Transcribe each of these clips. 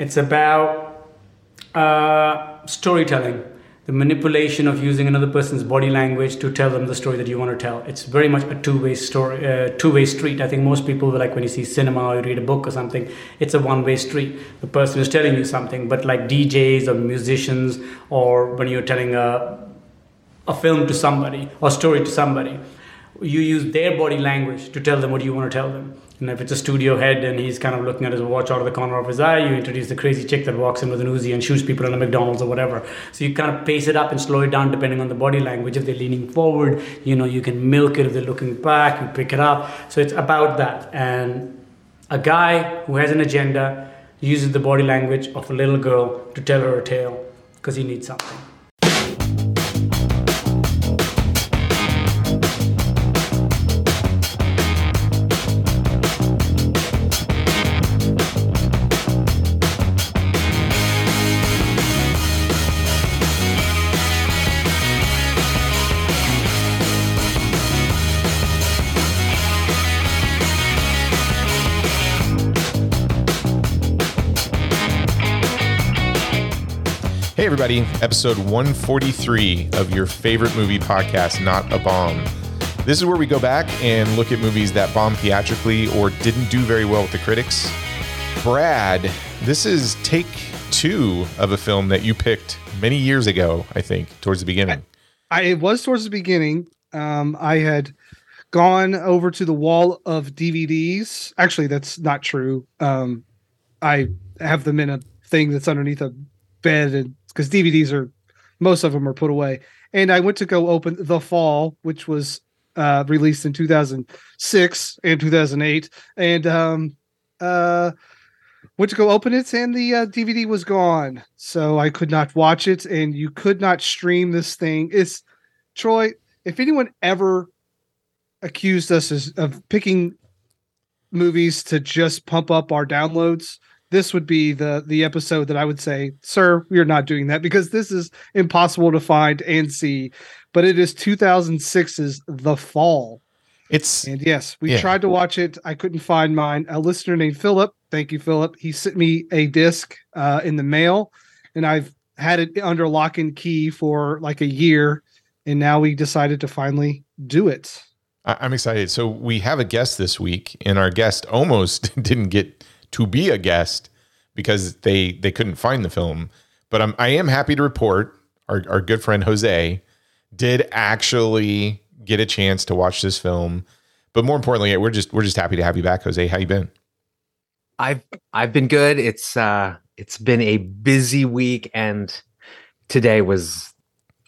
It's about uh, storytelling, the manipulation of using another person's body language to tell them the story that you want to tell. It's very much a two-way story, uh, two-way street. I think most people like when you see cinema or you read a book or something, it's a one-way street. The person is telling you something, but like DJs or musicians, or when you're telling a a film to somebody or story to somebody, you use their body language to tell them what you want to tell them. And if it's a studio head and he's kind of looking at his watch out of the corner of his eye, you introduce the crazy chick that walks in with an Uzi and shoots people in a McDonald's or whatever. So you kind of pace it up and slow it down depending on the body language. If they're leaning forward, you know, you can milk it. If they're looking back, you pick it up. So it's about that. And a guy who has an agenda uses the body language of a little girl to tell her a tale because he needs something. Hey, everybody, episode 143 of your favorite movie podcast, Not a Bomb. This is where we go back and look at movies that bombed theatrically or didn't do very well with the critics. Brad, this is take two of a film that you picked many years ago, I think, towards the beginning. I it was towards the beginning. Um, I had gone over to the wall of DVDs. Actually, that's not true. Um, I have them in a thing that's underneath a bed, and because DVDs are most of them are put away. And I went to go open The Fall, which was uh, released in 2006 and 2008, and um, uh, went to go open it, and the uh, DVD was gone, so I could not watch it, and you could not stream this thing. It's Troy. If anyone ever accused us of picking movies to just pump up our downloads, this would be the the episode that I would say, "Sir, we are not doing that because this is impossible to find and see." But it is 2006's The Fall. It's And yes, we Yeah. tried to watch it. I couldn't find mine. A listener named Philip, thank you, Philip. He sent me a disc uh, in the mail, and I've had it under lock and key for like a year. And now we decided to finally do it. I'm excited. So we have a guest this week, and our guest almost didn't get to be a guest because they they couldn't find the film. But I'm I am happy to report our our good friend Jose did actually get a chance to watch this film. But more importantly, we're just we're just happy to have you back, Jose. How you been? I've I've been good. It's uh it's been a busy week and today was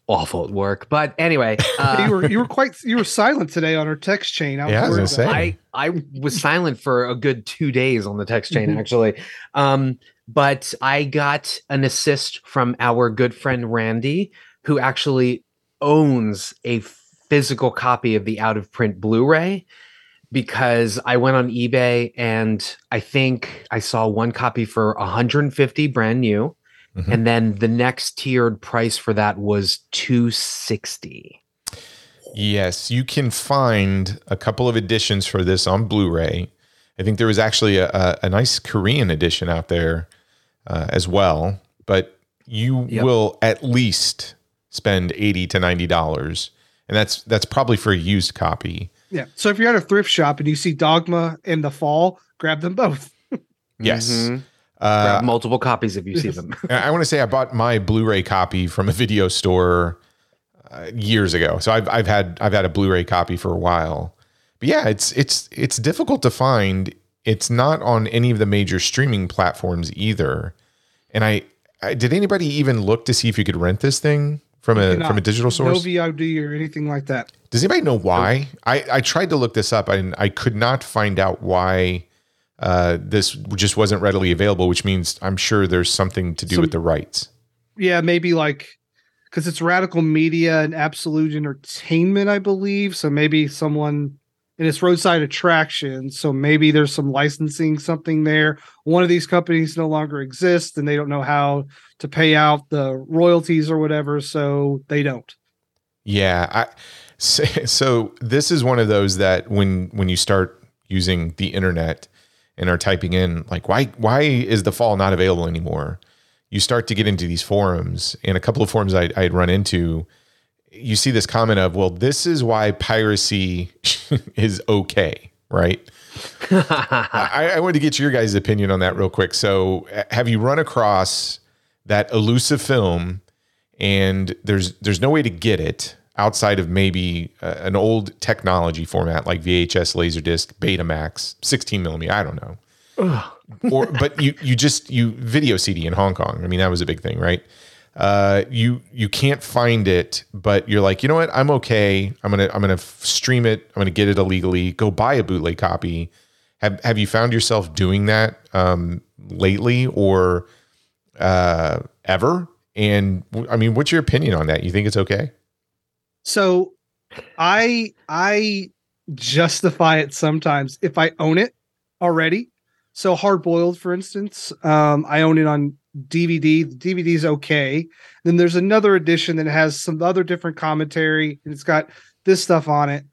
awful at work. But anyway, uh, you were you were quite you were silent today on our text chain. I was Yeah, I was gonna say. I I was silent for a good 2 days on the text chain Mhm. actually. Um but I got an assist from our good friend Randy who actually owns a physical copy of the out of print Blu-ray because I went on eBay and I think I saw one copy for 150 brand new Mhm. and then the next tiered price for that was 260. Yes, you can find a couple of editions for this on Blu-ray. I think there was actually a, a, a nice Korean edition out there uh, as well, but you Yep. will at least spend eighty to ninety dollars, and that's that's probably for a used copy. Yeah. So if you're at a thrift shop and you see Dogma in The Fall, grab them both. Yes, Mhm. Uh, Grab multiple copies if you see them. I want to say I bought my Blu-ray copy from a video store uh, years ago. So I've I've had I've had a Blu-ray copy for a while. But yeah, it's it's it's difficult to find. It's not on any of the major streaming platforms either. And I, I did anybody even look to see if you could rent this thing from a cannot. from a digital source? No source? VOD or anything like that. Does anybody know why? I, I tried to look this up and I could not find out why uh, this just wasn't readily available, which means I'm sure there's something to do Some- with the rights. Yeah, maybe like because it's Radical Media and Absolute Entertainment, I believe. So maybe someone and it's roadside attraction. So maybe there's some licensing something there. One of these companies no longer exists and they don't know how to pay out the royalties or whatever, so they don't. Yeah, I, so, so this is one of those that when when you start using the internet, and are typing in like why why is the fall not available anymore? You start to get into these forums and a couple of forums I, i'd run into you see this comment of well this is why piracy is okay right? I, I wanted to get your guys' opinion on that real quick. So have you run across that elusive film and there's there's no way to get it outside of maybe uh, an old technology format like VHS, Laserdisc, Betamax, 16 millimeter. I don't know. or but you you just you video CD in Hong Kong. I mean that was a big thing, right? Uh, you you can't find it, but you're like, you know what? I'm okay. I'm gonna I'm gonna stream it. I'm gonna get it illegally. Go buy a bootleg copy. Have Have you found yourself doing that um, lately or uh, ever? And I mean, what's your opinion on that? You think it's okay? So I I justify it sometimes if I own it already. So hard boiled, for instance, um, I own it on DVD. The DVD is okay. Then there's another edition that has some other different commentary and it's got this stuff on it.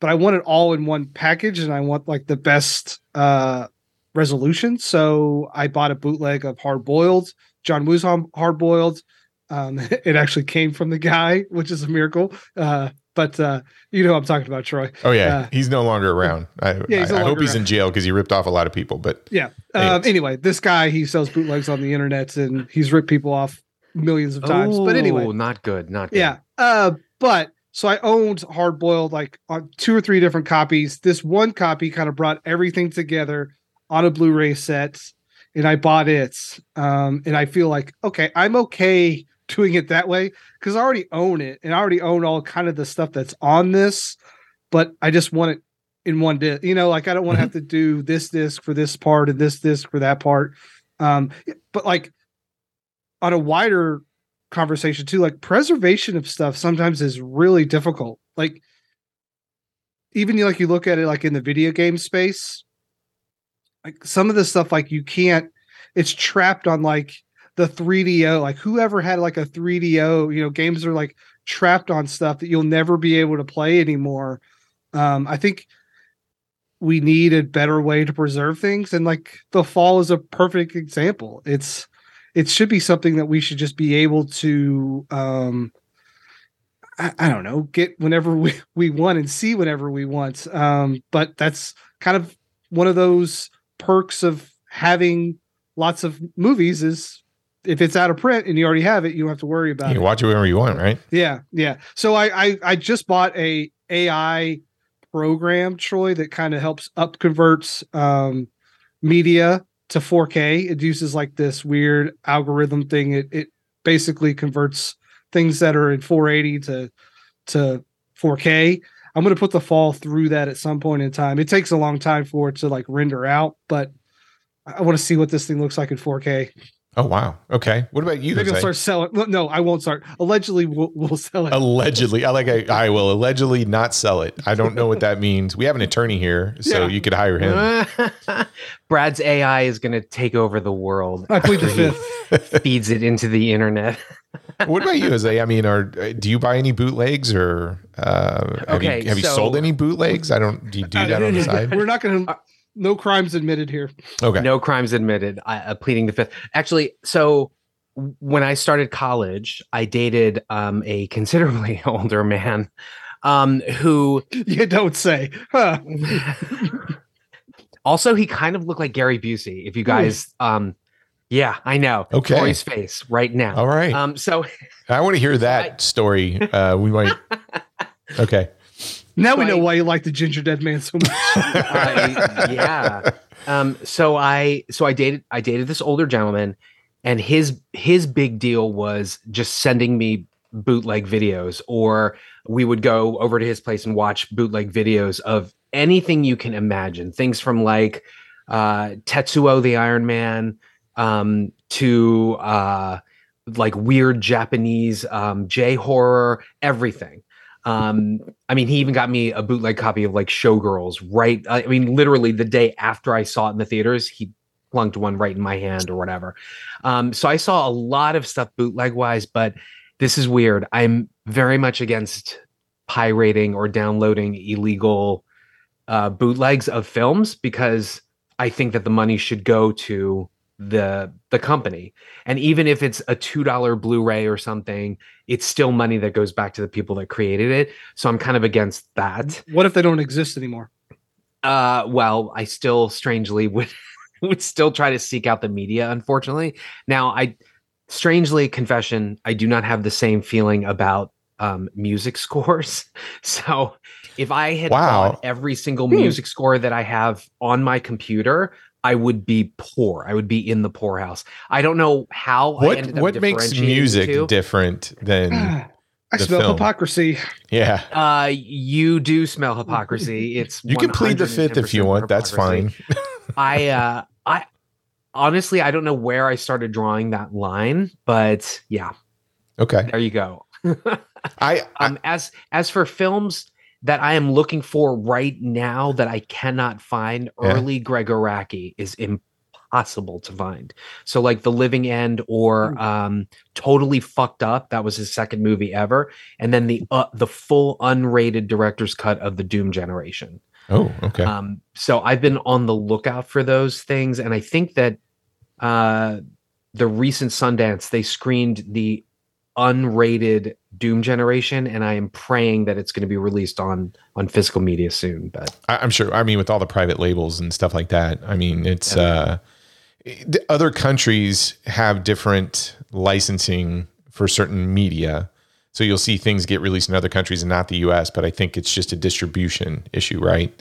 But I want it all in one package and I want like the best uh resolution. So I bought a bootleg of hard boiled, John Woo's hard boiled. Um, it actually came from the guy, which is a miracle. Uh, but uh, you know I'm talking about, Troy. Oh yeah, uh, he's no longer around. I, yeah, I, I hope he's around. in jail because he ripped off a lot of people. But yeah. Um, anyway, this guy he sells bootlegs on the internet and he's ripped people off millions of times. but anyway, not good, not good. Yeah. Uh, but so I owned Hard Boiled like on two or three different copies. This one copy kind of brought everything together on a Blu-ray set, and I bought it. Um, and I feel like okay, I'm okay doing it that way because I already own it and I already own all kind of the stuff that's on this, but I just want it in one disc. You know, like I don't want to mm-hmm. have to do this disc for this part and this disc for that part. Um, but like on a wider conversation too, like preservation of stuff sometimes is really difficult. Like even you like you look at it like in the video game space, like some of the stuff like you can't it's trapped on like the 3DO, like whoever had like a 3DO, you know, games are like trapped on stuff that you'll never be able to play anymore. Um, I think we need a better way to preserve things, and like the fall is a perfect example. It's it should be something that we should just be able to um I, I don't know, get whenever we, we want and see whenever we want. Um, but that's kind of one of those perks of having lots of movies is if it's out of print and you already have it, you don't have to worry about you it. You watch it whenever you want, right? Yeah, yeah. So I I, I just bought a AI program, Troy, that kind of helps up converts um, media to 4K. It uses like this weird algorithm thing. It it basically converts things that are in 480 to to 4K. I'm going to put the fall through that at some point in time. It takes a long time for it to like render out, but I want to see what this thing looks like in 4K. Oh wow. Okay. What about you? Maybe I'll start selling. No, I won't start. Allegedly, we'll, we'll sell it. Allegedly, I like. I, I, will allegedly not sell it. I don't know what that means. We have an attorney here, so yeah. you could hire him. Brad's AI is going to take over the world. I plead the fifth. Feeds it into the internet. what about you, Jose? I mean, are do you buy any bootlegs or uh, have, okay, you, have so, you sold any bootlegs? I don't. Do you do that on the side? We're not going to no crimes admitted here. Okay. No crimes admitted. I, uh, pleading the fifth. Actually, so when I started college, I dated um, a considerably older man um, who you don't say. Huh. also, he kind of looked like Gary Busey. If you guys, um, yeah, I know. Okay, Troy's face right now. All right. Um, so I want to hear that I, story. Uh, we might. Okay. Now we know why you like the ginger dead man so much. uh, yeah. Um, so I so I dated I dated this older gentleman, and his his big deal was just sending me bootleg videos, or we would go over to his place and watch bootleg videos of anything you can imagine. Things from like uh, Tetsuo the Iron Man um, to uh, like weird Japanese um, J horror, everything. Um, I mean, he even got me a bootleg copy of like Showgirls. Right, I mean, literally the day after I saw it in the theaters, he plunked one right in my hand or whatever. Um, so I saw a lot of stuff bootleg wise, but this is weird. I'm very much against pirating or downloading illegal uh, bootlegs of films because I think that the money should go to the the company. And even if it's a $2 Blu-ray or something, it's still money that goes back to the people that created it. So I'm kind of against that. What if they don't exist anymore? Uh well, I still strangely would would still try to seek out the media unfortunately. Now, I strangely confession, I do not have the same feeling about um, music scores. So if I had Wow. bought every single Hmm. music score that I have on my computer, I would be poor. I would be in the poorhouse. I don't know how. I What ended up what makes music two. different than I The smell film. hypocrisy. yeah? Uh, you do smell hypocrisy. It's You can plead the fifth if you 110% want. That's fine. I uh I honestly I don't know where I started drawing that line, but yeah, Okay. there you go. I, I Um as as for films that I am looking for right now that I cannot find, Yeah. early Gregg Araki is impossible to find. So like The Living End or um Totally Fucked Up, that was his second movie ever, and then the uh, the full unrated director's cut of The Doom Generation. oh okay. Um, so I've been on the lookout for those things, and I think that uh, the recent Sundance they screened the unrated Doom Generation, and I am praying that it's going to be released on on physical media soon. But I, I'm sure. I mean, with all the private labels and stuff like that, I mean, it's uh, the other countries have different licensing for certain media. So you'll see things get released in other countries and not the U.S. But I think it's just a distribution issue, right?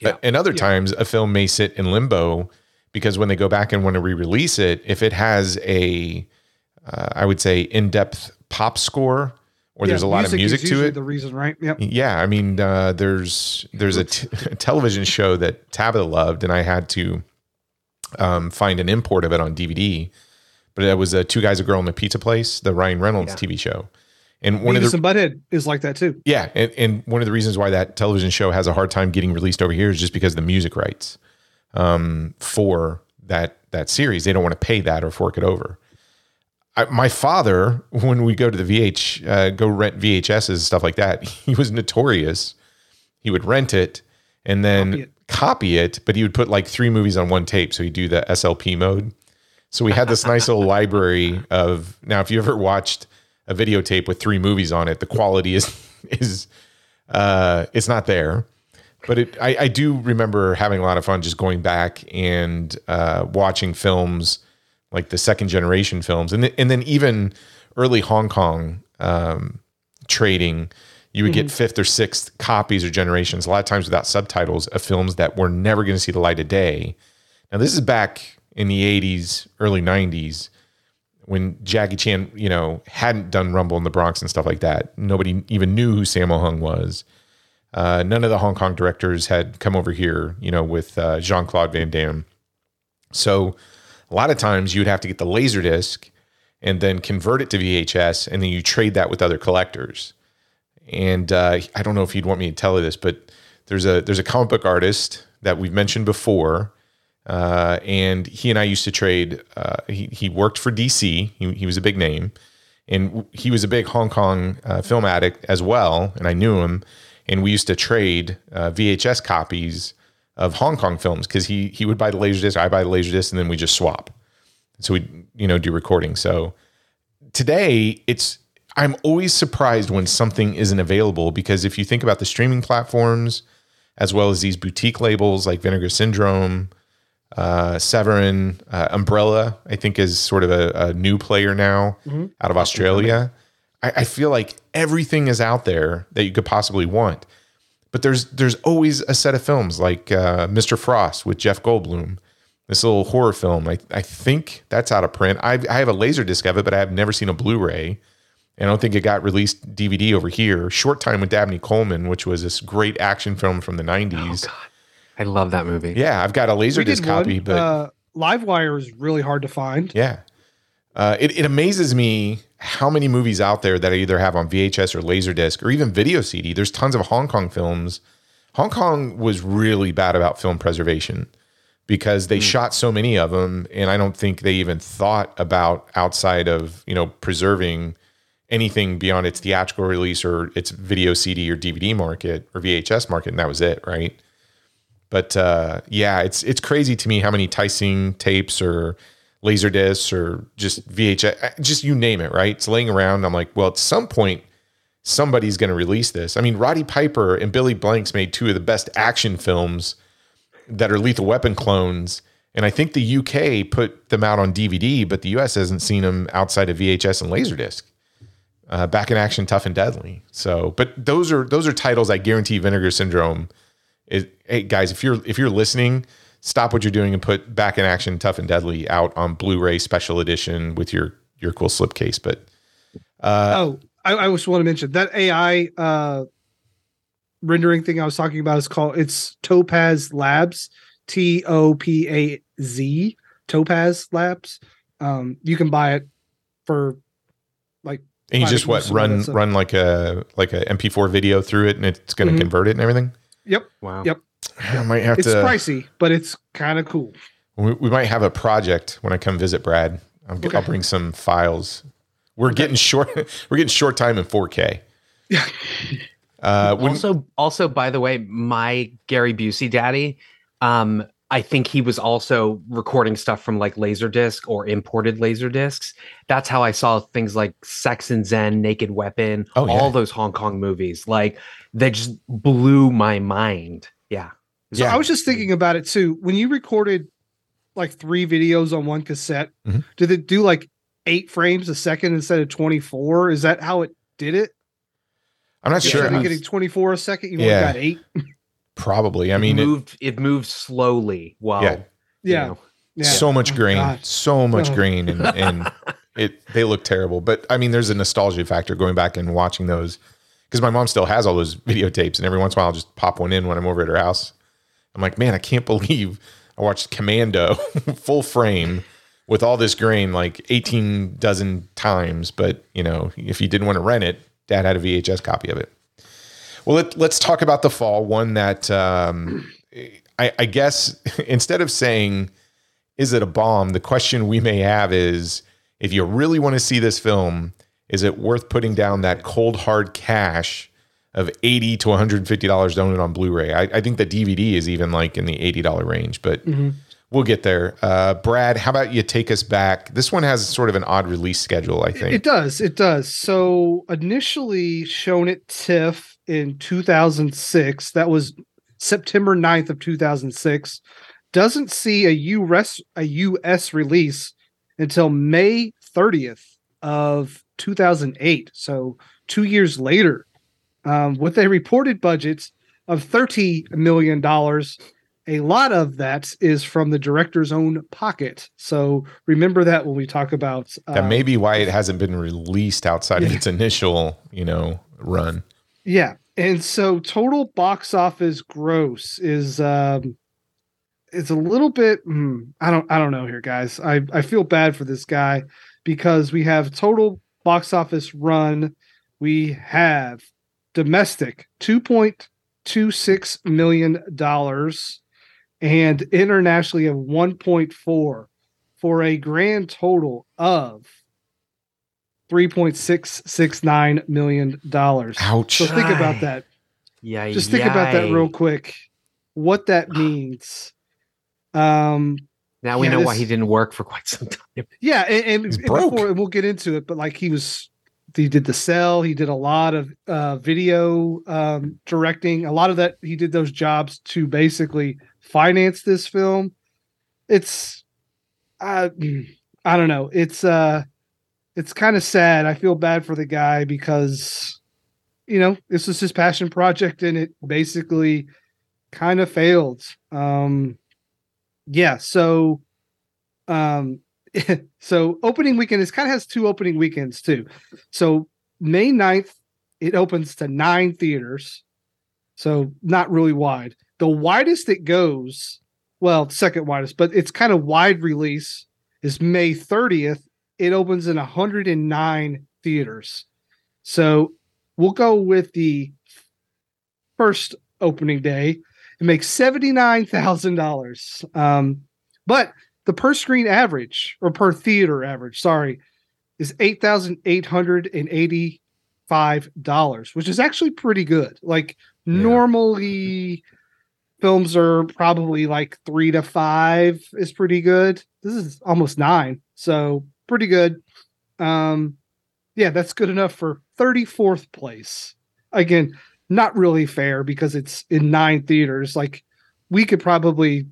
Yeah. And other times, a film may sit in limbo because when they go back and want to re-release it, if it has a, uh, I would say, in-depth pop score, or there's a lot of music to it, The reason, right? Yep. yeah, I mean, uh, there's there's a, t- a television show that Tabitha loved, and I had to um, find an import of it on DVD. But it was a two guys, a girl in a pizza place, the Ryan Reynolds Yeah. TV show, and one of the and Butthead is like that too. yeah, and, and one of the reasons why that television show has a hard time getting released over here is just because of the music rights um, for that that series. They don't want to pay that or fork it over. I, my father, when we go to the VH, uh, go rent VHSs and stuff like that, he was notorious. He would rent it and then Copy it. copy it, but he would put like three movies on one tape. So he'd do the SLP mode. So we had this nice little library of now. If you ever watched a videotape with three movies on it, the quality is is uh, it's not there. But it, I, I do remember having a lot of fun just going back and uh, watching films like the second generation films, and th- and then even early Hong Kong um, trading. You would get fifth or sixth copies or generations, a lot of times without subtitles, of films that were never going to see the light of day. Now, this is back in the 80s, early 90s, when Jackie Chan, you know, hadn't done Rumble in the Bronx and stuff like that. Nobody even knew who Sammo Hung was. Uh, none of the Hong Kong directors had come over here, you know, with uh, Jean Claude Van Damme. So a lot of times you would have to get the laser disc and then convert it to VHS, and then you trade that with other collectors. And uh, I don't know if you'd want me to tell you this, but there's a there's a comic book artist that we've mentioned before, uh, and he and I used to trade. Uh, he he worked for DC. He, he was a big name, and he was a big Hong Kong uh, film addict as well. And I knew him, and we used to trade uh, VHS copies of Hong Kong films because he he would buy the laserdisc, I buy the laserdisc, and then we just swap. So we you know do recording. So today it's I'm always surprised when something isn't available because if you think about the streaming platforms as well as these boutique labels like Vinegar Syndrome, uh, Severin, uh, Umbrella, I think is sort of a, a new player now out of Australia. I, I feel like everything is out there that you could possibly want, but there's there's always a set of films like uh, Mr. Frost with Jeff Goldblum, this little horror film. I, I think that's out of print. I, I have a laser disc of it, but I have never seen a Blu-ray. And I don't think it got released DVD over here. Short Time with Dabney Coleman, which was this great action film from the 90s. Oh, God. I love that movie. yeah, I've got a laser disc copy, one. but uh, Livewire is really hard to find. yeah. Uh, it, it amazes me how many movies out there that I either have on VHS or Laserdisc or even video CD. There's tons of Hong Kong films. Hong Kong was really bad about film preservation because they shot so many of them, and I don't think they even thought about outside of you know preserving anything beyond its theatrical release or its video CD or DVD market or VHS market, and that was it, right? But uh, yeah, it's it's crazy to me how many Tyson tapes or laser discs or just VHS, just you name it, right? It's laying around. I'm like, well, at some point, somebody's going to release this. I mean, Roddy Piper and Billy Blanks made two of the best action films that are Lethal Weapon clones. And I think the UK put them out on DVD, but the US hasn't seen them outside of VHS and Laserdisc. Uh, Back in Action, Tough and Deadly. So, but those are those are titles I guarantee Vinegar Syndrome is. Hey guys, if you're if you're listening, stop what you're doing and put Back in Action, Tough and Deadly out on Blu-ray Special Edition with your your cool slipcase. But uh, oh, I, I just want to mention that AI uh, rendering thing I was talking about is called it's Topaz Labs, T O P A Z, Topaz Labs. Um, you can buy it for like and you just what run run like a like a MP4 video through it, and it's going to Mhm. convert it and everything. Yep, Wow. Yep. I might have it's to. pricey, but it's kind of cool. We, we might have a project when I come visit Brad. I'm, Okay. I'll bring some files. We're getting short. We're getting short time in 4K. Yeah. Uh, when, also, also, by the way, my Gary Busey daddy, um, I think he was also recording stuff from like Laserdisc or imported Laserdiscs. That's how I saw things like Sex and Zen, Naked Weapon, Oh, yeah. all those Hong Kong movies. Like they just blew my mind. Yeah. So Yeah. I was just thinking about it too. When you recorded like three videos on one cassette, Mhm. did it do like eight frames a second instead of 24? Is that how it did it? I'm not sure. Instead of how- getting 24 a second, you Yeah. only got eight. Probably. I mean, it it, moved. It, moved slowly. While Yeah. Yeah. know, yeah. so much Oh, grain, God. so much Oh. grain, and and it they look terrible. But I mean, there's a nostalgia factor going back and watching those because my mom still has all those videotapes, and every once in a while I'll just pop one in when I'm over at her house. I'm like, man, I can't believe I watched Commando full frame with all this grain like 18 dozen times. But you know, if you didn't want to rent it, Dad had a VHS copy of it. Well, let, let's talk about the fall. One that um, I, I guess instead of saying, is it a bomb? The question we may have is if you really want to see this film, is it worth putting down that cold hard cash of 80 to $150 to own it on Blu-ray? I, I think the DVD is even like in the $80 range, but we'll get there. Uh, Brad, how about you take us back? This one has sort of an odd release schedule, I think. It does. It does. So initially shown at TIFF in 2006, that was September 9th of 2006, doesn't see a US a US release until May 30th of 2008. So 2 years later. Um, with a reported budget of 30 million dollars a lot of that is from the director's own pocket. So remember that when we talk about that uh, may be why it hasn't been released outside of its initial, you know, run. Yeah. And so total box office gross is um it's a little bit hmm, I don't I don't know here guys. I I feel bad for this guy because we have total box office run we have domestic 2.26 million dollars and internationally of 1.4 for a grand total of 3.669 million dollars. Ouch. So think about that. Yeah. Just think about that real quick. What that means. Um Now we Yeah, know why he didn't work for quite some time. yeah, and, and, and broke. before we'll get into it, but like he was he did the cell, he did a lot of uh video um directing, a lot of that he did those jobs to basically finance this film. It's I, I don't know. It's uh it's kind of sad. I feel bad for the guy because you know, this was his passion project and it basically kind of failed. Um yeah, so um so opening weekend is kind of has two opening weekends too. So May 9th, it opens to nine theaters. So not really wide. The widest it goes, well, second widest, but it's kind of wide release is May 30th. It opens in 109 theaters. So we'll go with the first opening day. It makes $79,000. Um, but the per screen average or per theater average, sorry, is eight thousand eight hundred and eighty five dollars, which is actually pretty good. Like Yeah. normally, films are probably like three to five is pretty good. This is almost nine, so pretty good. Um, yeah, that's good enough for 34th place. Again, not really fair because it's in nine theaters. Like we could probably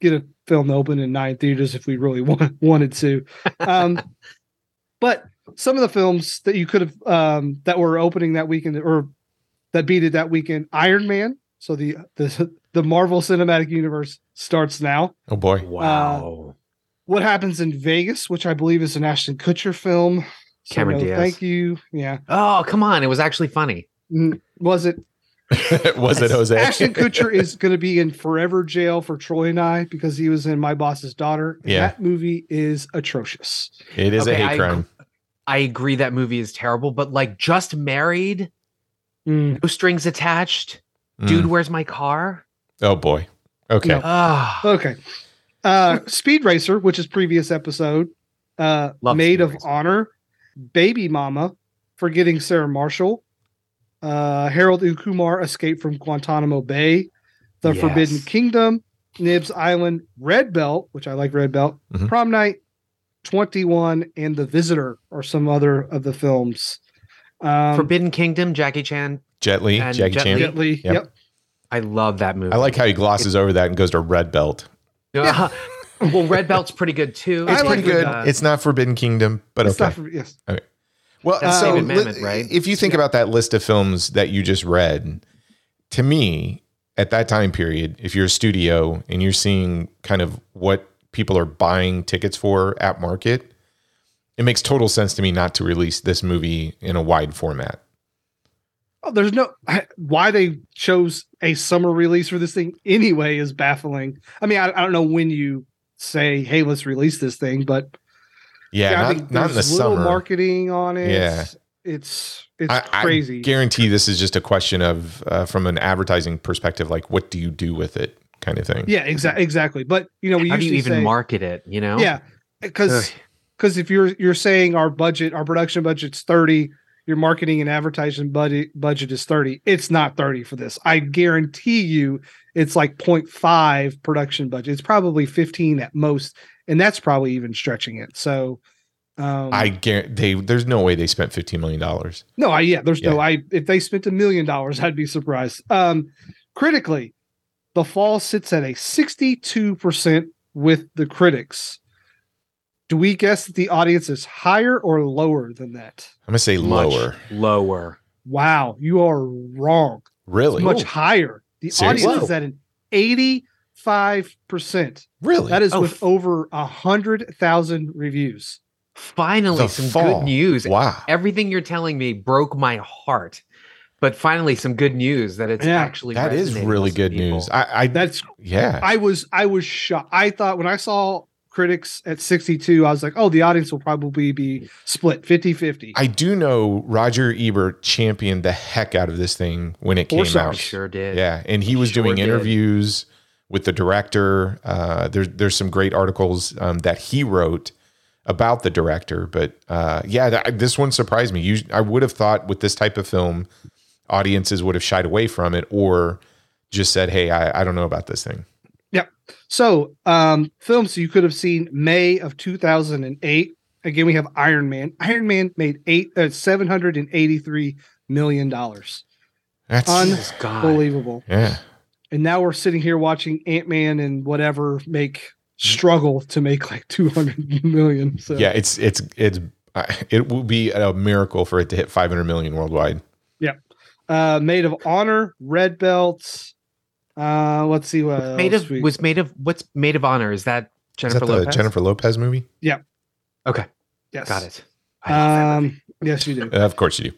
get a film open in nine theaters if we really want, wanted to. Um, but some of the films that you could have um, that were opening that weekend or that beat it that weekend, Iron Man. So the the the Marvel Cinematic Universe starts now. Oh boy. Wow. What happens in Vegas, which I believe is an Ashton Kutcher film. So, Cameron no, Diaz. Thank you. Yeah. oh, come on. It was actually funny. Mm, Was it was it Jose? Ashton Kutcher is going to be in forever jail for Troy and I because he was in My Boss's Daughter. Yeah. That movie is atrocious. it is Okay, a I hate agree. crime. I agree that movie is terrible, but like just married, Mm. no strings attached. Mm. Dude, where's my car? Oh boy. Okay. No. Okay. Uh, Speed Racer, which is previous episode, uh, Love Maid Speed of Racer. Honor, Baby Mama, Forgetting Sarah Marshall, uh, Harold and Kumar Escape from Guantanamo Bay, The Yes. Forbidden Kingdom, Nim's Island, Red Belt, which I like Red Belt, Mhm. Prom Night, 21, and The Visitor are some other of the films. Um, Forbidden Kingdom, Jackie Chan. Jet Li, And Jackie Jet Chan. Jet Li, Yep. Yep. I love that movie. I like how he glosses over that and goes to Red Belt. Yeah. well, Red Belt's pretty good too. It's like pretty Red good. Belt. it's not Forbidden Kingdom, but It's okay. not for- yes. Well, That's so David Mamet, right? if you think about that list of films that you just read, to me, at that time period, if you're a studio and you're seeing kind of what people are buying tickets for at market, it makes total sense to me not to release this movie in a wide format. Oh, there's no why they chose a summer release for this thing anyway is baffling. I mean, I, I don't know when you say, "Hey, let's release this thing," but Yeah, I not, think not in the little summer. marketing on it. Yeah. it's it's I, I crazy. guarantee this is just a question of, uh, from an advertising perspective, like what do you do with it, kind of thing. yeah, exactly, exactly. But you know, we How do you even say, market it? You know? yeah, because because if you're you're saying our budget, our production budget's thirty, your marketing and advertising budget budget is thirty. It's not thirty for this. I guarantee you, it's like 0.5 production budget. It's probably fifteen at most, and that's probably even stretching it. So, um, I guarantee they, there's no way they spent $15 million. no, I yeah, there's no I if they spent a million dollars, I'd be surprised. Um, critically, the fall sits at a sixty-two percent with the critics. Do we guess that the audience is higher or lower than that? I'm going to say Much lower. Lower. Wow, you are wrong. Really? Much higher. The Seriously? audience is at an 85%. Really? That is Oh, with f- over a hundred thousand reviews. Finally, The some fall. good news. Wow. Everything you're telling me broke my heart. But finally, some good news that it's Yeah. actually That is really good people. news. I, I That's yeah. I was I was shocked. I thought when I saw critics at 62, I was like, oh, the audience will probably be split 50-50. I do know Roger Ebert championed the heck out of this thing when it came stars. out. sure did. Yeah, and he was Sure doing did. interviews with the director. Uh, there's there's some great articles um, that he wrote about the director. But uh, yeah, th- this one surprised me. You, I would have thought with this type of film, audiences would have shied away from it or just said, "Hey, I, I don't know about this thing." Yep. So, um, films you could have seen May of 2008. Again, we have Iron Man. Iron Man made eight uh, 783 million dollars. That's. Unbelievable. yeah. And now we're sitting here watching Ant Man and whatever make struggle to make like 200 million. So Yeah, it's it's it's uh, it will be a miracle for it to hit 500 million worldwide. uh, Made of Honor, Red Belts. Uh, let's see what Made of we- was made of what's made of honor? Is that Is Jennifer that the Lopez? Jennifer Lopez movie? Yeah. Okay, yes. got it. I love that movie. Um, yes, you do. Of course you do.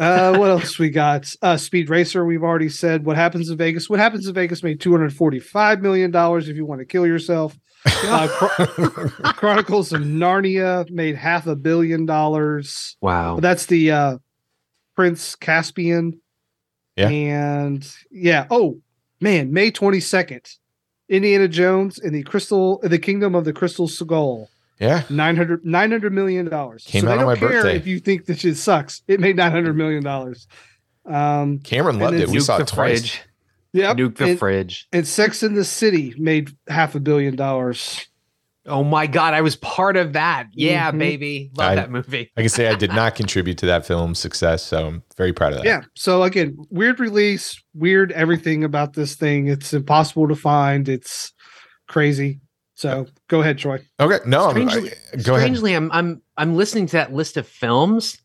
Uh, what else we got? Uh, Speed Racer. We've already said what happens in Vegas. What happens in Vegas made two hundred forty-five million dollars. If you want to kill yourself, uh, Chro- Chronicles of Narnia made half a billion dollars. wow. But that's the uh, Prince Caspian. Yeah. And yeah. Oh man, May twenty second, Indiana Jones and the Crystal, the Kingdom of the Crystal Skull. Yeah. 900 $900 million. Came so out they on don't my care birthday. if you think this shit sucks. It made 900 million dollars. Um, Cameron loved it. We saw the it twice. fridge. Yep. Nuke the and, fridge. and Sex in the City made half a billion dollars. Oh my god, I was part of that. Yeah, Mhm. baby. Love I- that movie. I can say I did not contribute to that film's success, so I'm very proud of that. Yeah. So again, weird release, weird everything about this thing. It's impossible to find. It's crazy. So go ahead, Troy. Okay. No, I'm, Strangely- I, go ahead. Strangely, I'm I'm I'm listening to that list of films.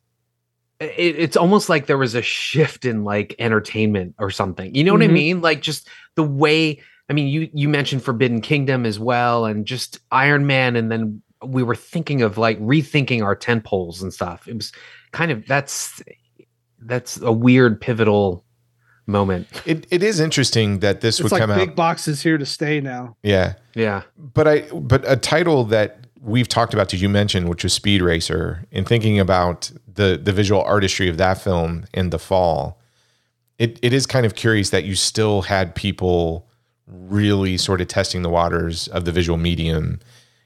It, it's almost like there was a shift in like entertainment or something. You know what I Mhm. mean? Like just the way. I mean, you you mentioned Forbidden Kingdom as well, and just Iron Man, and then we were thinking of like rethinking our tent poles and stuff. It was kind of that's that's a weird pivotal moment. It, it is interesting that this It's would like come big out. boxes here to stay now. Yeah. Yeah. but I but a title that we've talked about that you mentioned, which was Speed Racer, and thinking about the the visual artistry of that film in the fall, it it is kind of curious that you still had people really sort of testing the waters of the visual medium,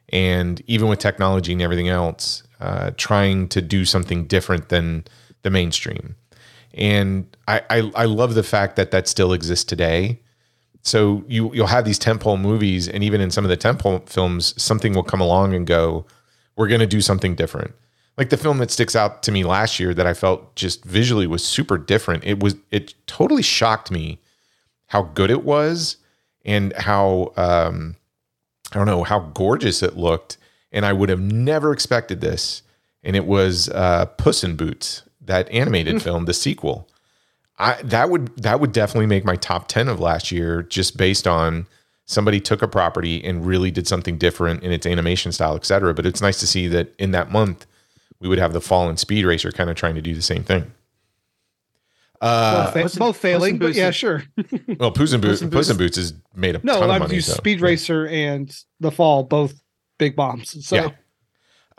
and even with technology and everything else, uh, trying to do something different than the mainstream. And I, I I love the fact that that still exists today so you you'll have these tentpole movies, and even in some of the tentpole films, something will come along and go, "We're going to do something different." Like the film that sticks out to me last year that I felt just visually was super different. It was it totally shocked me how good it was and how um, I don't know how gorgeous it looked, and I would have never expected this. And it was uh, Puss in Boots, that animated film, the sequel. I that would that would definitely make my top 10 of last year just based on somebody took a property and really did something different in its animation style, et cetera. But it's nice to see that in that month we would have the Fallen Speed Racer kind of trying to do the same thing. Uh, both, fa- both failing, but yeah, sure. well, Puss in Boots, Puss in Puss in Boots- Boots has made a No, ton of I've money. used so, Speed yeah. Racer and The Fall, both big bombs. So Yeah.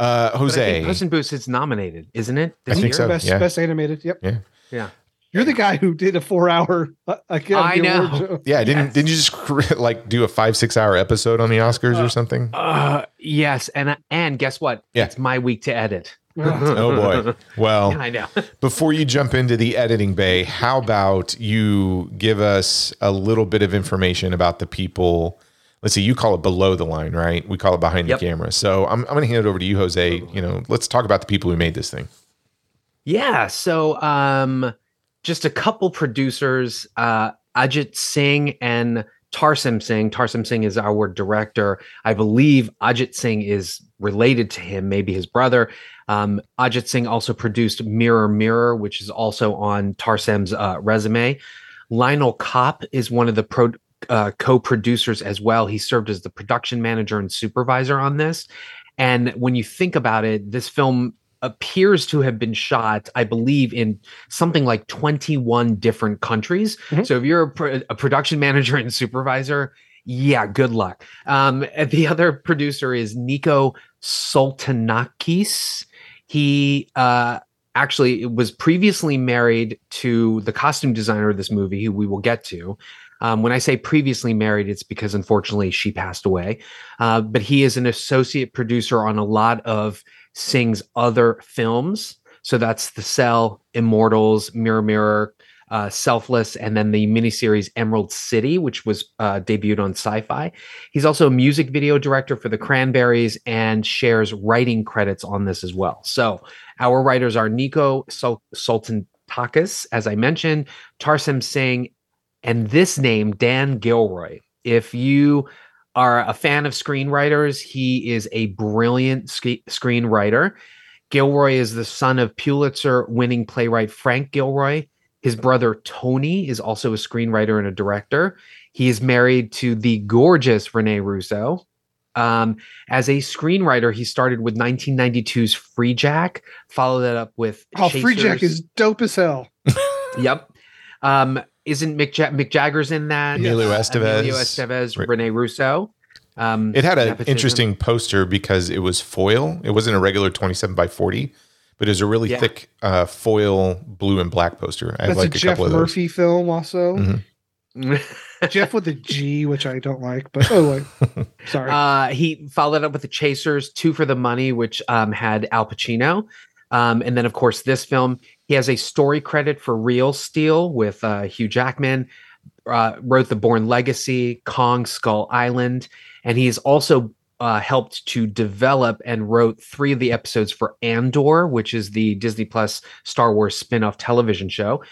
Uh, But I Jose, think Puss in Boots is nominated, isn't it? I think year? so. best yeah. best animated. Yep. Yeah. Yeah. You're the guy who did a four hour. Uh, I know. yeah, didn't Yes. didn't you just like do a five six hour episode on the Oscars or something? Uh, yes, and and guess what? Yeah. It's my week to edit. Oh boy. Well, Yeah, I know. Before you jump into the editing bay, how about you give us a little bit of information about the people? Let's see, you call it below the line, right? We call it behind Yep. the camera. So I'm, I'm going to hand it over to you, Jose. You know, let's talk about the people who made this thing. Yeah. So, um, just a couple producers, uh, Ajit Singh and Tarsem Singh. Tarsem Singh is our director. I believe Ajit Singh is related to him, maybe his brother. Um, Ajit Singh also produced Mirror Mirror, which is also on Tarsem's uh, resume. Lionel Kopp is one of the pro, uh, co-producers as well. He served as the production manager and supervisor on this. And when you think about it, this film appears to have been shot, I believe, in something like 21 different countries. Mhm. So if you're a, pro- a production manager and supervisor, yeah, good luck. Um, the other producer is Nico Soultanakis. He uh, actually was previously married to the costume designer of this movie, who we will get to. Um, when I say previously married, it's because unfortunately she passed away. Uh, but he is an associate producer on a lot of Singh's other films. So that's The Cell, Immortals, Mirror Mirror, uh, Selfless, and then the miniseries Emerald City, which was uh, debuted on Sci Fi. He's also a music video director for the Cranberries and shares writing credits on this as well. So our writers are Nico Sul- Soultanakis, as I mentioned, Tarsem Singh, and this name, Dan Gilroy. If you are a fan of screenwriters, he is a brilliant sk- screenwriter. Gilroy is the son of Pulitzer winning playwright Frank Gilroy. His brother Tony is also a screenwriter and a director. He is married to the gorgeous Rene Russo. Um, as a screenwriter, he started with 1992's Freejack, followed that up with Oh, Freejack is dope as hell. Yep. Um, isn't Mick, ja- Mick Jagger's in that? Emilio Uh, Estevez. Emilio Estevez, Right. Rene Russo. Um, It had an interesting poster because it was foil. It wasn't a regular 27 by 40, but it was a really Yeah. thick uh, foil blue and black poster. I have That's like a a, Jeff couple of those. Murphy film, also. Mhm. Jeff with a G, which I don't like, but oh, wait. sorry. Uh, he followed up with the Chasers, Two for the Money, which um, had Al Pacino. Um, and then, of course, this film, he has a story credit for Real Steel with uh, Hugh Jackman. uh, wrote the Bourne Legacy, Kong Skull Island, and he's also uh, helped to develop and wrote three of the episodes for Andor, which is the Disney Plus Star Wars spin-off television show.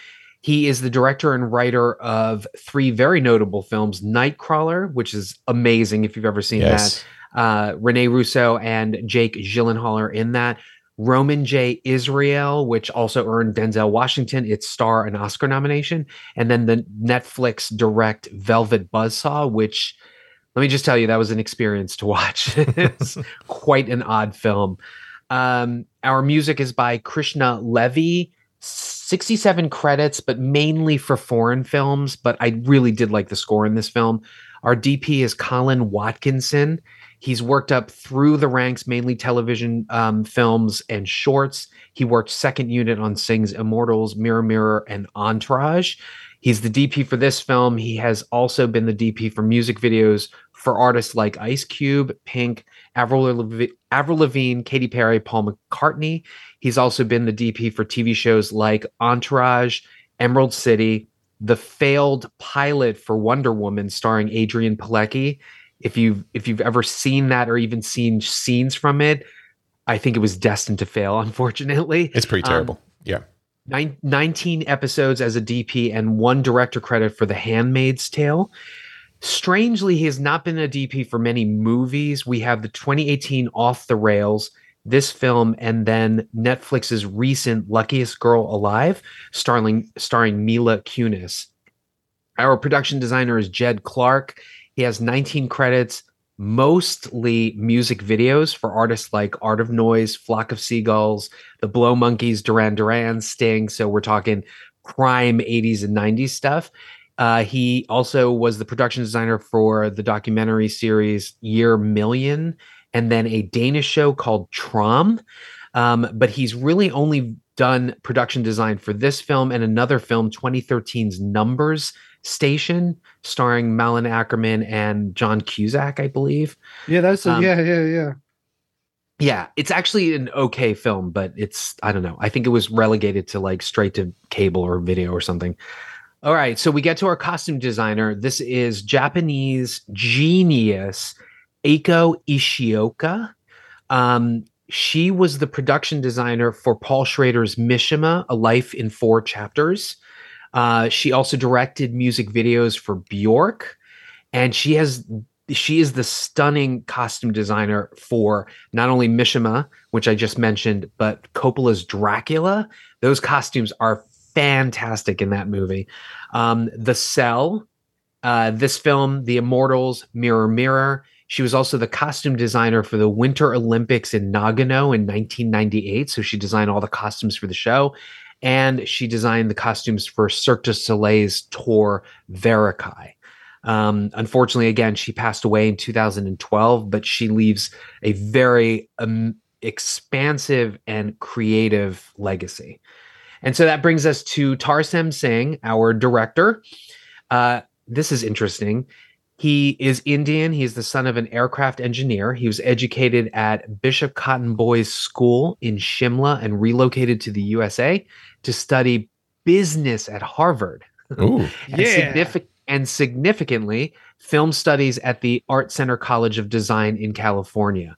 He is the director and writer of three very notable films: Nightcrawler, which is amazing if you've ever seen Yes. that. Uh, Rene Russo and Jake Gyllenhaal are in that. Roman J. Israel, which also earned Denzel Washington its star and Oscar nomination, and then the Netflix direct Velvet Buzzsaw, which let me just tell you that was an experience to watch. it's quite an odd film. Um, our music is by Krishna Levy. 67 credits, but mainly for foreign films. But I really did like the score in this film. Our DP is Colin Watkinson. He's worked up through the ranks, mainly television um, films and shorts. He worked second unit on Singh's Immortals, Mirror Mirror, and Entourage. He's the DP for this film. He has also been the DP for music videos for artists like Ice Cube, Pink, Avril, Lavi- Avril Lavigne, Katy Perry, Paul McCartney. He's also been the DP for TV shows like Entourage, Emerald City, the failed pilot for Wonder Woman starring Adrianne Palicki. If you've if you've ever seen that or even seen scenes from it, I think it was destined to fail, unfortunately. It's pretty Um, terrible. yeah. Nine, 19 episodes as a DP and one director credit for The Handmaid's Tale. Strangely, he has not been a DP for many movies. We have the 2018 Off the Rails, this film, and then Netflix's recent Luckiest Girl Alive, starring, starring Mila Kunis. Our production designer is Ged Clarke. He has 19 credits, mostly music videos for artists like Art of Noise, Flock of Seagulls, the Blow Monkeys, Duran Duran, Sting. So we're talking prime 80s and 90s stuff. Uh, he also was the production designer for the documentary series Year Million and then a Danish show called Trom. Um, but he's really only done production design for this film and another film, 2013's Numbers Station, starring Malin Akerman and John Cusack, I believe. Yeah, that's a, Um, yeah, yeah, yeah. Yeah, it's actually an okay film, but it's I don't know. I think it was relegated to like straight to cable or video or something. All right, so we get to our costume designer. This is Japanese genius Eiko Ishioka. Um, she was the production designer for Paul Schrader's Mishima: A Life in Four Chapters. Uh, she also directed music videos for Bjork, and she has she is the stunning costume designer for not only Mishima, which I just mentioned, but Coppola's Dracula. Those costumes are fantastic in that movie. Um, the Cell, uh, this film, The Immortals, Mirror Mirror. She was also the costume designer for the Winter Olympics in Nagano in 1998. So she designed all the costumes for the show. And she designed the costumes for Cirque du Soleil's tour Varekai. Um, unfortunately, again, she passed away in 2012, but she leaves a very um, expansive and creative legacy. And so that brings us to Tarsem Singh, our director. Uh, this is interesting. He is Indian. He is the son of an aircraft engineer. He was educated at Bishop Cotton Boys School in Shimla and relocated to the USA to study business at Harvard Ooh. and, Yeah. signific- and significantly film studies at the Art Center College of Design in California.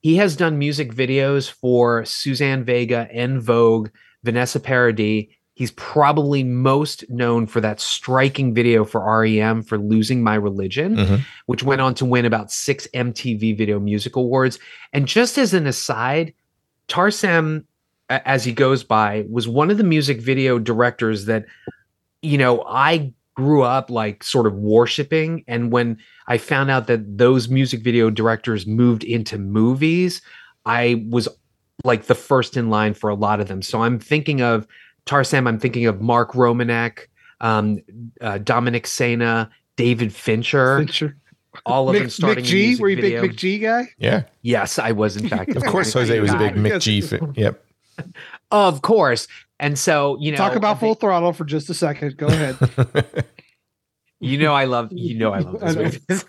He has done music videos for Suzanne Vega, En Vogue, Vanessa Paradis. He's probably most known for that striking video for REM for Losing My Religion, Mhm. which went on to win about six MTV Video Music Awards. And just as an aside, Tarsem, as he goes by, was one of the music video directors that, you know, I grew up like sort of worshiping. And when I found out that those music video directors moved into movies, I was like the first in line for a lot of them. So I'm thinking of Tarsem, I'm thinking of Mark Romanek, um, uh, Dominic Sena, David Fincher, Fincher. all of them starting Mick a G, music were you video. big McG guy? Yeah. Yes, I was in fact. Of course, Jose was a big guy. McG fan. Yep. Of course. And so, you know, Talk about they- full throttle for just a second. Go ahead. You know I love you know I love I those movies.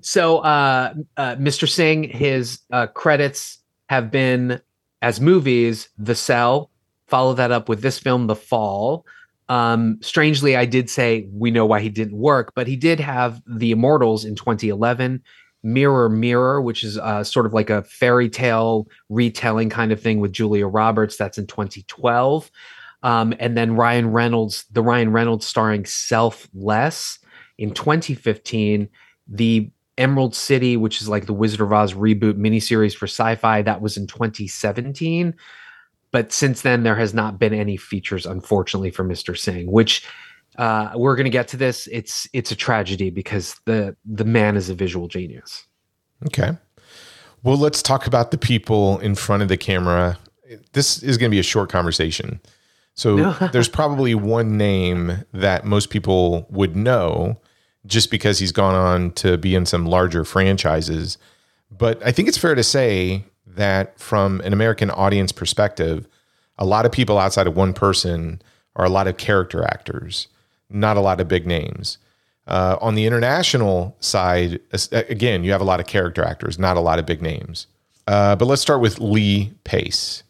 so uh, uh Mr. Singh, his uh credits have been as movies, The Cell, follow that up with this film, The Fall, Um, strangely, I did say we know why he didn't work, but he did have The Immortals in 2011, Mirror Mirror, which is uh, sort of like a fairy tale retelling kind of thing with Julia Roberts. That's in 2012. Um, and then Ryan Reynolds, the Ryan Reynolds starring Selfless in 2015. The Emerald City, which is like the Wizard of Oz reboot miniseries for sci fi, that was in 2017 but since then there has not been any features unfortunately for mr singh which uh, we're going to get to this it's it's a tragedy because the the man is a visual genius Okay. Well, let's talk about the people in front of the camera. This is going to be a short conversation. So there's probably one name that most people would know just because he's gone on to be in some larger franchises. But I think it's fair to say that from an American audience perspective, a lot of people outside of one person are a lot of character actors, not a lot of big names. Uh, on the international side, again, you have a lot of character actors, not a lot of big names. Uh, but let's start with Lee Pace.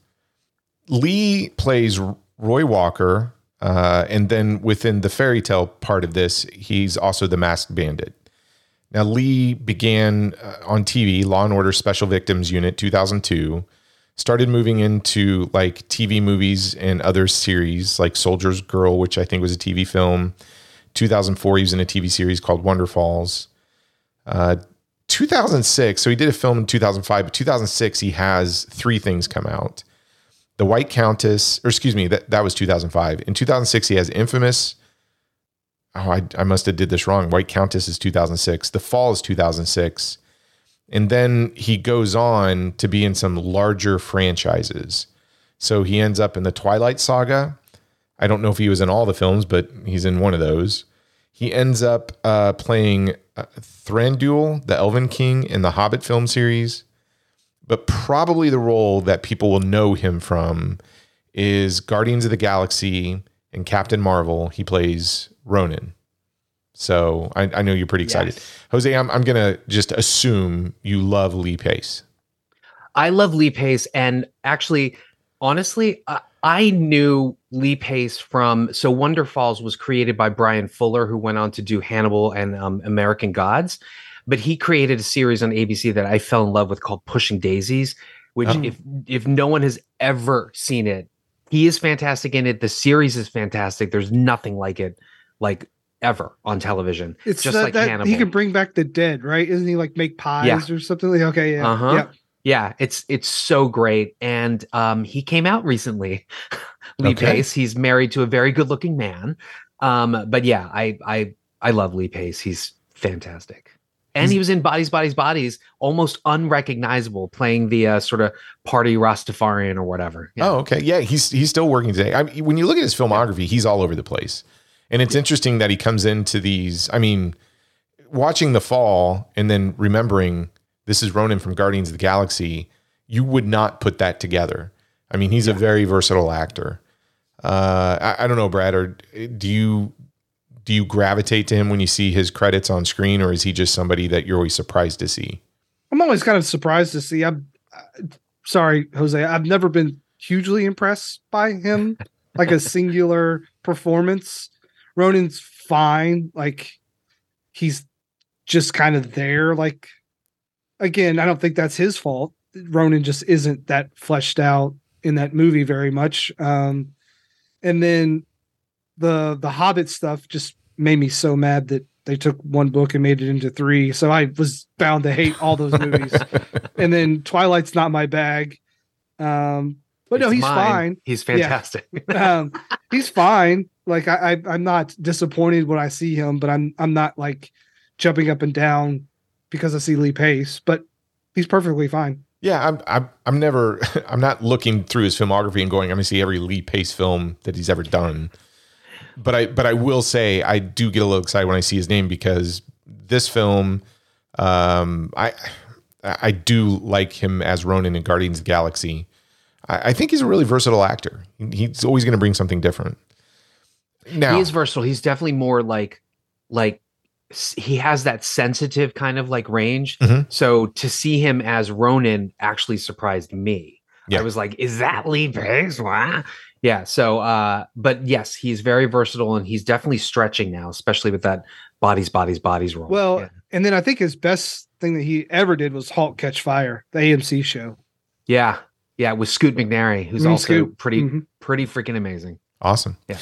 Lee plays Roy Walker, uh, and then within the fairy tale part of this, he's also the masked bandit. Now, Lee began uh, on TV, Law and Order Special Victims Unit 2002, started moving into like TV movies and other series like Soldier's Girl, which I think was a TV film. 2004, he was in a TV series called Wonderfalls. Uh, 2006, so he did a film in 2005, but 2006, he has three things come out. The White Countess, or excuse me, that, that was 2005. In 2006, he has Infamous. Oh, I, I must have did this wrong. White Countess is 2006. The Fall is 2006. And then he goes on to be in some larger franchises. So he ends up in the Twilight Saga. I don't know if he was in all the films, but he's in one of those. He ends up uh, playing uh, Thranduil, the Elven King, in the Hobbit film series. But probably the role that people will know him from is Guardians of the Galaxy and Captain Marvel. He plays Ronan. So I, I know you're pretty excited. Yes. Jose, I'm, I'm going to just assume you love Lee Pace. I love Lee Pace, and actually, honestly, I, I knew Lee Pace from so Wonderfalls was created by Bryan Fuller, who went on to do Hannibal and um, American Gods, but he created a series on ABC that I fell in love with called Pushing Daisies, which Oh. if if no one has ever seen it, he is fantastic in it. The series is fantastic. There's nothing like it, like ever on television. It's just that, like that Hannibal. he can bring back the dead, right? Isn't he like make pies or something? Like, okay, yeah, Uh-huh. yeah. Yeah, it's it's so great, and um, he came out recently. Lee Okay. Pace. He's married to a very good-looking man. Um, but yeah, I I I love Lee Pace. He's fantastic, and he was in Bodies, Bodies, Bodies, almost unrecognizable, playing the uh, sort of party Rastafarian or whatever. Yeah. Oh, okay. Yeah, he's he's still working today. I mean, when you look at his filmography, he's all over the place, and it's interesting that he comes into these. I mean, watching The Fall and then remembering this is Ronan from Guardians of the Galaxy, you would not put that together. I mean, he's a very versatile actor. Uh, I, I don't know, Brad, or do you do you gravitate to him when you see his credits on screen, or is he just somebody that you're always surprised to see? I'm always kind of surprised to see. I'm uh, sorry, Jose. I've never been hugely impressed by him, like a singular performance. Ronan's fine. Like he's just kind of there. Like again, I don't think that's his fault. Ronan just isn't that fleshed out in that movie very much. Um, and then the the Hobbit stuff just made me so mad that they took one book and made it into three. So I was bound to hate all those movies. and then Twilight's not my bag. Um, but no, he's mine. fine. He's fantastic. Um, he's fine. Like I, I, I'm not disappointed when I see him, but I'm, I'm not like jumping up and down because I see Lee Pace. But he's perfectly fine. Yeah, I'm, I'm, I'm never, I'm not looking through his filmography and going, I'm to see every Lee Pace film that he's ever done. But I, but I will say, I do get a little excited when I see his name because this film, um, I, I do like him as Ronan in Guardians of Galaxy. I think he's a really versatile actor. He's always going to bring something different. Now, he is versatile. He's definitely more like like he has that sensitive kind of like range. Mhm. So to see him as Ronan actually surprised me. Yeah. I was like, is that Lee Pace? What? Yeah. So, uh, but yes, he's very versatile and he's definitely stretching now, especially with that bodies, bodies, bodies role. Well, yeah. and then I think his best thing that he ever did was Halt Catch Fire, the AMC show. yeah, yeah, with Scoot McNairy, who's Mm, also Scoot. pretty, Mhm. pretty freaking amazing. Awesome. Yeah.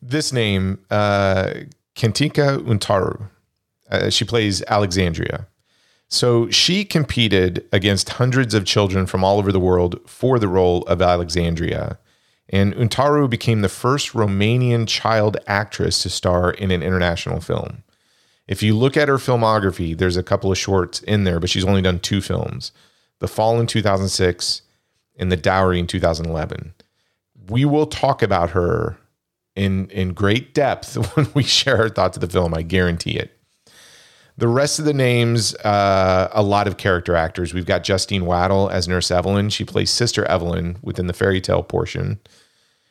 This name, uh, Untaru. Uh, she plays Alexandria. So she competed against hundreds of children from all over the world for the role of Alexandria. And Untaru became the first Romanian child actress to star in an international film. If you look at her filmography, there's a couple of shorts in there, but she's only done two films The Fall in 2006 and The Dowry in 2011. We will talk about her in, in great depth when we share our thoughts of the film. I guarantee it. The rest of the names, uh, a lot of character actors. We've got Justine Waddell as Nurse Evelyn. She plays Sister Evelyn within the fairy tale portion.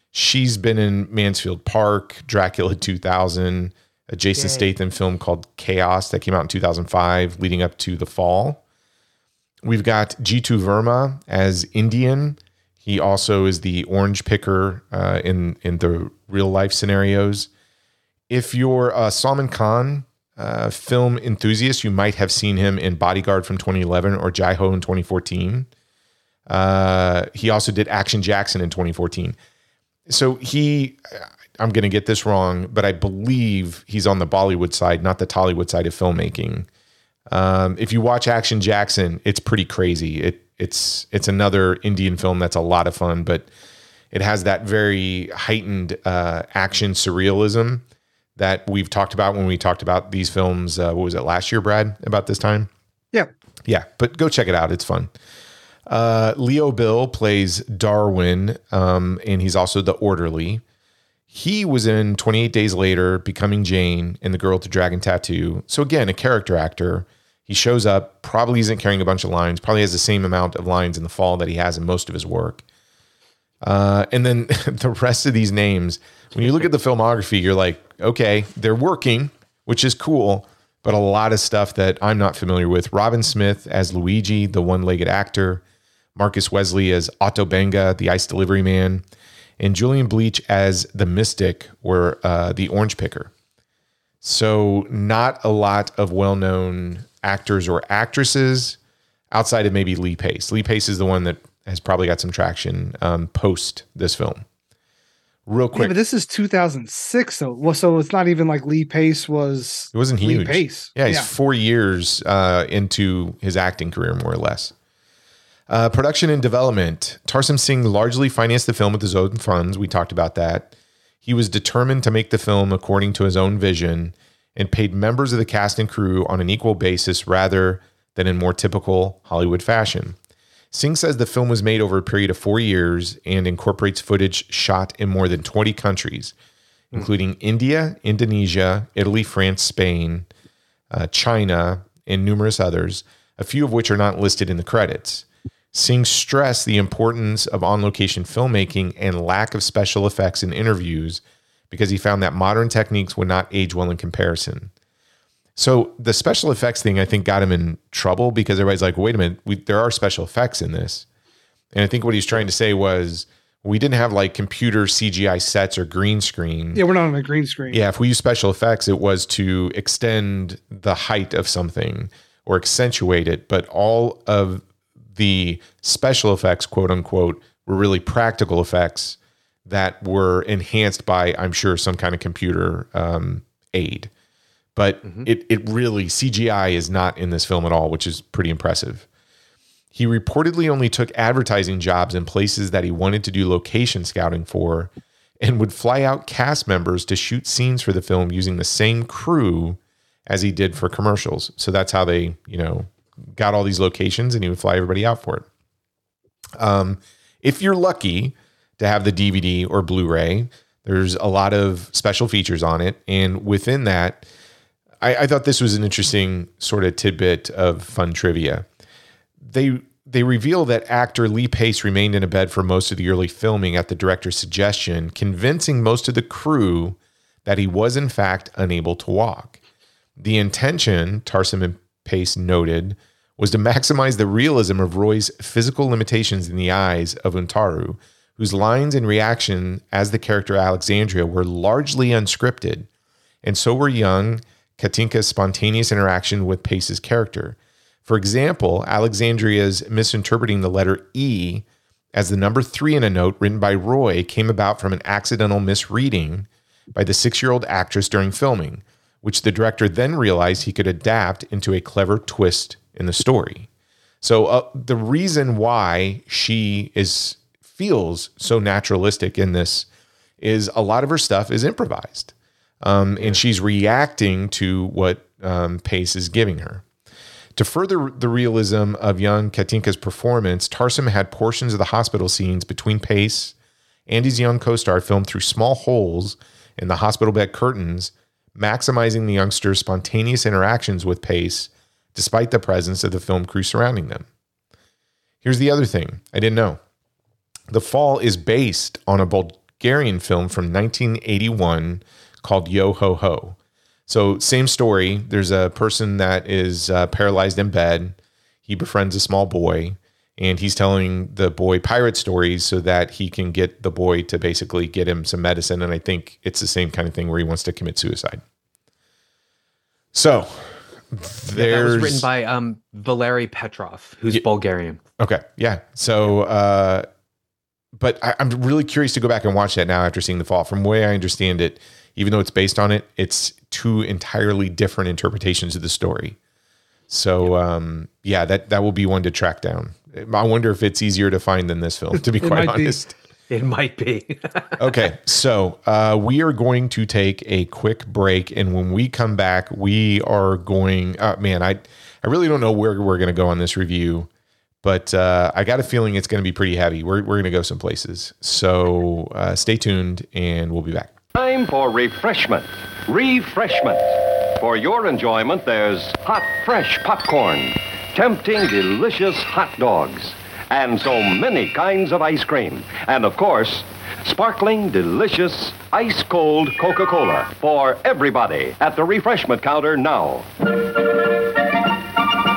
She's been in Mansfield Park, Dracula 2000, a Jason Yay. Statham film called Chaos that came out in 2005, leading up to The Fall. We've got Jeetu Verma as Indian. He also is the orange picker uh, in in the real life scenarios. If you're a Salman Khan uh, film enthusiast, you might have seen him in Bodyguard from 2011 or Jai Ho in 2014. Uh, he also did Action Jackson in 2014. So he, I'm going to get this wrong, but I believe he's on the Bollywood side, not the Tollywood side of filmmaking. Um, if you watch Action Jackson, it's pretty crazy. It it's it's another Indian film that's a lot of fun, but it has that very heightened uh, action surrealism that we've talked about when we talked about these films. Uh, what was it last year, Brad? About this time? Yeah. Yeah, but go check it out. It's fun. Uh, Leo Bill plays Darwin, um, and he's also the orderly. He was in 28 Days Later, Becoming Jane, and The Girl with the Dragon Tattoo. So, again, a character actor. He shows up, probably isn't carrying a bunch of lines, probably has the same amount of lines in the fall that he has in most of his work. Uh, and then the rest of these names, when you look at the filmography, you're like, okay, they're working, which is cool, but a lot of stuff that I'm not familiar with. Robin Smith as Luigi, the one legged actor, Marcus Wesley as Otto Benga, the ice delivery man, and Julian Bleach as the mystic or uh, the orange picker. So, not a lot of well known actors or actresses outside of maybe Lee Pace. Lee Pace is the one that has probably got some traction um, post this film. Real Yeah, quick, but this is 2006, though. Well, so it's not even like Lee Pace was. it wasn't Lee huge. Pace. Yeah, he's Yeah. four years uh, into his acting career, more or less. Uh, production and development. Tarsem Singh largely financed the film with his own funds. We talked about that. He was determined to make the film according to his own vision and paid members of the cast and crew on an equal basis rather than in more typical Hollywood fashion. Singh says the film was made over a period of four years and incorporates footage shot in more than 20 countries, including India, Indonesia, Italy, France, Spain, uh, China, and numerous others, a few of which are not listed in the credits. Singh stressed the importance of on location filmmaking and lack of special effects in interviews because he found that modern techniques would not age well in comparison. So the special effects thing, I think, got him in trouble because everybody's like, wait a minute, we, there are special effects in this. And I think what he's trying to say was we didn't have like computer CGI sets or green screen. Yeah, we're not on a green screen. Yeah, if we use special effects, it was to extend the height of something or accentuate it. But all of the special effects, quote unquote, were really practical effects that were enhanced by, I'm sure, some kind of computer um, aid. But it, it really, CGI is not in this film at all, which is pretty impressive. He reportedly only took advertising jobs in places that he wanted to do location scouting for and would fly out cast members to shoot scenes for the film using the same crew as he did for commercials. So that's how they, you know, got all these locations and he would fly everybody out for it. Um, if you're lucky to have the DVD or Blu ray, there's a lot of special features on it. And within that, I, I thought this was an interesting sort of tidbit of fun trivia. They they reveal that actor Lee Pace remained in a bed for most of the early filming at the director's suggestion, convincing most of the crew that he was in fact unable to walk. The intention, Tarsem and Pace noted, was to maximize the realism of Roy's physical limitations in the eyes of Untaru, whose lines and reaction as the character Alexandria were largely unscripted, and so were young Catinca's spontaneous interaction with Pace's character. For example, Alexandria's misinterpreting the letter E as the number three in a note written by Roy came about from an accidental misreading by the six year old actress during filming, which the director then realized he could adapt into a clever twist in the story. So uh, the reason why she is feels so naturalistic in this is a lot of her stuff is improvised, um, and she's reacting to what um, Pace is giving her. To further the realism of young Catinca's performance, Tarsem had portions of the hospital scenes between Pace and his young co-star filmed through small holes in the hospital bed curtains, maximizing the youngster's spontaneous interactions with Pace despite the presence of the film crew surrounding them. Here's the other thing I didn't know. The Fall is based on a Bulgarian film from 1981 called Yo Ho Ho. So, same story. There's a person that is uh, paralyzed in bed. He befriends a small boy, and he's telling the boy pirate stories so that he can get the boy to basically get him some medicine. And I think it's the same kind of thing where he wants to commit suicide. So, there's that was written by um, Valery Petrov, who's Yeah. Bulgarian. Okay, yeah. So, uh, but I, I'm really curious to go back and watch that now after seeing the fall. From the way I understand it, even though it's based on it, it's two entirely different interpretations of the story. So, um, yeah, that that will be one to track down. I wonder if it's easier to find than this film, to be It quite might be. honest. It might be. okay, so uh, we are going to take a quick break, and when we come back, we are going. Uh, man, I I really don't know where we're going to go on this review, but uh, I got a feeling it's going to be pretty heavy. We're we're going to go some places, so uh, stay tuned, and we'll be back. Time for refreshment. Refreshment. For your enjoyment, there's hot, fresh popcorn, tempting, delicious hot dogs, and so many kinds of ice cream. And of course, sparkling, delicious, ice cold Coca Cola for everybody at the refreshment counter now.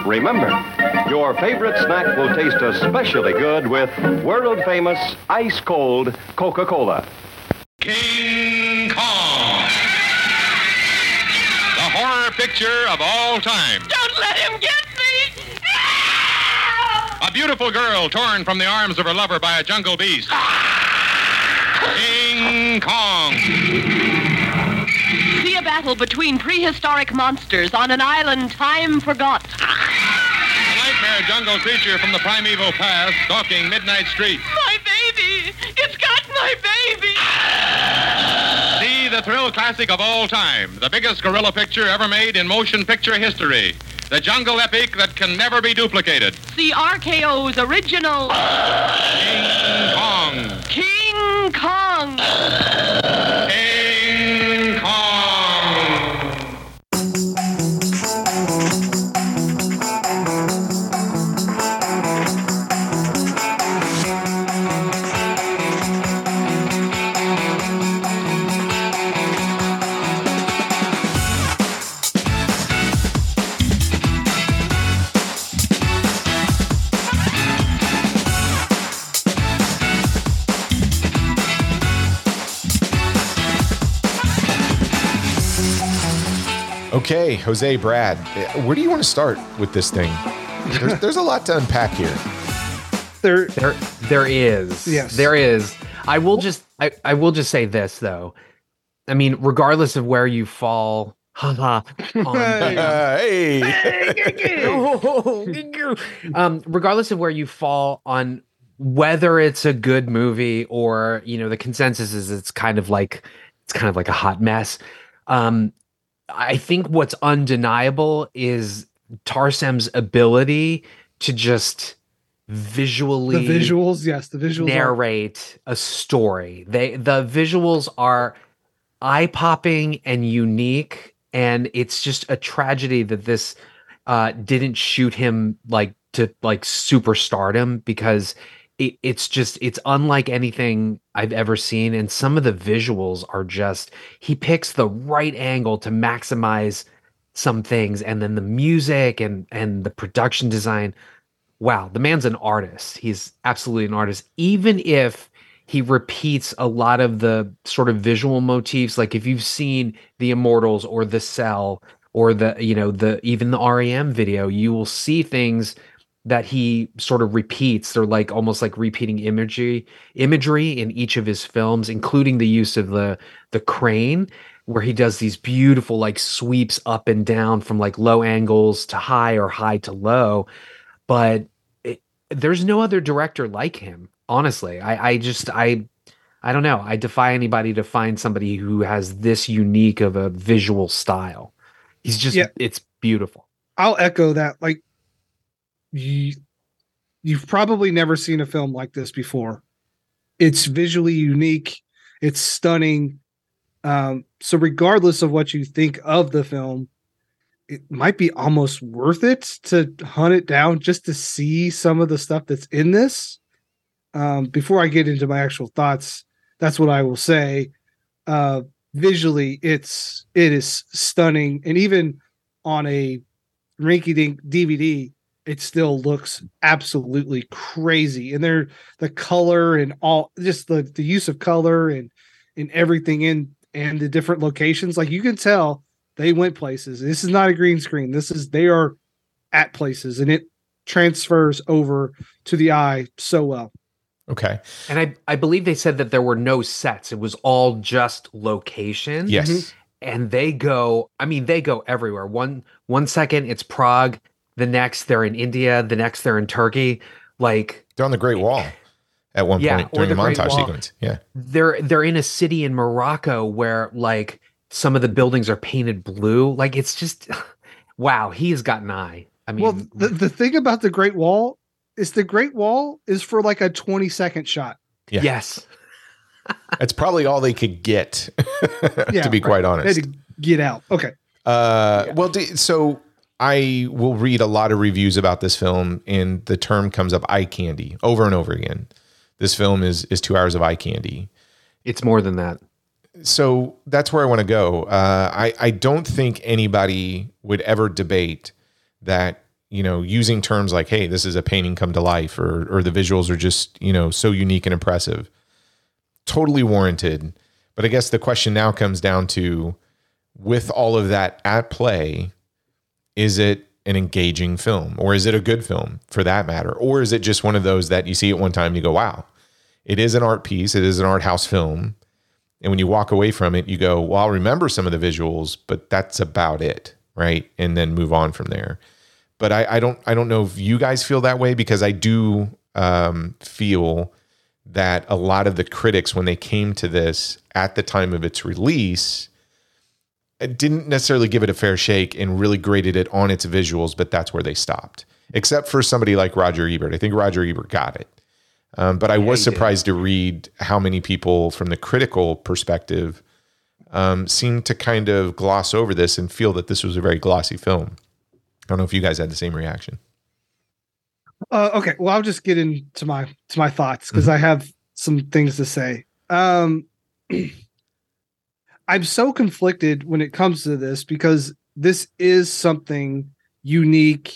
Remember, your favorite snack will taste especially good with world famous ice cold Coca Cola. King Kong. The horror picture of all time. Don't let him get me! A beautiful girl torn from the arms of her lover by a jungle beast. King Kong. See a battle between prehistoric monsters on an island time forgot. A nightmare jungle creature from the primeval past stalking Midnight Street. My baby! It's got my baby! See the thrill classic of all time. The biggest gorilla picture ever made in motion picture history. The jungle epic that can never be duplicated. See RKO's original King Kong. King Kong! King Okay, Jose, Brad, uh, where do you want to start with this thing? There's, there's a lot to unpack here. There, There, there is. Yes. there is. I will just, I, I will just say this though. I mean, regardless of where you fall, haha, on hey, um, regardless of where you fall on whether it's a good movie or you know the consensus is it's kind of like it's kind of like a hot mess. Um, I think what's undeniable is Tarsem's ability to just visually the visuals, yes, the visuals. are- narrate a story. They the visuals are eye popping and unique, and it's just a tragedy that this uh, didn't shoot him like to like superstardom because it, it's just it's unlike anything I've ever seen, and some of the visuals are just he picks the right angle to maximize some things and then the music and and the production design. Wow the man's an artist. He's absolutely an artist. Even if he repeats a lot of the sort of visual motifs like if you've seen the immortals or the cell or the you know the even the rem video you will see things that he sort of repeats they're like almost like repeating imagery imagery in each of his films including the use of the the crane where he does these beautiful like sweeps up and down from like low angles to high or high to low. But it, there's no other director like him honestly. I i just i i don't know. I defy anybody to find somebody who has this unique of a visual style. He's just Yeah. it's beautiful. I'll echo that. Like you, you've probably never seen a film like this before. It's visually unique. It's stunning. Um, so regardless of what you think of the film, it might be almost worth it to hunt it down just to see some of the stuff that's in this. Um, before I get into my actual thoughts, that's what I will say. Uh, visually, it's it is stunning, and even on a rinky dink DVD, it still looks absolutely crazy. And they're the color and all just the, the use of color and and everything in and the different locations. Like you can tell they went places. This is not a green screen. This is they are at places and it transfers over to the eye so well. Okay. and i i believe they said that there were no sets it was all just location Yes. Mm-hmm. and they go i mean they go everywhere one one second it's prague the next they're in india the next they're in turkey like They're on the Great Wall at one Yeah, point during the, the montage Wall. sequence. Yeah. they're they're in a city in morocco where like some of the buildings are painted blue like it's just wow he's got an eye i mean well, the, the thing about the Great Wall is the Great Wall is for like a 20 second shot. Yeah. yes That's probably all they could get, Yeah, to be quite They had honest. to get out. Okay. Uh, Well, so I will read a lot of reviews about this film, and the term comes up eye candy over and over again. This film is is two hours of eye candy. it's more than that so that's where I want to go. Uh, I I don't think anybody would ever debate that you know using terms like "Hey, this is a painting come to life," or or the visuals are just you know so unique and impressive. Totally warranted. But I guess the question now comes down to, with all of that at play, is it an engaging film, or is it a good film for that matter, or is it just one of those that you see at one time and you go, "Wow." It is an art piece. It is an art house film. And when you walk away from it, you go, well, I'll remember some of the visuals, but that's about it. Right. And then move on from there. But I, I don't I don't know if you guys feel that way because I do um, feel that a lot of the critics, when they came to this at the time of its release, didn't necessarily give it a fair shake and really graded it on its visuals, but that's where they stopped. Except for somebody like Roger Ebert. I think Roger Ebert got it. Um, but I was he did. surprised to read how many people, from the critical perspective, um, seem to kind of gloss over this and feel that this was a very glossy film. I don't know if you guys had the same reaction. Uh, okay, well, I'll just get into my to my thoughts because I have some things to say. Um, I'm so conflicted when it comes to this because this is something unique.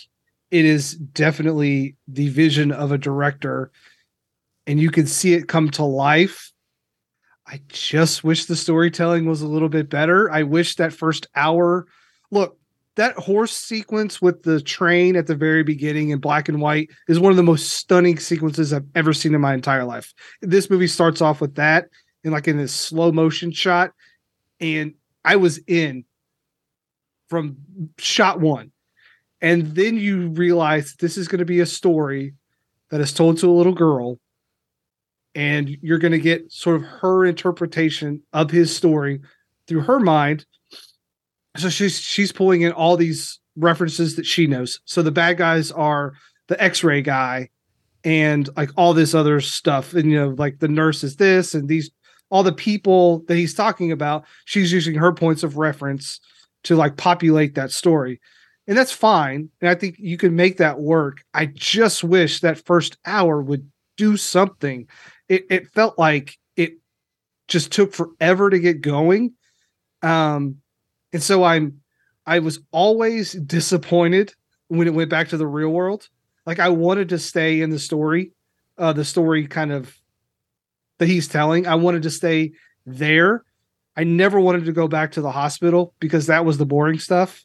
It is definitely the vision of a director, and you can see it come to life. I just wish the storytelling was a little bit better. I wish that first hour. Look, that horse sequence with the train at the very beginning in black and white is one of the most stunning sequences I've ever seen in my entire life. This movie starts off with that and like in this slow motion shot, and I was in from shot one. And then you realize this is going to be a story that is told to a little girl, and you're going to get sort of her interpretation of his story through her mind so she's she's pulling in all these references that she knows. So the bad guys are the X-ray guy and like all this other stuff, and you know, like the nurse is this and these all the people that he's talking about. She's using her points of reference to like populate that story, and that's fine. And I think you can make that work. I just wish that first hour would do something. It it felt like it just took forever to get going. Um, and so I'm I was always disappointed when it went back to the real world. Like I wanted to stay in the story, uh, the story kind of that he's telling. I wanted to stay there. I never wanted to go back to the hospital because that was the boring stuff.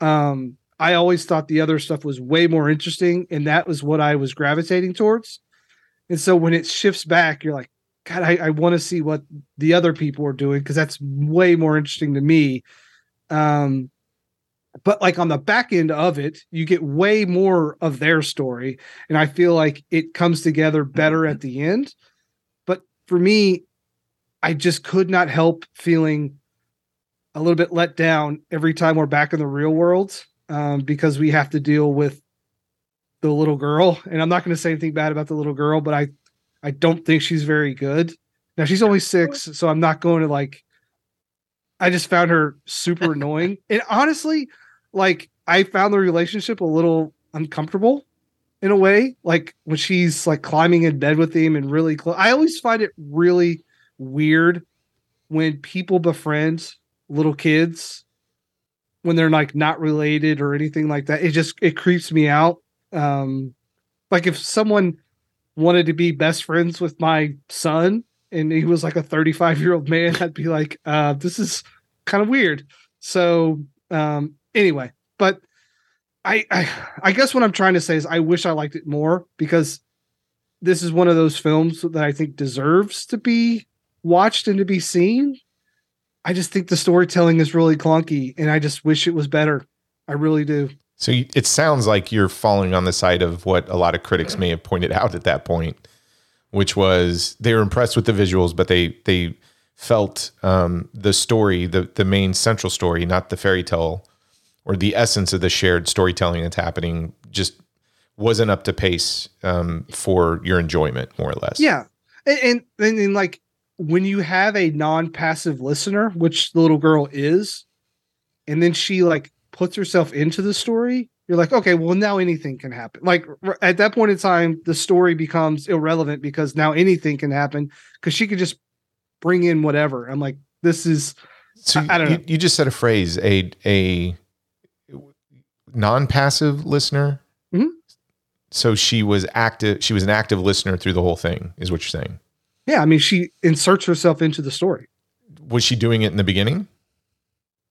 Um, I always thought the other stuff was way more interesting, and that was what I was gravitating towards. And so when it shifts back, you're like, God, I, I want to see what the other people are doing because that's way more interesting to me. Um, but like on the back end of it, you get way more of their story, and I feel like it comes together better at the end. For me, I just could not help feeling a little bit let down every time we're back in the real world um, because we have to deal with the little girl. And I'm not going to say anything bad about the little girl, but I I don't think she's very good. Now she's only six, so I'm not going to like. I just found her super annoying, and honestly, like I found the relationship a little uncomfortable in a way. Like when she's like climbing in bed with him and really close. I always find it really weird when people befriend little kids when they're like not related or anything like that. It just it creeps me out. Um, like if someone wanted to be best friends with my son and he was like a 35 year old man, I'd be like, uh, this is kind of weird. So um, anyway, but I, I guess what I'm trying to say is I wish I liked it more because this is one of those films that I think deserves to be watched and to be seen. I just think the storytelling is really clunky and I just wish it was better. I really do. So you, it sounds like you're falling on the side of what a lot of critics may have pointed out at that point, which was they were impressed with the visuals, but they they felt um, the story, the the main central story, not the fairy tale or the essence of the shared storytelling that's happening, just wasn't up to pace um, for your enjoyment, more or less. Yeah. And, and, and, and like when you have a non-passive listener, which the little girl is, and then she like puts herself into the story, you're like, okay, well now anything can happen. Like r- at that point in time, the story becomes irrelevant because now anything can happen because she could just bring in whatever. I'm like, this is So I- I don't you, know. you just said a phrase, a a non-passive listener. Mhm. So she was active. She was an active listener through the whole thing. Is what you're saying? yeah. I mean, she inserts herself into the story. Was she doing it in the beginning,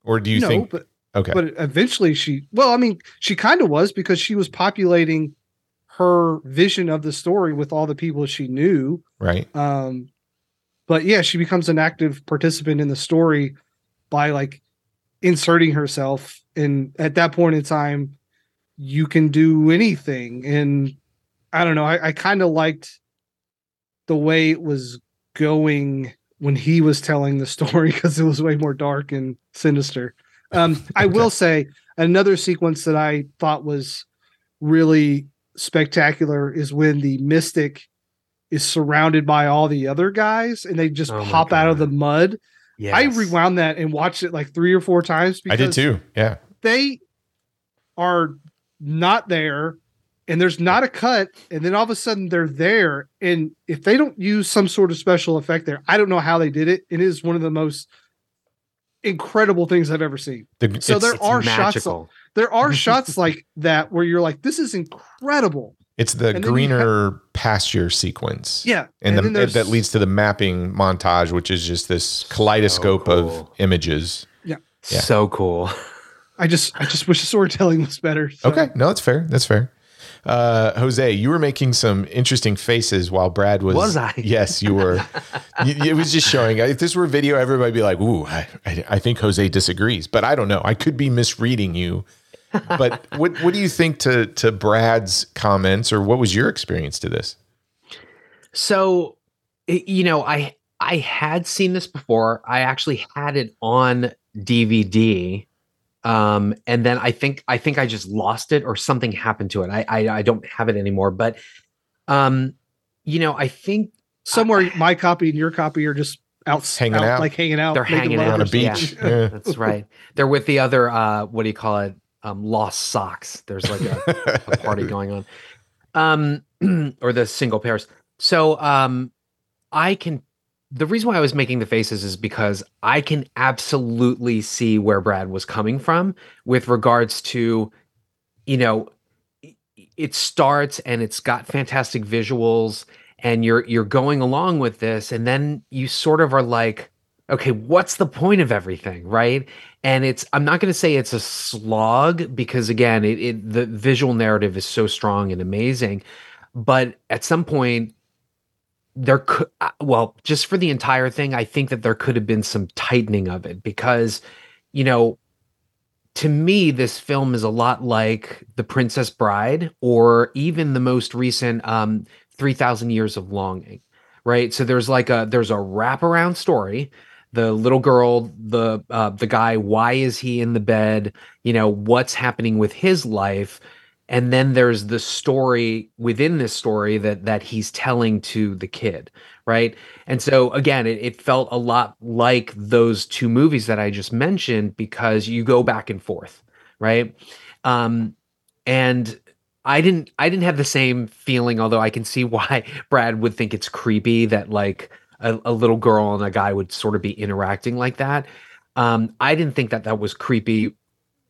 or do you no, think? but okay, but eventually she well i mean she kind of was because she was populating her vision of the story with all the people she knew right. um but yeah she becomes an active participant in the story by like inserting herself and at that point in time you can do anything. And i don't know i, I kind of liked the way it was going when he was telling the story because it was way more dark and sinister. Um, I will say another sequence that I thought was really spectacular is when the mystic is surrounded by all the other guys and they just Oh pop out of the mud. Yes. I rewound that and watched it like three or four times I did too. Yeah. they are not there and there's not a cut and then all of a sudden they're there and if they don't use some sort of special effect there i don't know how they did it it is one of the most incredible things i've ever seen The, So there It's are shots there are shots like that where you're like this is incredible it's the and then you greener pasture sequence. yeah And, then the, there's- that leads to the mapping montage, which is just this kaleidoscope of cool. images. Yeah. So cool. i just i just wish the storytelling was better so- Okay, no, that's fair. That's fair. Uh, Jose, you were making some interesting faces while Brad was. Was I? Yes, you were. It was just showing. If this were video, everybody would be like, "Ooh, I, I, I think Jose disagrees," but I don't know. I could be misreading you. But what what do you think to to Brad's comments, or what was your experience to this? So, you know, I I had seen this before. I actually had it on DVD, um, and then I think I think I just lost it or something happened to it. I I, I don't have it anymore. But, um, you know, I think somewhere my copy and your copy are just out Hanging out. like hanging out They're hanging out On a beach. Yeah. Yeah. that's right. They're with the other uh, what do you call it? Um, lost socks. There's like a, a party going on. Um or the single pairs. So um i can the reason why I was making the faces is because I can absolutely see where Brad was coming from with regards to, you know, it starts and it's got fantastic visuals and you're you're going along with this. And then you sort of are like okay what's the point of everything right? And it's i'm not going to say it's a slog because again it, it the visual narrative is so strong and amazing but at some point there could uh, well just for the entire thing i think that there could have been some tightening of it because you know to me this film is a lot like the princess bride or even the most recent um 3000 years of longing right? So there's like a there's a wraparound story the little girl the uh, the guy why is he in the bed? You know what's happening with his life? And then there's the story within this story that that he's telling to the kid right? And so again it, it felt a lot like those two movies that i just mentioned because you go back and forth right? Um and i didn't i didn't have the same feeling although i can see why brad would think it's creepy that like a, a little girl and a guy would sort of be interacting like that. Um i didn't think that that was creepy.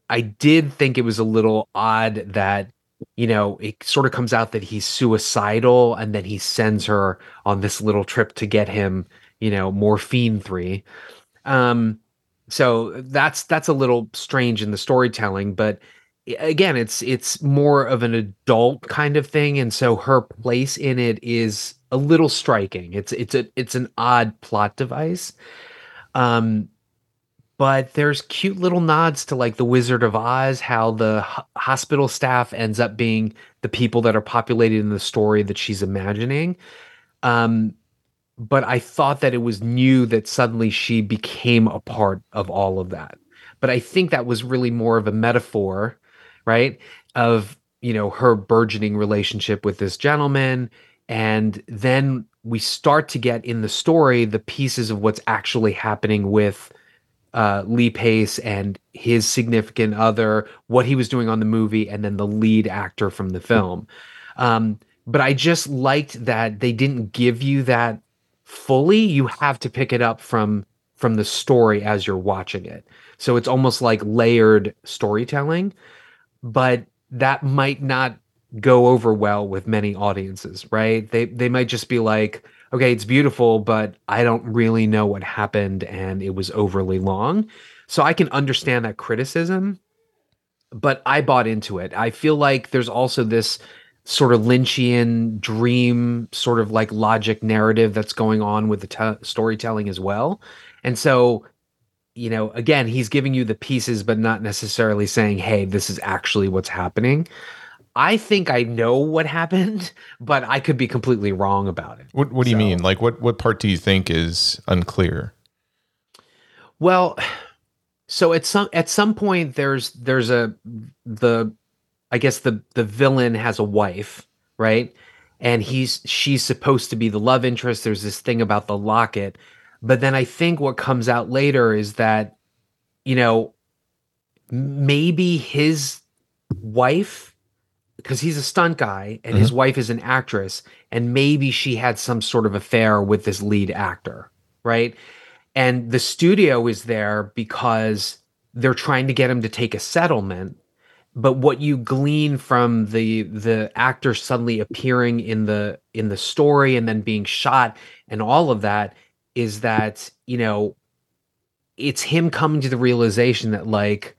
I did think it was a little odd that you know it sort of comes out that he's suicidal and then he sends her on this little trip to get him you know morphine 3 um so that's that's a little strange in the storytelling but again it's it's more of an adult kind of thing. And so her place in it is a little striking it's it's a it's an odd plot device um but there's cute little nods to like the Wizard of Oz, how the h- hospital staff ends up being the people that are populated in the story that she's imagining. Um, but I thought that it was new that suddenly she became a part of all of that. But I think that was really more of a metaphor, right? Of, you know, her burgeoning relationship with this gentleman. And then we start to get in the story the pieces of what's actually happening with uh, Lee Pace and his significant other, what he was doing on the movie, and then the lead actor from the film. Um, but I just liked that they didn't give you that fully. You have to pick it up from from the story as you're watching it. So it's almost like layered storytelling, but that might not go over well with many audiences, right? They they might just be like, okay, it's beautiful, but I don't really know what happened and it was overly long. So I can understand that criticism, but I bought into it. I feel like there's also this sort of Lynchian dream, sort of like logic narrative that's going on with the t- storytelling as well. And so, you know, again, he's giving you the pieces, but not necessarily saying, hey, this is actually what's happening. I think I know what happened, but I could be completely wrong about it. What What do you mean? Like, what what part do you think is unclear? Well, so at some at some point there's there's a the I guess the the villain has a wife, right? And he's she's supposed to be the love interest. There's this thing about the locket. But then I think what comes out later is that you know maybe his wife because he's a stunt guy and his mm-hmm. wife is an actress and maybe she had some sort of affair with this lead actor, right? and the studio is there because they're trying to get him to take a settlement but what you glean from the the actor suddenly appearing in the in the story and then being shot and all of that is that you know it's him coming to the realization that like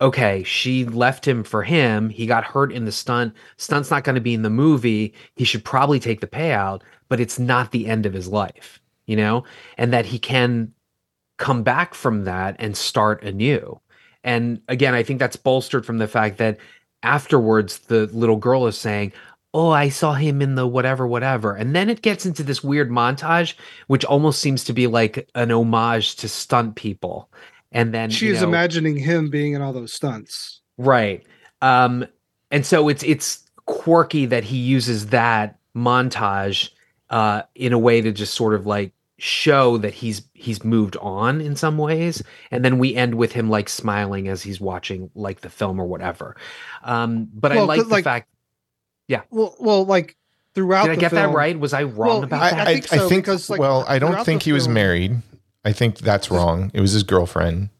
okay she left him for him he got hurt in the stunt stunt's not going to be in the movie he should probably take the payout but it's not the end of his life you know and that he can come back from that and start anew. And again, I think that's bolstered from the fact that afterwards the little girl is saying, Oh, I saw him in the whatever, whatever. And then it gets into this weird montage, which almost seems to be like an homage to stunt people. And then She you is know- imagining him being in all those stunts. Right. Um, and so it's it's quirky that he uses that montage uh, in a way to just sort of like show that he's he's moved on in some ways and then we end with him like smiling as he's watching like the film or whatever um but i like the like- fact yeah Well, well, like throughout. Did I the get that film- right? Was I wrong Well, about I, that? I I, think so, because, like, well, I don't think the he was film- married. I think that's wrong. It was his girlfriend.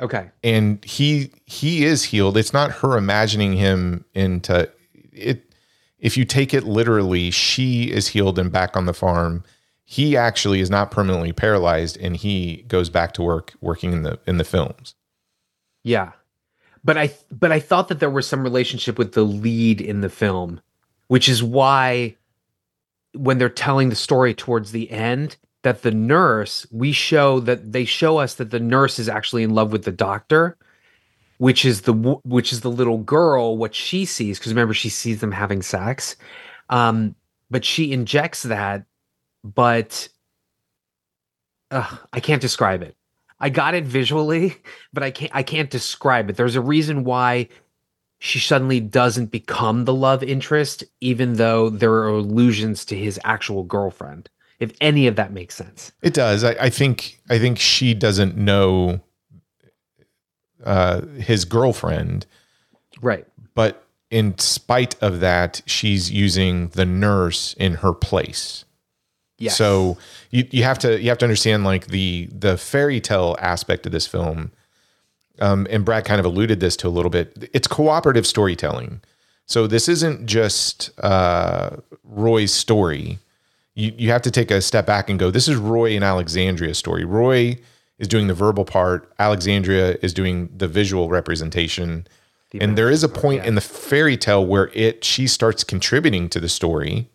okay. and he he is healed it's not her imagining him into it if you take it literally she is healed and back on the farm he actually is not permanently paralyzed and he goes back to work working in the in the films Yeah. But I but I thought that there was some relationship with the lead in the film, which is why when they're telling the story towards the end that the nurse, we show that they show us that the nurse is actually in love with the doctor, which is the which is the little girl what she sees because remember she sees them having sex. Um but she injects that but Ugh, I can't describe it. I got it visually, but I can't I can't describe it. There's a reason why she suddenly doesn't become the love interest, even though there are allusions to his actual girlfriend. If any of that makes sense. it does i, I think i think she doesn't know uh his girlfriend Right. but in spite of that she's using the nurse in her place Yes. So you, you have to you have to understand like the the fairy tale aspect of this film. Um, and Brad kind of alluded this to a little bit. It's cooperative storytelling. So this isn't just uh, Roy's story. You you have to take a step back and go. This is Roy and Alexandria's story. Roy is doing the verbal part. Alexandria is doing the visual representation. and there is a point in the fairy tale where it she starts contributing to the story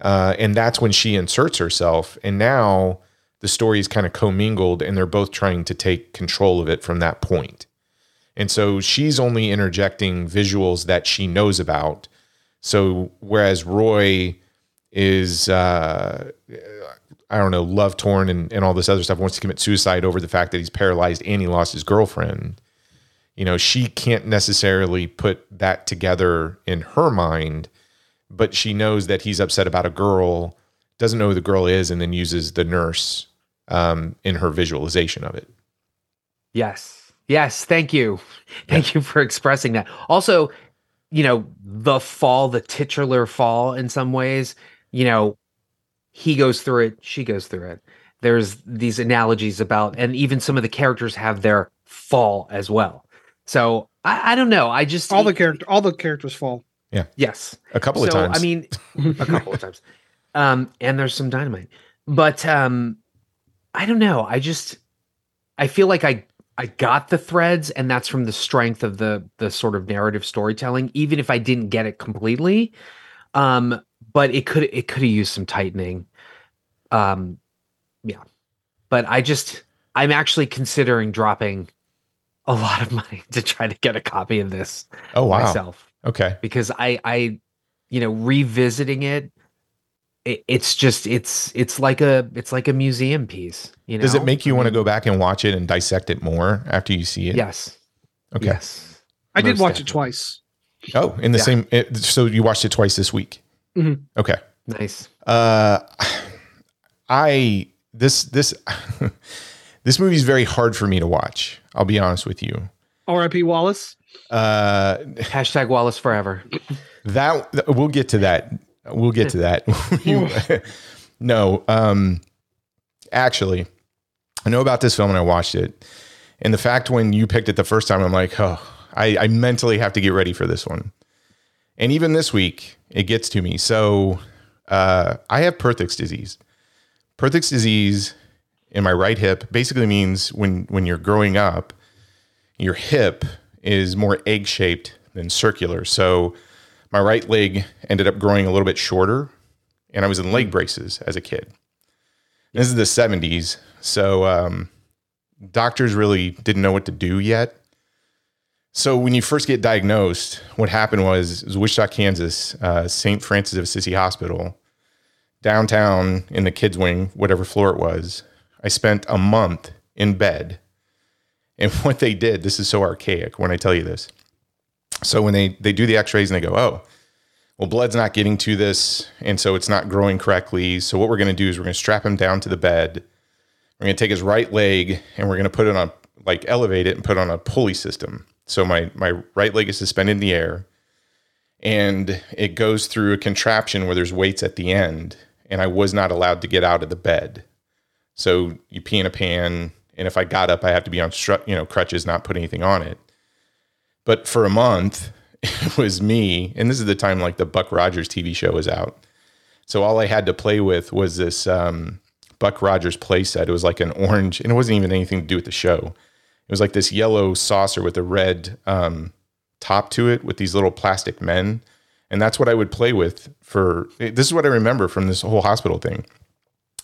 uh, and that's when she inserts herself and now the story is kind of commingled and they're both trying to take control of it from that point and so she's only interjecting visuals that she knows about so whereas roy is uh, i don't know love torn and, and all this other stuff wants to commit suicide over the fact that he's paralyzed and he lost his girlfriend you know she can't necessarily put that together in her mind but she knows that he's upset about a girl, doesn't know who the girl is, and then uses the nurse um, in her visualization of it. Yes. Yes. Thank you. Thank you for expressing that. Also, you know, the fall, the titular fall in some ways, you know, he goes through it, she goes through it. There's these analogies about, and even some of the characters have their fall as well. So I, I don't know. I just all the character, all the characters fall. Yeah. Yes, A couple of times. I mean, a couple of times. Um, and there's some dynamite. But um I don't know. I just I feel like I I got the threads and that's from the strength of the the sort of narrative storytelling, even if I didn't get it completely. Um, but it could it could have used some tightening. Um yeah. But I just I'm actually considering dropping a lot of money to try to get a copy of this oh wow. myself Okay. because I I you know revisiting it, it it's just it's it's like a it's like a museum piece. You know, Does it make you I want to go back and watch it and dissect it more after you see it? Yes. Okay. Yes. I did Most watch it twice. Oh, in the Yeah. same. It, so you watched it twice this week. Mhm. Okay. Nice. Uh, I this this this movie is very hard for me to watch. I'll be honest with you. R.I.P. Wallace. Uh, Hashtag Wallace forever. that we'll get to that. We'll get to that. No, um, actually, I know about this film and I watched it. And the fact when you picked it the first time, I'm like, oh, I, I mentally have to get ready for this one. And even this week, it gets to me. So uh, I have Perthes disease. Perthes disease in my right hip basically means when when you're growing up, your hip is more egg shaped than circular. So my right leg ended up growing a little bit shorter, and I was in leg braces as a kid. This is the 70s. So um, doctors really didn't know what to do yet. So when you first get diagnosed, what happened was, was Wichita, Kansas, uh, St. Francis of Assisi Hospital, downtown in the kids' wing, whatever floor it was. I spent a month in bed. And what they did, this is so archaic when I tell you this. So when they they do the x-rays and they go, "Oh, well blood's not getting to this and so it's not growing correctly. So what we're going to do is we're going to strap him down to the bed. We're going to take his right leg and we're going to put it on like elevate it and put it on a pulley system. So my my right leg is suspended in the air and it goes through a contraption where there's weights at the end, and I was not allowed to get out of the bed. So you pee in a pan, and if I got up, I have to be on stru- you know crutches, not put anything on it. But for a month, it was me, and this is the time like the Buck Rogers TV show was out. So all I had to play with was this um, Buck Rogers playset. It was like an orange, and it wasn't even anything to do with the show. It was like this yellow saucer with a red um, top to it with these little plastic men. And that's what I would play with for this is what I remember from this whole hospital thing.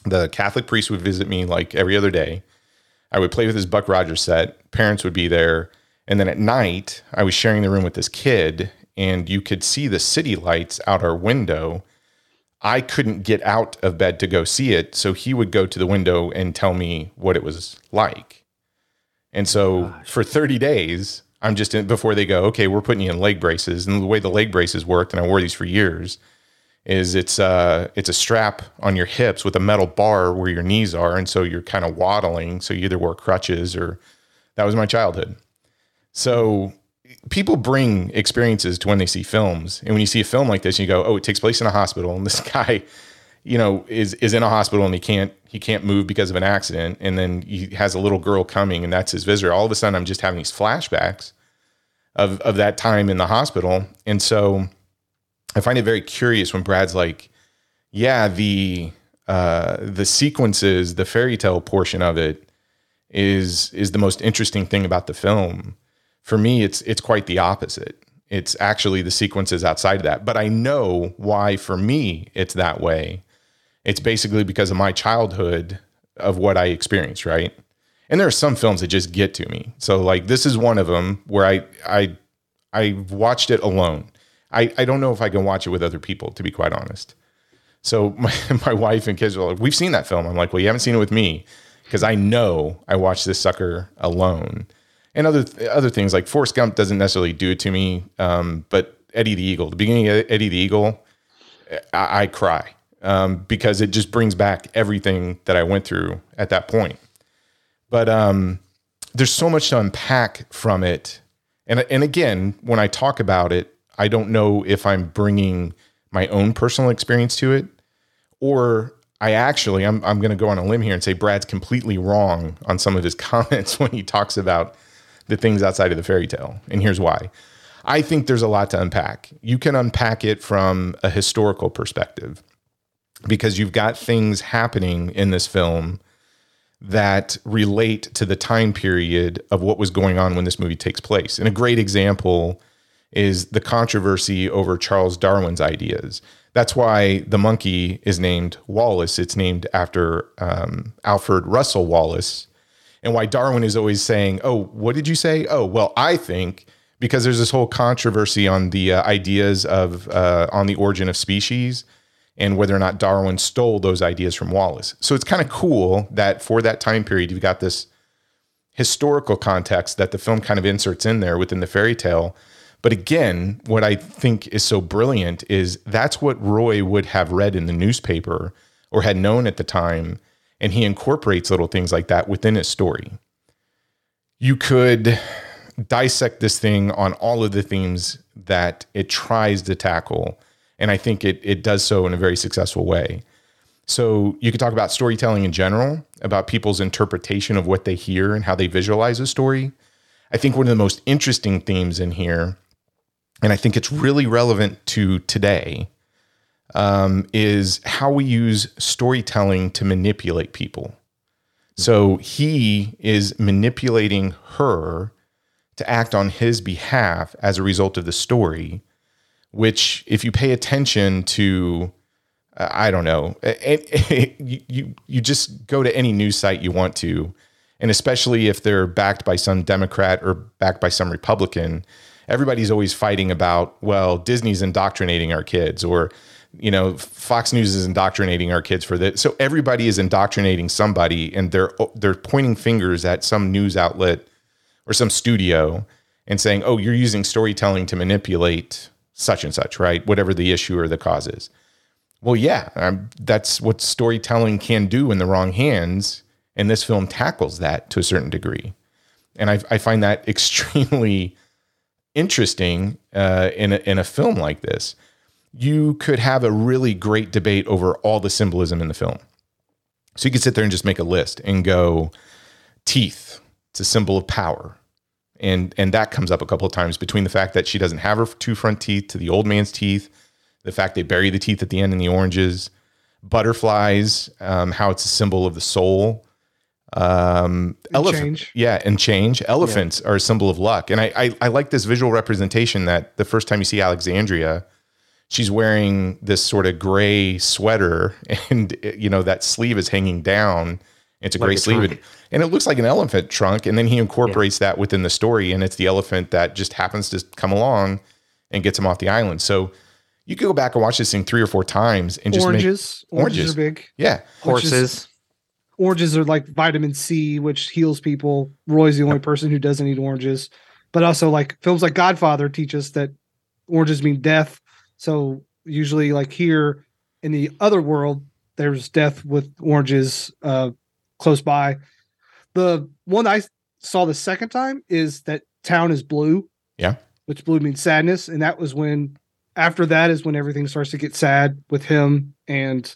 The Catholic priest would visit me like every other day. I would play with his Buck Rogers set. Parents would be there. And then at night, I was sharing the room with this kid, and you could see the city lights out our window. I couldn't get out of bed to go see it. So he would go to the window and tell me what it was like. And so for 30 days, I'm just in before they go, okay, we're putting you in leg braces. And the way the leg braces worked, and I wore these for years, is it's uh it's a strap on your hips with a metal bar where your knees are. And so you're kind of waddling. So you either wore crutches or that was my childhood. So people bring experiences to when they see films. And when you see a film like this, you go, oh, it takes place in a hospital. And this guy, you know, is is in a hospital and he can't he can't move because of an accident. And then he has a little girl coming and that's his visitor. All of a sudden I'm just having these flashbacks of of that time in the hospital. And so I find it very curious when Brad's like, yeah, the uh the sequences, the fairy tale portion of it is is the most interesting thing about the film for me it's it's quite the opposite it's actually the sequences outside of that but i know why for me it's that way it's basically because of my childhood of what i experienced right? And there are some films that just get to me. So like this is one of them where i i i watched it alone. I i don't know if i can watch it with other people to be quite honest. So my, my wife and kids are like we've seen that film. I'm like well you haven't seen it with me because i know i watched this sucker alone. And other other things like Forrest Gump doesn't necessarily do it to me, um, but Eddie the Eagle, the beginning of Eddie the Eagle, I, I cry um, because it just brings back everything that I went through at that point. But um, there's so much to unpack from it, and and again, when I talk about it, I don't know if I'm bringing my own personal experience to it, or I actually I'm I'm going to go on a limb here and say Brad's completely wrong on some of his comments when he talks about the things outside of the fairy tale. And here's why. I think there's a lot to unpack. You can unpack it from a historical perspective because you've got things happening in this film that relate to the time period of what was going on when this movie takes place. And a great example is the controversy over Charles Darwin's ideas. That's why the monkey is named Wallace. It's named after um, Alfred Russel Wallace, and why Darwin is always saying, "Oh, what did you say?" Oh, well, I think because there's this whole controversy on the uh, ideas of uh, on the origin of species and whether or not Darwin stole those ideas from Wallace. So it's kind of cool that for that time period you've got this historical context that the film kind of inserts in there within the fairy tale. But again, what I think is so brilliant is that's what Roy would have read in the newspaper or had known at the time and he incorporates little things like that within his story. You could dissect this thing on all of the themes that it tries to tackle, and I think it it does so in a very successful way. So you could talk about storytelling in general, about people's interpretation of what they hear and how they visualize a story. I think one of the most interesting themes in here, and I think it's really relevant to today, um, is how we use storytelling to manipulate people. So he is manipulating her to act on his behalf as a result of the story, which, if you pay attention to, uh, I don't know, it, it, you, you, you just go to any news site you want to, and especially if they're backed by some Democrat or backed by some Republican, everybody's always fighting about, well, Disney's indoctrinating our kids or you know, Fox News is indoctrinating our kids for this. So everybody is indoctrinating somebody, and they're they're pointing fingers at some news outlet or some studio and saying, "Oh, you're using storytelling to manipulate such and such, right? Whatever the issue or the cause is." Well, yeah, um, that's what storytelling can do in the wrong hands, and this film tackles that to a certain degree, and I, I find that extremely interesting uh, in a, in a film like this. You could have a really great debate over all the symbolism in the film. So you could sit there and just make a list and go, teeth. It's a symbol of power, and and that comes up a couple of times between the fact that she doesn't have her two front teeth to the old man's teeth, the fact they bury the teeth at the end in the oranges, butterflies, um, how it's a symbol of the soul. Um, elephant, yeah, and change. Elephants are a symbol of luck, and I, I I like this visual representation that the first time you see Alexandria, she's wearing this sort of gray sweater, and you know that sleeve is hanging down. It's a Like gray a sleeve, trunk. and it looks like an elephant trunk. And then he incorporates that within the story, and it's the elephant that just happens to come along and gets him off the island. So you could go back and watch this thing three or four times and just make oranges. oranges. oranges. are big. yeah, Which is- Horses. Oranges are like vitamin C, which heals people. Roy's the only person who doesn't eat oranges. But also, like films like Godfather teach us that oranges mean death. So usually, like here in the other world, there's death with oranges uh, close by. The one I saw the second time is that town is blue. Yeah. Which blue means sadness. And that was when, after that, is when everything starts to get sad with him and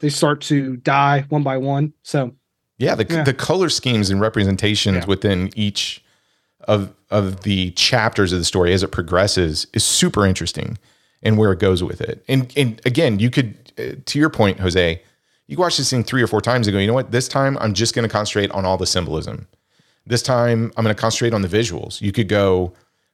they start to die one by one. So, Yeah, the Yeah. the color schemes and representations Yeah. within each of of the chapters of the story as it progresses is super interesting, and where it goes with it. And and again, you could, uh, to your point, Jose, you watch this thing three or four times and go, you know what? This time I'm just going to concentrate on all the symbolism. This time I'm going to concentrate on the visuals. You could go,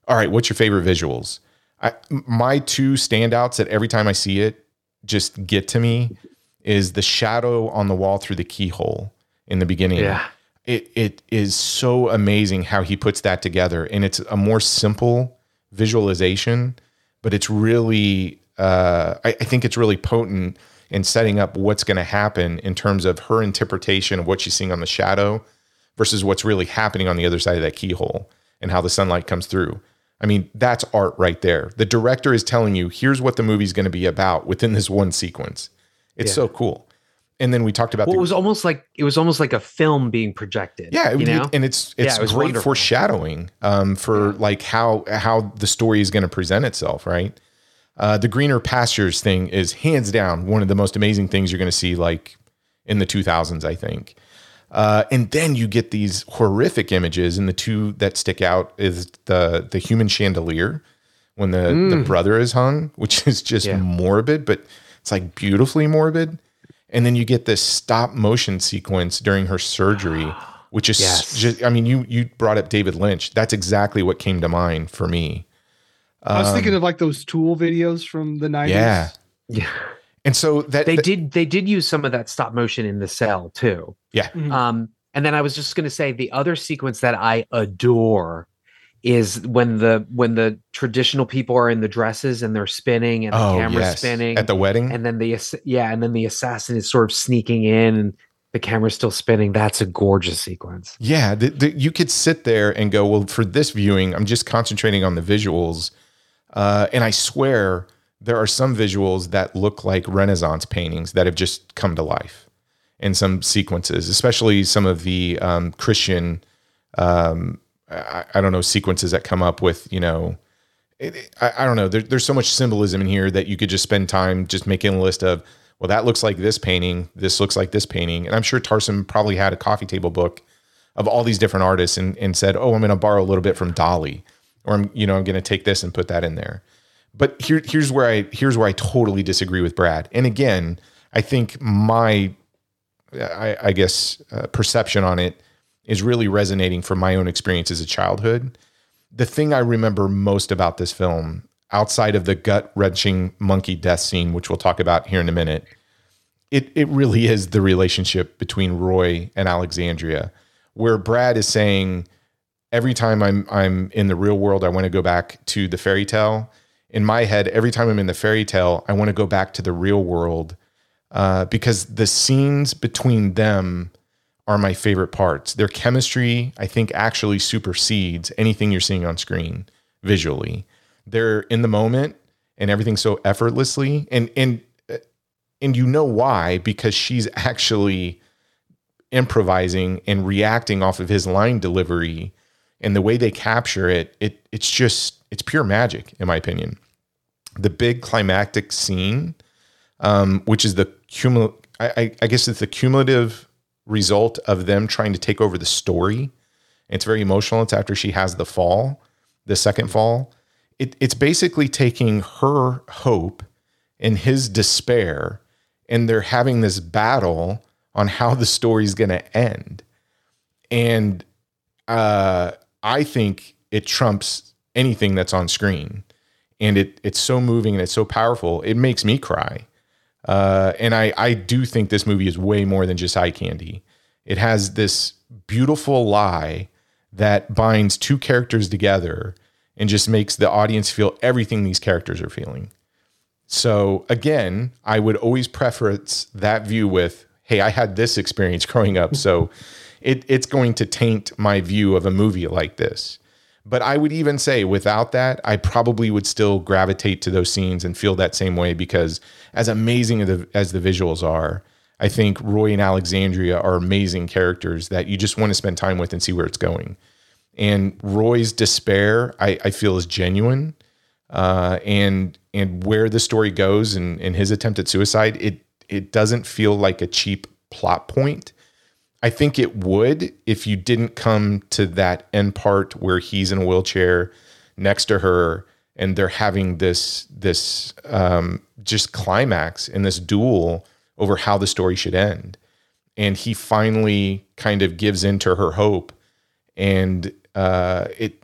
all right, what's your favorite visuals? I, my two standouts that every time I see it just get to me is the shadow on the wall through the keyhole in the beginning. Yeah. It it is so amazing how he puts that together. And it's a more simple visualization, but it's really uh, I, I think it's really potent in setting up what's going to happen in terms of her interpretation of what she's seeing on the shadow versus what's really happening on the other side of that keyhole and how the sunlight comes through. I mean, that's art right there. The director is telling you, here's what the movie's going to be about within this one sequence. It's Yeah. so cool. And then we talked about Well, the it was almost like it was almost like a film being projected. yeah, you know. and it's Yeah, it's it great wonderful. foreshadowing um, for like how how the story is going to present itself, right? Uh, the greener pastures thing is hands down one of the most amazing things you're going to see like in the 2000s, I think. Uh, and then you get these horrific images, and the two that stick out is the the human chandelier when the the brother is hung, which is just Mm. Yeah. morbid, but it's like beautifully morbid. And then you get this stop motion sequence during her surgery, which is Yes. just, I mean, you you brought up David Lynch. That's exactly what came to mind for me. I was thinking of like those tool videos from the 90s. Um, Yeah. yeah. And so that They that- did they did use some of that stop motion in the cell too. yeah. Mhm. Um, and then I was just going to say the other sequence that I adore is when the when the traditional people are in the dresses and they're spinning and the Oh, camera's yes. spinning At the wedding. and then the yeah and then the assassin is sort of sneaking in and the camera's still spinning. That's a gorgeous sequence. Yeah, the, the, you could sit there and go, well, for this viewing, I'm just concentrating on the visuals. Uh, and I swear there are some visuals that look like Renaissance paintings that have just come to life in some sequences, especially some of the um, Christian, um, I, I don't know, sequences that come up with, you know, it, it- I, I don't know. There, there's so much symbolism in here that you could just spend time just making a list of, well, that looks like this painting. This looks like this painting. And I'm sure Tarsem probably had a coffee table book of all these different artists and, and said, oh, I'm going to borrow a little bit from Dali, or I'm, you know, I'm going to take this and put that in there. But here, here's where I, here's where I totally disagree with Brad. And again, I think my, I, I guess, uh, perception on it is really resonating from my own experience as a childhood the thing I remember most about this film, outside of the gut wrenching monkey death scene, which we'll talk about here in a minute, it it really is the relationship between Roy and Alexandria, where Brad is saying, every time I'm I'm in the real world, I want to go back to the fairy tale. In my head, every time I'm in the fairy tale, I want to go back to the real world uh, because the scenes between them are my favorite parts. Their chemistry, I think, actually supersedes anything you're seeing on screen visually. They're in the moment and everything so effortlessly, and and uh, and you know why because she's actually improvising and reacting off of his line delivery and the way they capture it. It it's just it's pure magic in my opinion. The big climactic scene, um, which is the cumul, I, I, guess it's the cumulative result of them trying to take over the story. It's very emotional. It's after she has the fall, the second fall. It, it's basically taking her hope and his despair, and they're having this battle on how the story's going to end. And uh, I think it trumps anything that's on screen. And it it's so moving and it's so powerful. It makes me cry. Uh, and I I do think this movie is way more than just eye candy. It has this beautiful lie that binds two characters together and just makes the audience feel everything these characters are feeling. So again, I would always preference that view with, hey, I had this experience growing up, so it, it's going to taint my view of a movie like this. But I would even say without that, I probably would still gravitate to those scenes and feel that same way because as amazing as the, as the visuals are, I think Roy and Alexandria are amazing characters that you just want to spend time with and see where it's going. And Roy's despair, I, I feel, is genuine. Uh, and and where the story goes and, and his attempt at suicide, it it doesn't feel like a cheap plot point. I think it would if you didn't come to that end part where he's in a wheelchair next to her and they're having this this um, just climax in this duel over how the story should end. And he finally kind of gives into her hope. And uh, it,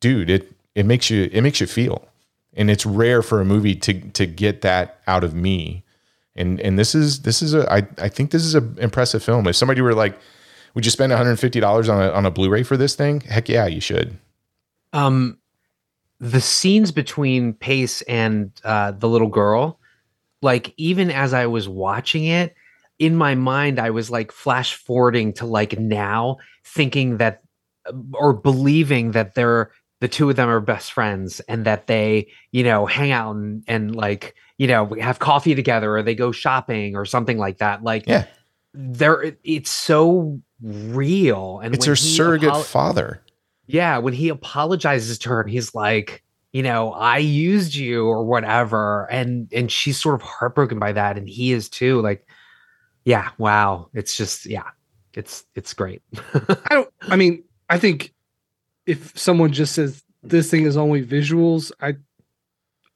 dude, it it makes you it makes you feel. And it's rare for a movie to to get that out of me. And and this is this is a I, I think this is an impressive film. If somebody were like, would you spend $150 on a on a Blu-ray for this thing? Heck yeah, you should. Um, the scenes between Pace and uh, the little girl, like even as I was watching it, in my mind, I was like flash forwarding to like now, thinking that or believing that they're the two of them are best friends and that they, you know, hang out and, and like, you know, we have coffee together or they go shopping or something like that. Like, Yeah. there, it's so real. And It's when her surrogate apol- father. yeah, when he apologizes to her and he's like, you know, I used you or whatever, and and she's sort of heartbroken by that, and he is too. Like, yeah, wow, it's just yeah, it's it's great. I don't. I mean, I think if someone just says this thing is only visuals, I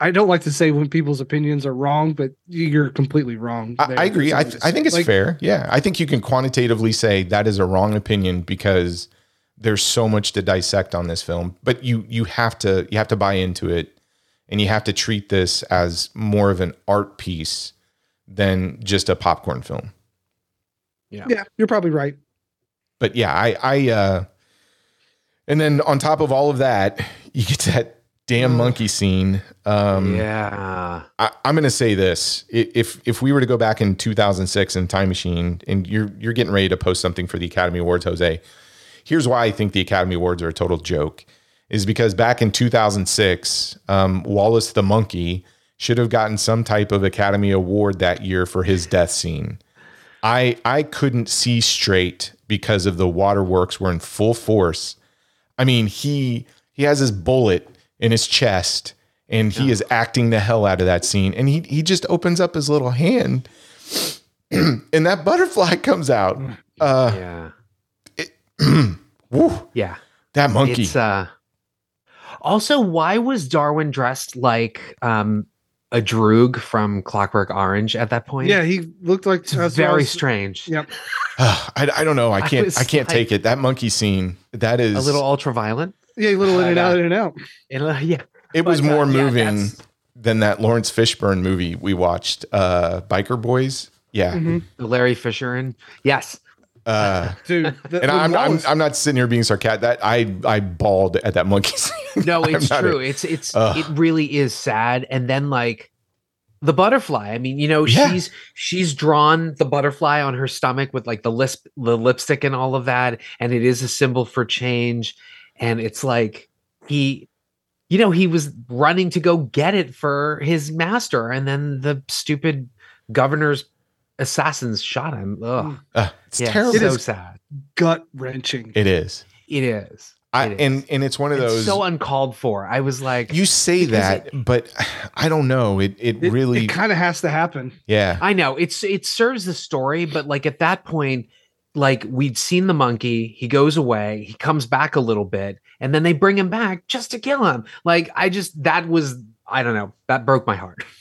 I don't like to say when people's opinions are wrong, but you're completely wrong. I, I agree. I, th- I think it's Like, fair. Yeah. I think you can quantitatively say that is a wrong opinion because there's so much to dissect on this film. But you you have to you have to buy into it and you have to treat this as more of an art piece than just a popcorn film. Yeah. Yeah, you're probably right. But yeah, I I uh and then on top of all of that, you get that damn monkey scene. Um yeah, I, I'm going to say this: if if we were to go back in 2006 in Time Machine, and you're you're getting ready to post something for the Academy Awards, Jose, here's why I think the Academy Awards are a total joke: is because back in 2006, um, Wallace the monkey should have gotten some type of Academy Award that year for his death scene. I I couldn't see straight because of the waterworks were in full force. I mean, he he has his bullet in his chest and he is acting the hell out of that scene and he he just opens up his little hand and that butterfly comes out. Uh yeah, woo, yeah. that monkey. It's uh. Also, why was Darwin dressed like um a droog from Clockwork Orange at that point? Yeah, he looked like it's that's what I very was- strange. Yep. I, I don't know. I I can't was I can't like- take it. That monkey scene, that is A little ultra-violent. Yeah, a little in and uh, out, in and out. And, uh, yeah, it was but, uh, more yeah, moving that's- than that Laurence Fishburne movie we watched, uh Biker Boys. Yeah. Mm-hmm. the Larry Fisher and yes, Uh Dude, the, and I'm, I'm I'm not sitting here being sarcastic. That I I bawled at that monkey scene. no, it's not a- true. it's it's Ugh. it really is sad. And then like the butterfly. I mean, you know, Yeah. she's she's drawn the butterfly on her stomach with like the lisp, the lipstick and all of that, and it is a symbol for change. And it's like he, you know, he was running to go get it for his master, and then the stupid governor's assassins shot him. Ugh. Uh, it's Yeah, terrible. so It is- sad. gut wrenching. It is. It is. I, It is. and and it's one of It's those so uncalled for. I was like, you say because that, but I don't know. It it, It, really it kind of has to happen. yeah. I know it's it serves the story, but like at that point, like we'd seen the monkey, he goes away, he comes back a little bit, and then they bring him back just to kill him. Like I just that was I don't know that broke my heart.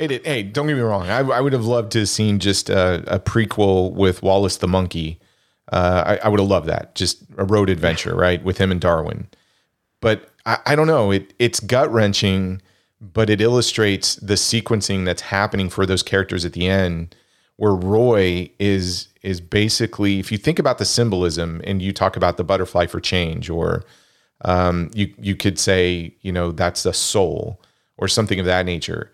It, it- hey, don't get me wrong. I, I would have loved to have seen just a, a prequel with Wallace the monkey. Uh, I, I would have loved that. Just a road adventure, right, with him and Darwin. But I, I don't know. It it's gut wrenching, but it illustrates the sequencing that's happening for those characters at the end, where Roy is is basically, if you think about the symbolism, and you talk about the butterfly for change, or um, you you could say, you know, that's the soul, or something of that nature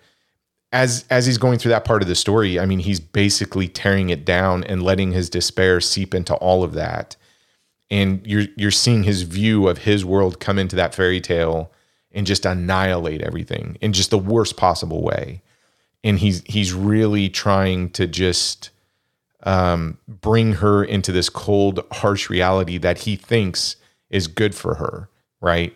as as he's going through that part of the story, I mean, he's basically tearing it down and letting his despair seep into all of that. And you're you're seeing his view of his world come into that fairy tale and just annihilate everything in just the worst possible way. And he's he's really trying to just um, bring her into this cold, harsh reality that he thinks is good for her, right?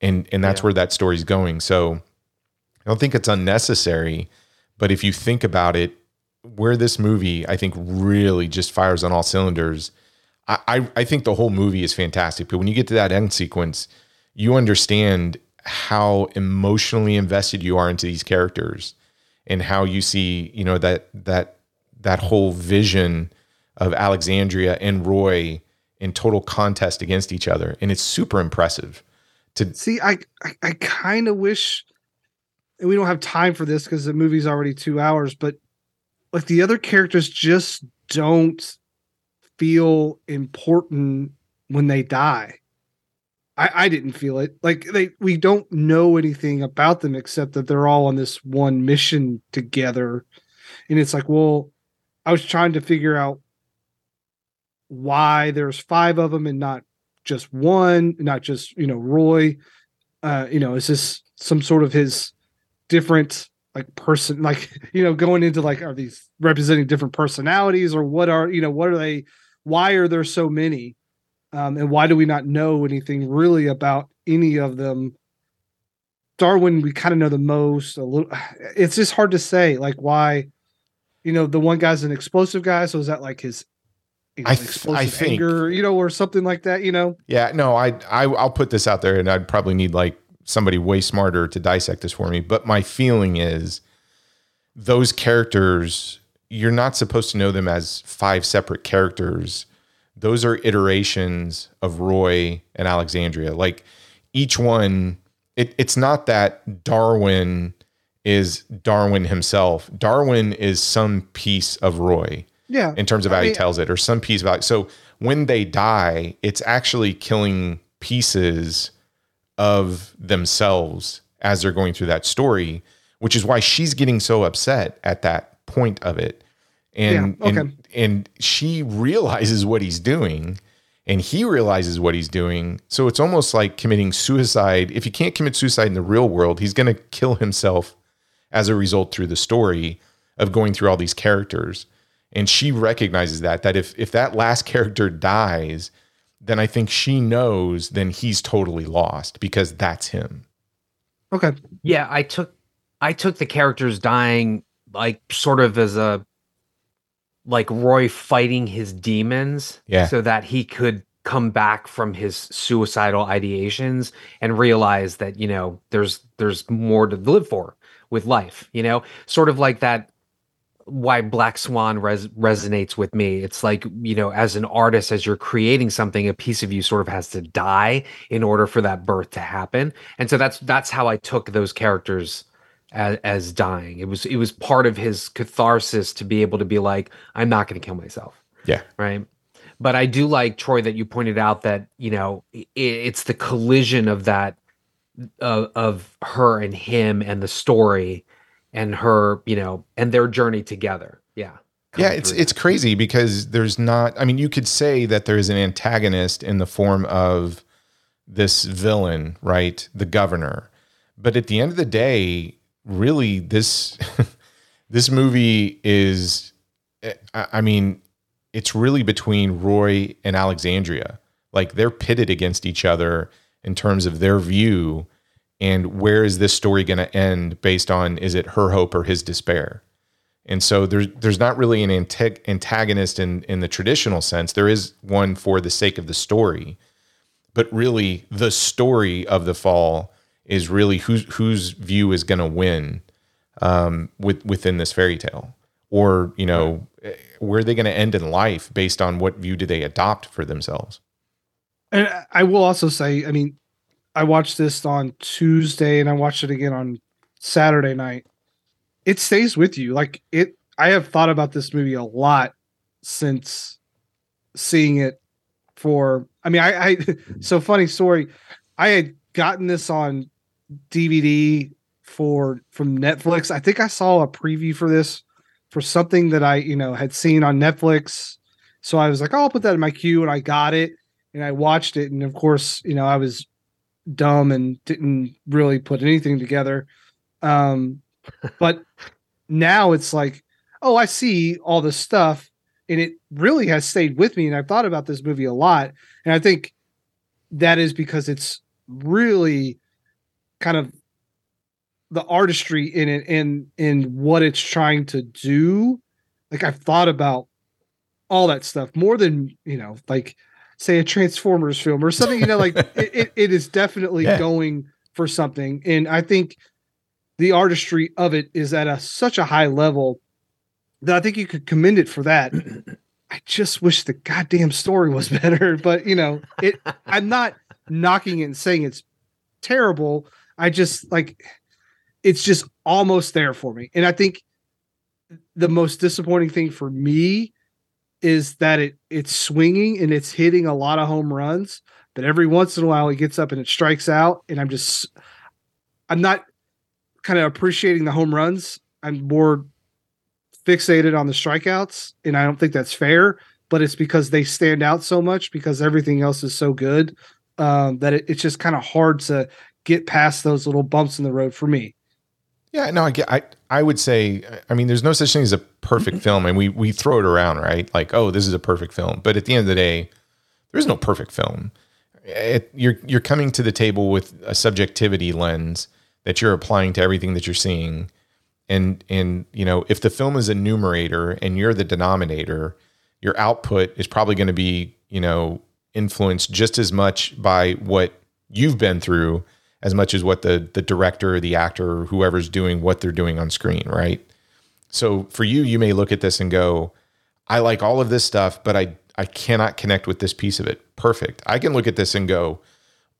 And and that's where that story's going. So I don't think it's unnecessary, but if you think about it, where this movie I think really just fires on all cylinders. I, I, I think the whole movie is fantastic, but when you get to that end sequence, you understand how emotionally invested you are into these characters and how you see, you know, that that that whole vision of Alexandria and Roy in total contest against each other. And it's super impressive. To See, I I, I kind of wish, and we don't have time for this because the movie's already two hours, but like the other characters just don't feel important when they die. I, I didn't feel it. Like they we don't know anything about them except that they're all on this one mission together. And it's like, well, I was trying to figure out why there's five of them and not just one, not just, you know, Roy. Uh, you know, is this some sort of his different like person like you know going into like are these representing different personalities or what are you know what are they why are there so many um and why do we not know anything really about any of them darwin we kind of know the most a little it's just hard to say like why you know the one guy's an explosive guy so is that like his you know, I th- I explosive think- anger you know or something like that you know Yeah, no, I, I I'll put this out there, and I'd probably need like somebody way smarter to dissect this for me. But my feeling is those characters, you're not supposed to know them as five separate characters. Those are iterations of Roy and Alexandria. Like each one, it, it's not that Darwin is Darwin himself. Darwin is some piece of Roy yeah in terms of I how he tells it or some piece of about so when they die it's actually killing pieces of themselves as they're going through that story which is why she's getting so upset at that point of it and Yeah, okay. and and she realizes what he's doing and he realizes what he's doing so it's almost like committing suicide if he can't commit suicide in the real world he's going to kill himself as a result through the story of going through all these characters. And she recognizes that that if if that last character dies then i think she knows then he's totally lost because that's him. Okay. Yeah, I took I took the characters dying like sort of as a like Roy fighting his demons Yeah. so that he could come back from his suicidal ideations and realize that, you know, there's there's more to live for with life, you know? Sort of like that why Black Swan res- resonates with me. It's like, you know, as an artist, as you're creating something, a piece of you sort of has to die in order for that birth to happen. And so that's that's how I took those characters as, as dying. It was it was part of his catharsis to be able to be like, I'm not going to kill myself, yeah right? But I do like Troy that you pointed out that you know i it's the collision of that of, of her and him and the story and her, you know, and their journey together. Yeah. yeah it's through it's crazy because there's not i mean you could say that there is an antagonist in the form of this villain right? The governor. But at the end of the day really this this movie is eh, I I mean it's really between Roy and Alexandria. Like they're pitted against each other in terms of their view and where is this story going to end based on is it her hope or his despair? And so there's there's not really an antagonist in in the traditional sense. There is one for the sake of the story, but really the story of the fall is really whose whose view is going to win um, with within this fairy tale, or you know eh, where are they going to end in life based on what view do they adopt for themselves? And I will also say, I mean, I watched this on Tuesday and I watched it again on Saturday night. It stays with you. Like it I have thought about this movie a lot since seeing it for I mean I, I so funny story. I had gotten this on DVD for from Netflix. I think I saw a preview for this for something that I, you know, had seen on Netflix. So I was like, oh, I'll put that in my queue and I got it and I watched it. And of course, you know, I was dumb and didn't really put anything together. Um, but now it's like, oh, I see all this stuff, and it really has stayed with me. And I've thought about this movie a lot, and I think that is because it's really kind of the artistry in it and in what it's trying to do. Like I've thought about all that stuff more than you know, like say a Transformers film or something. You know, like it, it, it is definitely Yeah. going for something, and I think the artistry of it is at a such a high level that I think you could commend it for that. I just wish the goddamn story was better, but you know, it. I'm not knocking it and saying it's terrible. I just like it's just almost there for me, and I think the most disappointing thing for me is that it it's swinging and it's hitting a lot of home runs, but every once in a while it gets up and it strikes out, and I'm just I'm not kind of appreciating the home runs. I'm more fixated on the strikeouts, and I don't think that's fair. But it's because they stand out so much because everything else is so good um, that it, it's just kind of hard to get past those little bumps in the road for me. Yeah, no, I get. I I would say, I mean, there's no such thing as a perfect film, and we we throw it around, right? Like, oh, this is a perfect film, but at the end of the day, there is no perfect film. It, you're you're coming to the table with a subjectivity lens that you're applying to everything that you're seeing, and and you know, if the film is a numerator and you're the denominator, your output is probably going to be you know influenced just as much by what you've been through as much as what the the director or the actor or whoever's doing what they're doing on screen, right? So for you, you may look at this and go, I like all of this stuff, but I I cannot connect with this piece of it. Perfect. I can look at this and go,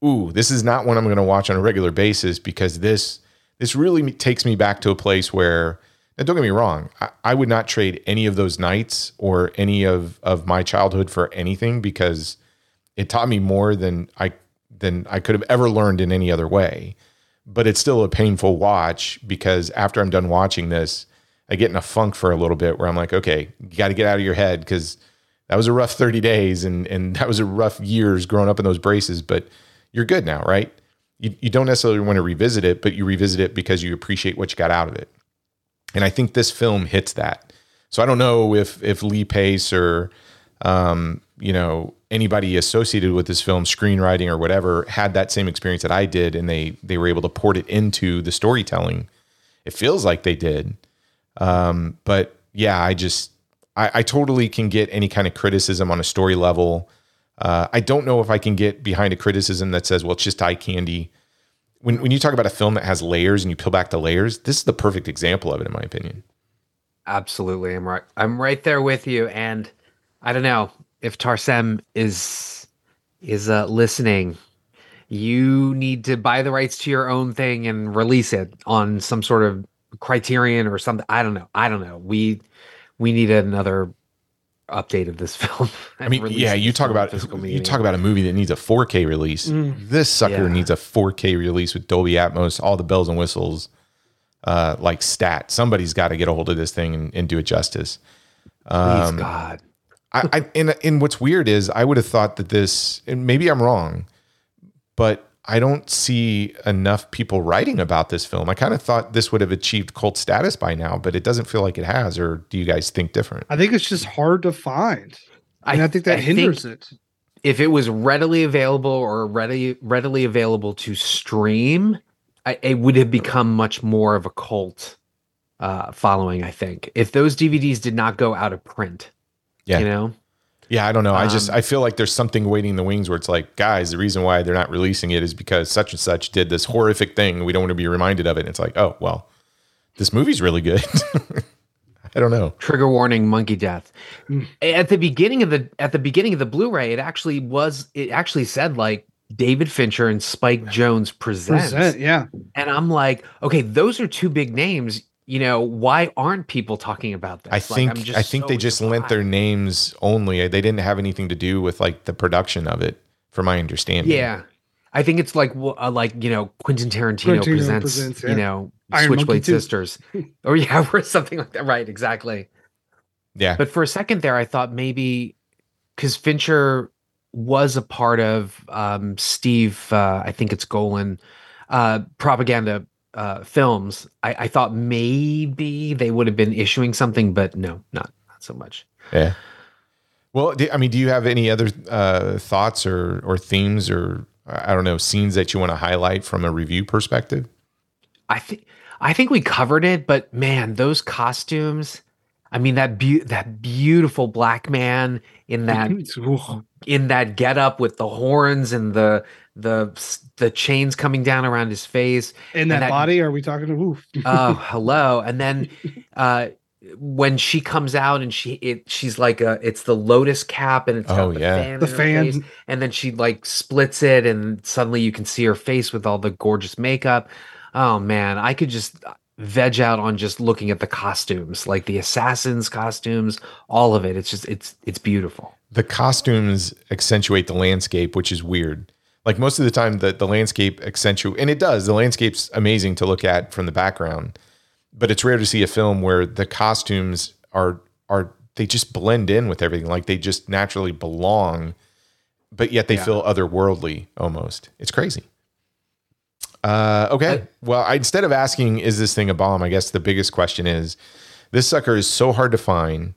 ooh, this is not one I'm going to watch on a regular basis because this this really takes me back to a place where now don't get me wrong, I, I would not trade any of those nights or any of of my childhood for anything because it taught me more than I than I could have ever learned in any other way. But it's still a painful watch because after I'm done watching this, I get in a funk for a little bit where I'm like, okay, you got to get out of your head because that was a rough 30 days and and that was a rough years growing up in those braces, but you're good now, right? You, you don't necessarily want to revisit it, but you revisit it because you appreciate what you got out of it. And I think this film hits that. So I don't know if if Lee Pace or um, you know anybody associated with this film, screenwriting or whatever, had that same experience that I did, and they they were able to port it into the storytelling. It feels like they did, um, but yeah, I just I, I totally can get any kind of criticism on a story level. Uh, I don't know if I can get behind a criticism that says, "Well, it's just eye candy." When when you talk about a film that has layers and you peel back the layers, this is the perfect example of it, in my opinion. Absolutely, I'm right. I'm right there with you, and I don't know if Tarsem is is uh, listening. You need to buy the rights to your own thing and release it on some sort of criterion or something. I don't know. I don't know. We we need another update of this film. I mean, yeah, you talk about you talk about a movie that needs a 4K release. This sucker Yeah. needs a 4K release with Dolby Atmos, all the bells and whistles, uh, like stat. Somebody's got to get a hold of this thing and, and do it justice. Please God. I, I and and what's weird is I would have thought that this, and maybe I'm wrong, but I don't see enough people writing about this film. I kind of thought this would have achieved cult status by now, but it doesn't feel like it has. Or do you guys think different? I think it's just hard to find. And I, think that hinders it. if it was readily available or ready readily available to stream, I, it would have become much more of a cult uh, following. I think if those DVDs did not go out of print, Yeah. you know, Yeah, I don't know. I just Um, I feel like there's something waiting in the wings where it's like, guys, the reason why they're not releasing it is because such and such did this horrific thing. We don't want to be reminded of it. And it's like, oh well, this movie's really good. I don't know. trigger warning monkey death at the beginning of the at the beginning of the blu-ray it actually was it actually said like david fincher and spike jonze presents Present, yeah. and i'm like okay those are two big names you know why aren't people talking about this I Like, think I'm I think so they just lent their names only. They didn't have anything to do with like the production of it, from my understanding. yeah i think it's like uh, like you know quentin tarantino, Tarantino presents, presents, yeah. you know Iron switchblade 2. sisters or yeah or something like that right exactly Yeah. But for a second there, I thought maybe because Fincher was a part of um, Steve, uh, I think it's Golin, uh, propaganda uh, films. I, I thought maybe they would have been issuing something, but no, not not so much. Yeah. Well, do- I mean, do you have any other uh, thoughts or or themes or I don't know scenes that you want to highlight from a review perspective? I think I think we covered it, but man, those costumes. I mean that beau- that beautiful black man in that in that getup with the horns and the the the chains coming down around his face. In that, that- body, are we talking to oof? oh hello and then uh when she comes out and she it she's like a it's the lotus cap and it's got Oh, the yeah. fan The in fan. face, and then she like splits it and suddenly you can see her face with all the gorgeous makeup oh man i could just veg out on just looking at the costumes like the assassins costumes all of it it's just it's it's beautiful The costumes accentuate the landscape, which is weird. Like most of the time, the the landscape accentuate, and it does. The landscape's amazing to look at from the background, but it's rare to see a film where the costumes are are they just blend in with everything. Like they just naturally belong, but yet they feel otherworldly almost. It's crazy. Uh, okay. well, I, instead of asking, is this thing a bomb? I guess the biggest question is this sucker is so hard to find.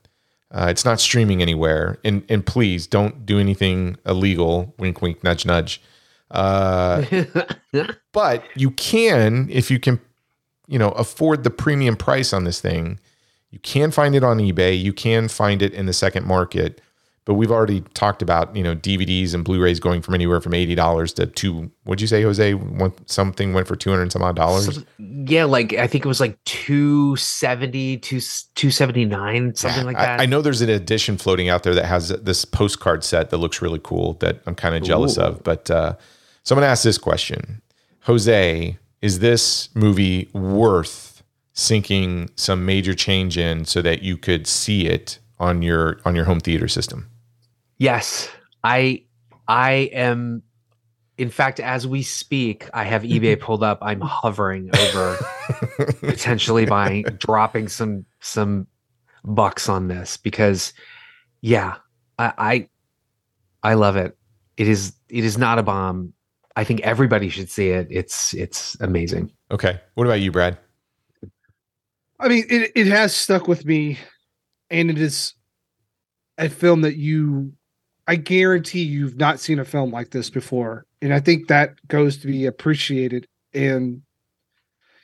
Uh, it's not streaming anywhere. And, and please don't do anything illegal. Wink, wink, nudge, nudge. Uh, but you can, if you can, you know, afford the premium price on this thing, you can find it on eBay. You can find it in the second market. But we've already talked about, you know, DVDs and Blu-rays going from anywhere from eighty dollars to two. What'd you say, Jose? One, something went for two hundred some odd dollars. yeah like i think it was like 270 to 279 something Yeah, like I- that I, know there's an edition floating out there that has this postcard set that looks really cool that I'm kind of jealous Ooh. of. But uh, so I'm going to ask this question Jose, is this movie worth sinking some major change in so that you could see it on your on your home theater system? Yes, I I am in fact as we speak, I have mm-hmm. eBay pulled up. I'm hovering over potentially buying dropping some some bucks on this because yeah, I I, I love it. It is it is not a bomb. I think everybody should see it. It's it's amazing. Okay. What about you, Brad? I mean, it it has stuck with me, and it is a film that you, I guarantee you've not seen a film like this before, and I think that goes to be appreciated. And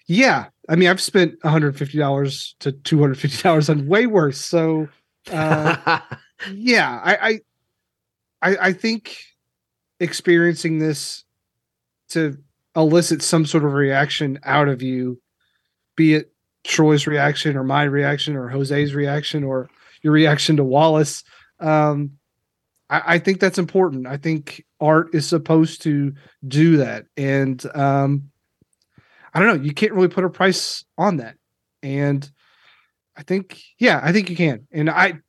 yeah, I mean, I've spent one hundred fifty dollars to two hundred fifty dollars on way worse. So uh, yeah, I, I, I, I think experiencing this to elicit some sort of reaction out of you, be it Troy's reaction or my reaction or Jose's reaction or your reaction to Wallace. Um, I, I think that's important. I think art is supposed to do that. And um, I don't know, you can't really put a price on that. And I think, yeah, I think you can. And I,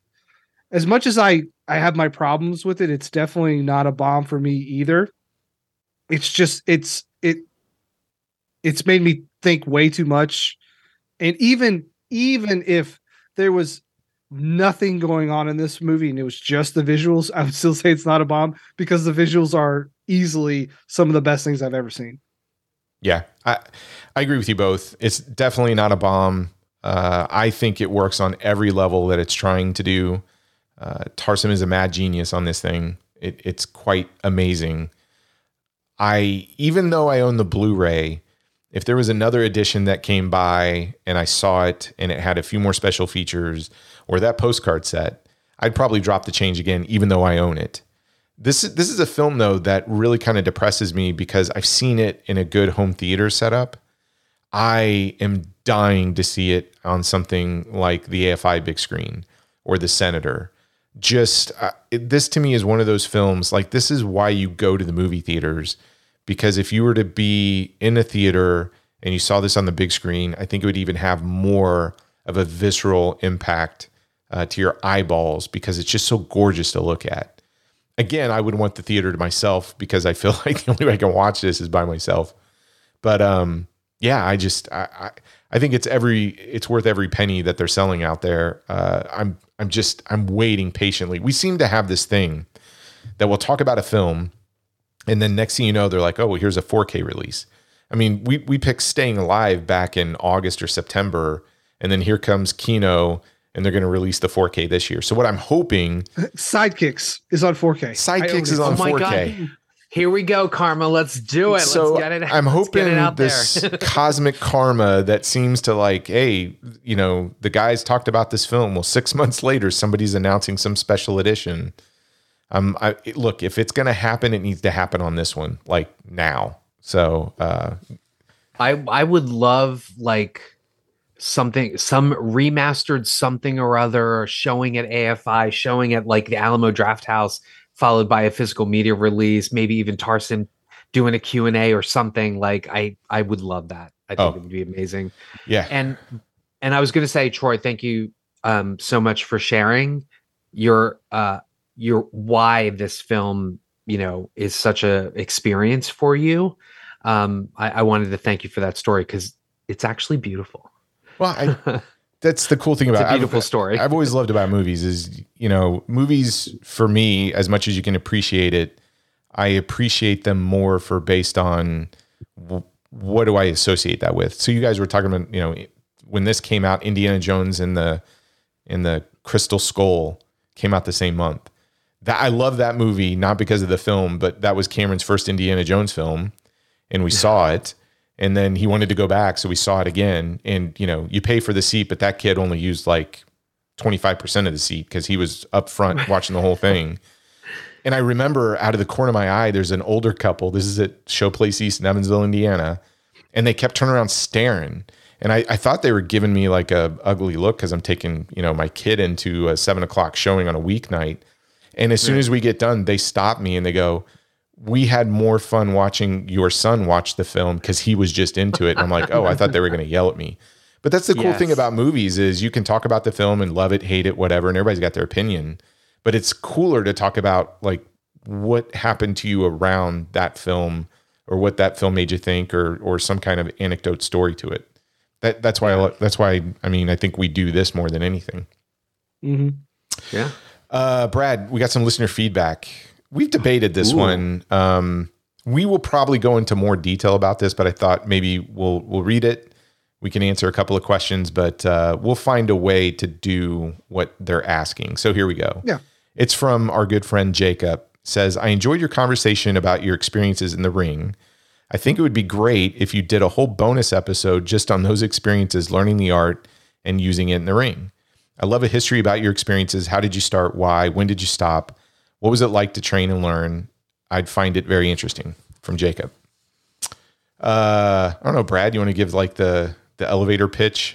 as much as I, I have my problems with it, it's definitely not a bomb for me either. It's just, it's, it, it's made me think way too much and even even if there was nothing going on in this movie and it was just the visuals i would still say it's not a bomb because the visuals are easily some of the best things i've ever seen Yeah, I I agree with you both. It's definitely not a bomb. Uh, I think it works on every level that it's trying to do. Uh, Tarsem is a mad genius on this thing. It, it's quite amazing. I even though I own the Blu-ray, if there was another edition that came by and I saw it and it had a few more special features or that postcard set, I'd probably drop the change again, even though I own it. This this is a film though that really kind of depresses me because I've seen it in a good home theater setup. I am dying to see it on something like the AFI big screen or the Senator. Just uh, it, this to me is one of those films like this is why you go to the movie theaters because if you were to be in a theater and you saw this on the big screen, I think it would even have more of a visceral impact uh, to your eyeballs because it's just so gorgeous to look at. Again, I would want the theater to myself because I feel like the only way I can watch this is by myself. But um, yeah, I just I, I, I think it's every it's worth every penny that they're selling out there. Uh, I'm I'm just I'm waiting patiently. We seem to have this thing that we'll talk about a film, and then next thing you know, they're like, oh, well, here's a 4K release. I mean, we we picked Staying Alive back in August or September, and then here comes Kino, and they're going to release the 4K this year. So what I'm hoping, Sidekicks is on 4K. I own Sidekicks is on Oh my 4K. God. Here we go, Karma. Let's do it. so let's get it. I'm hoping out this there. cosmic karma that seems to like, hey, you know, the guys talked about this film. Well, six months later, somebody's announcing some special edition. Um, I look if it's gonna happen, it needs to happen on this one, like now. So, uh, I I would love like something some remastered something or other showing at AFI, showing at like the Alamo Draft House, followed by a physical media release, maybe even Tarsem doing a Q&A or something like I I would love that. I think Oh. it would be amazing. yeah, And and I was going to say Troy, thank you um so much for sharing your uh your why this film, you know, is such a experience for you. Um I, I wanted to thank you for that story because it's actually beautiful. well, I, that's the cool thing It's about a I've- beautiful story. I've always loved about movies is, you know, movies for me, as much as you can appreciate it, I appreciate them more for based on w- what do I associate that with. So you guys were talking about, you know, when this came out, Indiana Jones and the in the Crystal Skull came out the same month. That I love that movie not because of the film, but that was Cameron's first Indiana Jones film, and we saw it. And then he wanted to go back, so we saw it again. And you know, you pay for the seat, but that kid only used like twenty five percent of the seat because he was up front watching the whole thing. And I remember out of the corner of my eye, there's an older couple. This is at Showplace East in Evansville, Indiana, and they kept turning around staring. And I, I thought they were giving me like a ugly look because I'm taking you know my kid into a seven o'clock showing on a weeknight. And as soon as we get done, they stop me and they go, "We had more fun watching your son watch the film because he was just into it." And I'm like, "Oh, I thought they were going to yell at me." But that's the cool thing about movies is you can talk about the film and love it, hate it, whatever, and everybody's got their opinion. But it's cooler to talk about like what happened to you around that film or what that film made you think or or some kind of anecdote story to it. That that's why I, that's why I mean I think we do this more than anything. Mhm. yeah. Uh, Brad, we got some listener feedback. We've debated this Ooh. one. Um, we will probably go into more detail about this, but I thought maybe we'll we'll read it. We can answer a couple of questions, but uh, we'll find a way to do what they're asking. So here we go. Yeah. It's from our good friend Jacob. Says, I enjoyed your conversation about your experiences in the ring. I think it would be great if you did a whole bonus episode just on those experiences, learning the art and using it in the ring. I love a history about your experiences. How did you start? Why? When did you stop? What was it like to train and learn? I'd find it very interesting. From Jacob. Uh, I don't know, Brad. You want to give like the the elevator pitch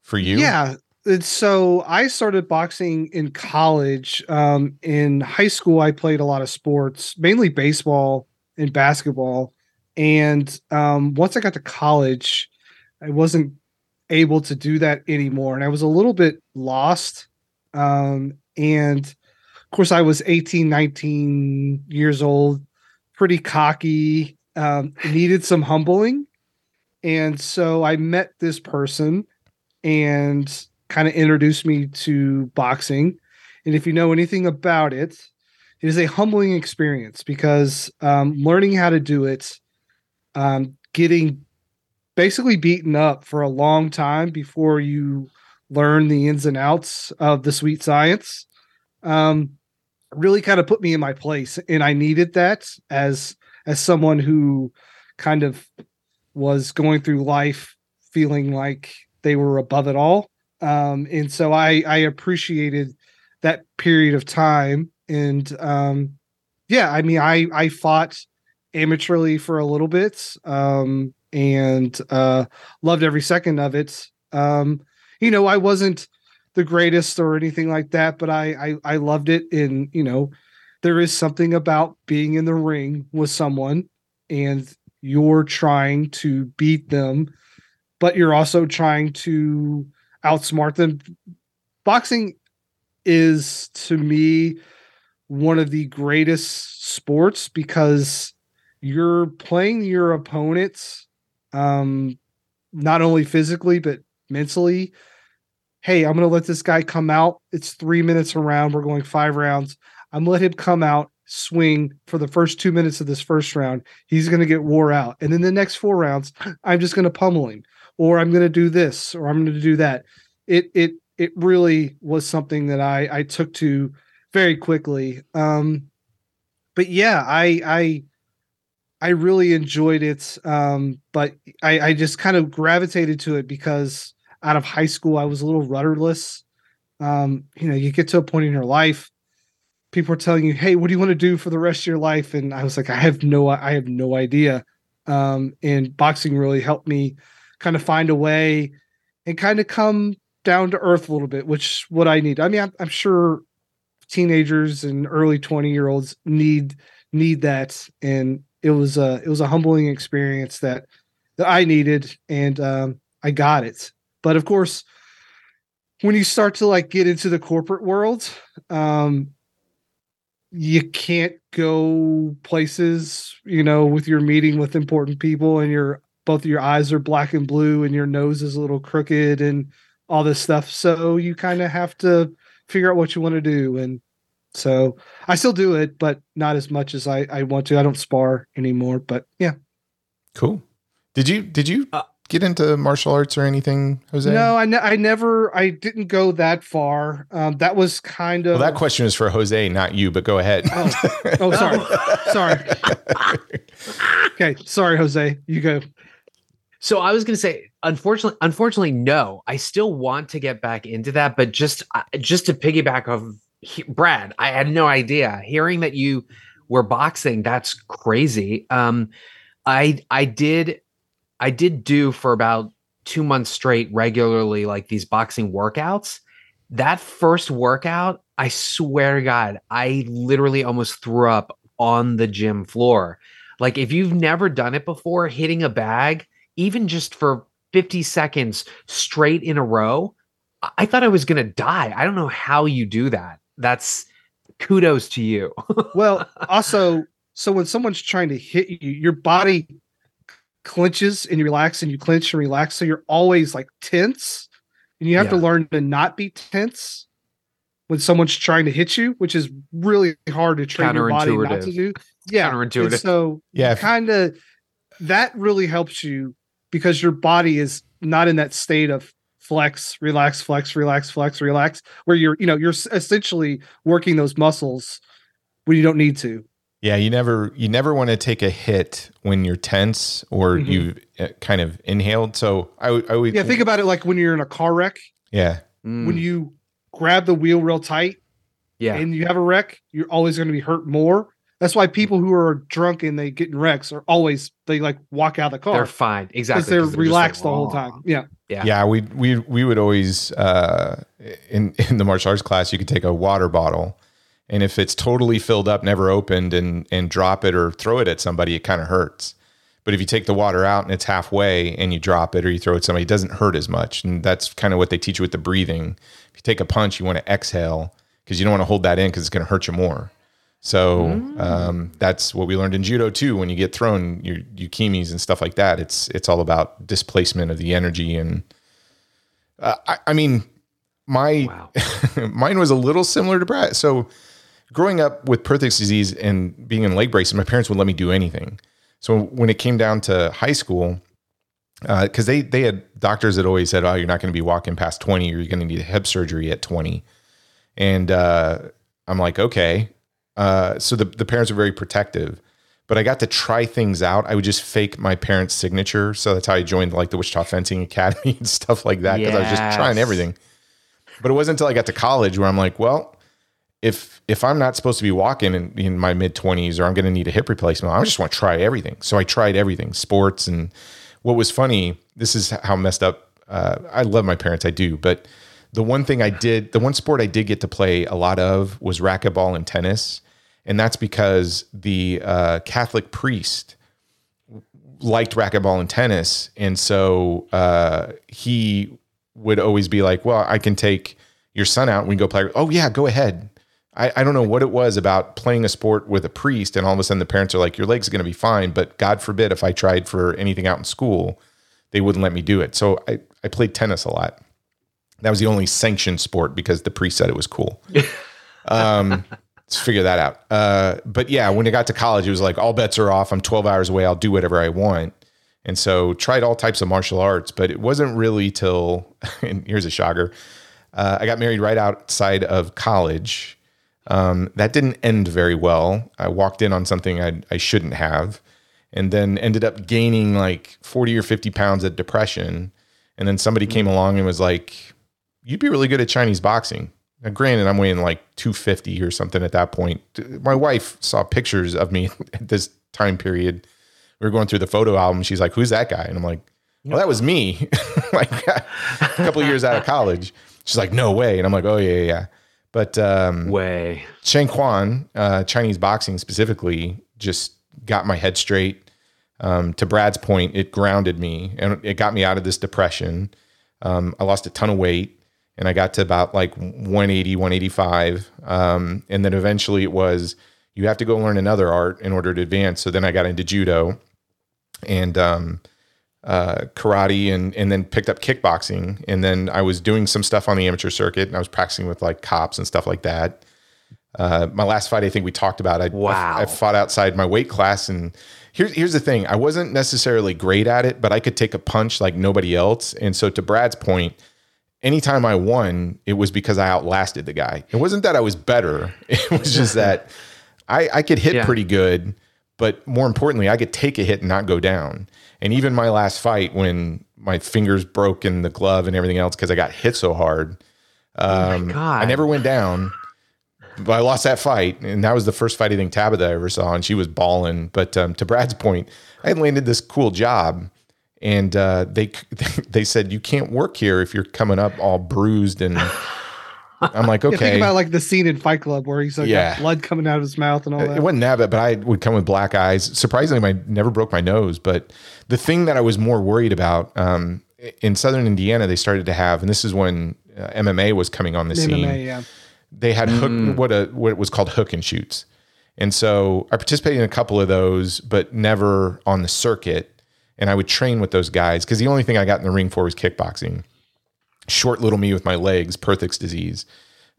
for you? Yeah. So I started boxing in college. Um, in high school, I played a lot of sports, mainly baseball and basketball. And um, once I got to college, I wasn't able to do that anymore. And I was a little bit lost. Um, and of course, I was 18, 19 years old, pretty cocky, um, needed some humbling. And so I met this person and kind of introduced me to boxing. And if you know anything about it, it is a humbling experience because um, learning how to do it, um, getting basically beaten up for a long time before you learn the ins and outs of the sweet science. Um, really kind of put me in my place and i needed that as as someone who kind of was going through life feeling like they were above it all um and so i i appreciated that period of time and um yeah i mean i i fought amateurly for a little bit um and uh loved every second of it. Um you know i wasn't the greatest or anything like that but i i, I loved it. And you know there is something about being in the ring with someone and you're trying to beat them but you're also trying to outsmart them. Boxing is to me one of the greatest sports because you're playing your opponents um not only physically but mentally. Hey i'm going to let this guy come out. It's 3 minutes around. We're going 5 rounds. I'm going to let him come out swing for the first 2 minutes of this first round. He's going to get wore out. And then the next 4 rounds i'm just going to pummel him or i'm going to do this or i'm going to do that. It it it really was something that i i took to very quickly. Um but yeah i i I really enjoyed it, um, but I, I just kind of gravitated to it because out of high school I was a little rudderless. Um, you know, you get to a point in your life, people are telling you, "Hey, what do you want to do for the rest of your life?" And I was like, "I have no, I have no idea." Um, and boxing really helped me kind of find a way and kind of come down to earth a little bit, which what I need. I mean, I'm, I'm sure teenagers and early 20 year olds need need that and it was a it was a humbling experience that that I needed and um, I got it. But of course, when you start to like get into the corporate world, um, you can't go places, you know, with your meeting with important people and your both your eyes are black and blue and your nose is a little crooked and all this stuff. So you kind of have to figure out what you want to do and so I still do it, but not as much as I, I want to. I don't spar anymore, but yeah. Cool. Did you did you Uh, get into martial arts or anything, Jose? No, I, ne- I never, I didn't go that far. Um, that was kind of. Well, that question is for Jose, not you. But go ahead. Oh, oh sorry. sorry. okay. Sorry, Jose. You go. So I was going to say, unfortunately, unfortunately, no. I still want to get back into that, but just uh, just to piggyback off he, Brad, I had no idea. Hearing that you were boxing, that's crazy. Um, I I did I did do for about two months straight regularly like these boxing workouts. That first workout, I swear to God, I literally almost threw up on the gym floor. Like if you've never done it before, hitting a bag, even just for 50 seconds straight in a row, I- I thought I was going to die. I don't know how you do that. That's kudos to you. Well, also, so when someone's trying to hit you, your body clenches and you relax and you clench and relax. So you're always like tense. And you have to learn to not be tense when someone's trying to hit you, which is really hard to train your body not to do. Yeah. and so Yeah, kind of that really helps you because your body is not in that state of flex, relax, flex, relax, flex, relax, where you're, you know, you're essentially working those muscles when you don't need to. Yeah, you never you never want to take a hit when you're tense or Mhm. you've uh, kind of inhaled. So I would I would Yeah, think about it like when you're in a car wreck, yeah Mm, when you grab the wheel real tight yeah. and you have a wreck, you're always going to be hurt more. That's why people who are drunk and they get in wrecks are always they like walk out of the car. they're car fine. because Exactly. they're just like, relaxed the whole time. Yeah. Yeah. yeah we we we would always uh, in in the martial arts class you could take a water bottle and if it's totally filled up never opened and and drop it or throw it at somebody it kind of hurts but if you take the water out and it's halfway and you drop it or you throw it at somebody it doesn't hurt as much and that's kind of what they teach you with the breathing if you take a punch you want to exhale because you don't want to hold that in because it's going to hurt you more so um, that's what we learned in judo too. When you get thrown, your ukemis and stuff like that, it's it's all about displacement of the energy. And uh, I, I mean, my Wow. mine was a little similar to Brad. So growing up with Perthes disease and being in leg braces, my parents would let me do anything. So when it came down to high school, because they they had doctors that always said, "Oh, you're not going to be walking past 20, or you're going to need a hip surgery at 20." And uh, I'm like, okay. Uh, so the the parents were very protective. But I got to try things out. I would just fake my parents' signature, so that's how I joined like the Wichita Fencing Academy and stuff like that because I was just trying everything. But it wasn't until I got to college where I'm like, well, if if I'm not supposed to be walking in, in my mid 20s or I'm going to need a hip replacement, I just want to try everything. So I tried everything, sports and what was funny. This is how messed up. Uh, I love my parents, I do, but the one thing I did, the one sport I did get to play a lot of was racquetball and tennis, and that's because the uh, Catholic priest liked racquetball and tennis, and so uh, he would always be like, "Well, I can take your son out and we can go play." Oh yeah, go ahead. I, I don't know what it was about playing a sport with a priest, and all of a sudden the parents are like, "Your leg's are going to be fine," but God forbid if I tried for anything out in school, they wouldn't let me do it. So I I played tennis a lot. That was the only sanctioned sport because the priest said it was cool. Um, let's figure that out. Uh, but yeah, when it got to college, it was like all bets are off. I'm 12 hours away. I'll do whatever I want. And so tried all types of martial arts, but it wasn't really till, and here's a shocker. Uh, I got married right outside of college. Um, that didn't end very well. I walked in on something I, I shouldn't have, and then ended up gaining like 40 or 50 pounds of depression. And then somebody came along and was like, You'd be really good at Chinese boxing. Now, granted, I'm weighing like 250 or something at that point. My wife saw pictures of me at this time period. We were going through the photo album. She's like, Who's that guy? And I'm like, Well, that was me, like a couple years out of college. She's like, No way. And I'm like, Oh, yeah, yeah, yeah. But um, Way. Shang Quan, uh, Chinese boxing specifically, just got my head straight. Um, to Brad's point, it grounded me and it got me out of this depression. Um, I lost a ton of weight and I got to about like 180, 185. Um, and then eventually it was, you have to go learn another art in order to advance. So then I got into judo and um, uh, karate and, and then picked up kickboxing. And then I was doing some stuff on the amateur circuit and I was practicing with like cops and stuff like that. Uh, my last fight, I think we talked about. I, Wow. I, I fought outside my weight class, and here's here's the thing: I wasn't necessarily great at it, but I could take a punch like nobody else. And so, to Brad's point, anytime I won, it was because I outlasted the guy. It wasn't that I was better; it was just that I, I could hit Yeah. pretty good, but more importantly, I could take a hit and not go down. And even my last fight, when my fingers broke in the glove and everything else because I got hit so hard, um, God. I never went down. But I lost that fight, and that was the first fight I think Tabitha I ever saw, and she was balling. But um, to Brad's point, I had landed this cool job, and uh, they they said you can't work here if you're coming up all bruised and. I'm like, Yeah, okay. think about like the scene in Fight Club where he's like Yeah. got blood coming out of his mouth and all that. It that. wasn't that bad, but I would come with black eyes. Surprisingly, I never broke my nose. But the thing that I was more worried about um, in Southern Indiana, they started to have, and this is when uh, MMA was coming on the scene. MMA, yeah. They had hook, what a what was called hook and shoots, and so I participated in a couple of those, but never on the circuit. And I would train with those guys because the only thing I got in the ring for was kickboxing. Short little me with my legs, Perthes disease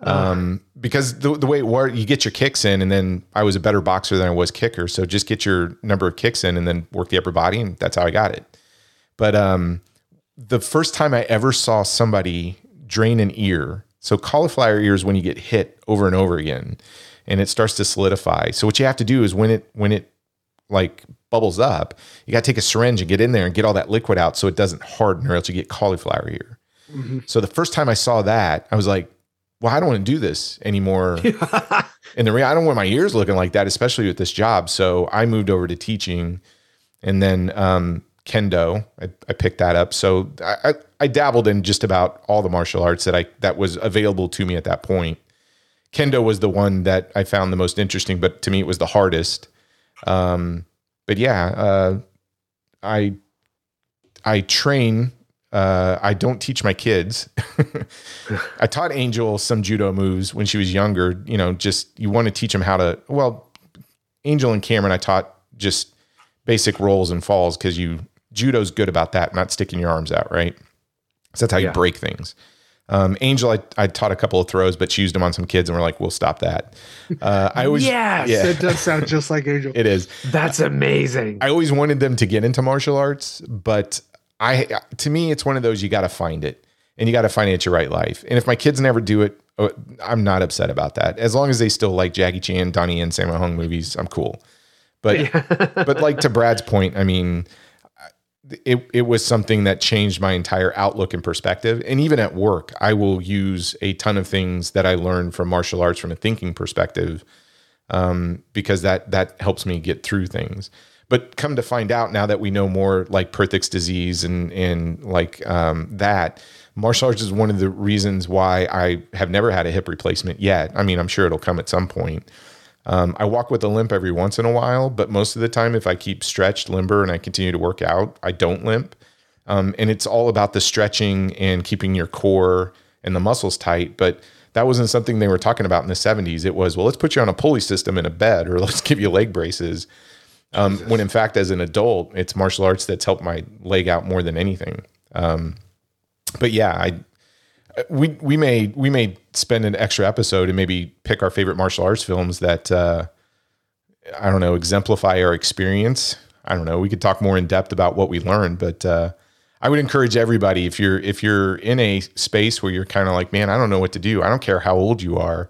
um, because the, the way it worked, you get your kicks in, and then I was a better boxer than I was kicker. So just get your number of kicks in, and then work the upper body, and that's how I got it. But um, the first time I ever saw somebody drain an ear, so cauliflower ear is when you get hit over and over again, and it starts to solidify. So what you have to do is when it when it like bubbles up, you got to take a syringe and get in there and get all that liquid out so it doesn't harden, or else you get cauliflower ear. So the first time I saw that, I was like, well, I don't want to do this anymore. and the ring, I don't want my ears looking like that, especially with this job. So I moved over to teaching, and then um, kendo. I, I picked that up. So I, I, I dabbled in just about all the martial arts that I that was available to me at that point. Kendo was the one that I found the most interesting, but to me it was the hardest. Um, but yeah, uh, I I train. Uh, I don't teach my kids. I taught Angel some judo moves when she was younger. You know, just you want to teach them how to. Well, Angel and Cameron, I taught just basic rolls and falls because you judo's good about that, not sticking your arms out, right? So that's how you break things. Um, Angel, I, I taught a couple of throws, but she used them on some kids, and we're like, we'll stop that. Uh, I always, Yes! yeah, That does sound just like Angel. it is. That's amazing. I always wanted them to get into martial arts, but I to me it's one of those you got to find it. and you got to finance your right life. And if my kids never do it, uh, I'm not upset about that. As long as they still like Jackie Chan, Donnie, and Sammo Hung movies, I'm cool. But but like to Brad's point, I mean, it it was something that changed my entire outlook and perspective. And even at work, I will use a ton of things that I learned from martial arts from a thinking perspective, um, because that that helps me get through things. But come to find out now that we know more, like Perthes disease and and like um, that, martial arts is one of the reasons why I have never had a hip replacement yet. I mean, I'm sure it'll come at some point. Um, I walk with a limp every once in a while, but most of the time, if I keep stretched, limber, and I continue to work out, I don't limp. Um, and it's all about the stretching and keeping your core and the muscles tight. But that wasn't something they were talking about in the 70s. It was, well, let's put you on a pulley system in a bed or let's give you leg braces. Um, when in fact, as an adult, it's martial arts that's helped my leg out more than anything. Um, but yeah, I we we may we may spend an extra episode and maybe pick our favorite martial arts films that uh, I don't know exemplify our experience. I don't know. We could talk more in depth about what we learned, but uh, I would encourage everybody if you're if you're in a space where you're kind of like, man, I don't know what to do. I don't care how old you are.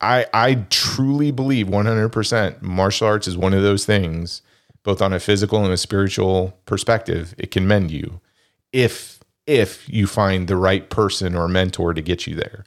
I I truly believe 100% martial arts is one of those things, both on a physical and a spiritual perspective. It can mend you if if you find the right person or mentor to get you there.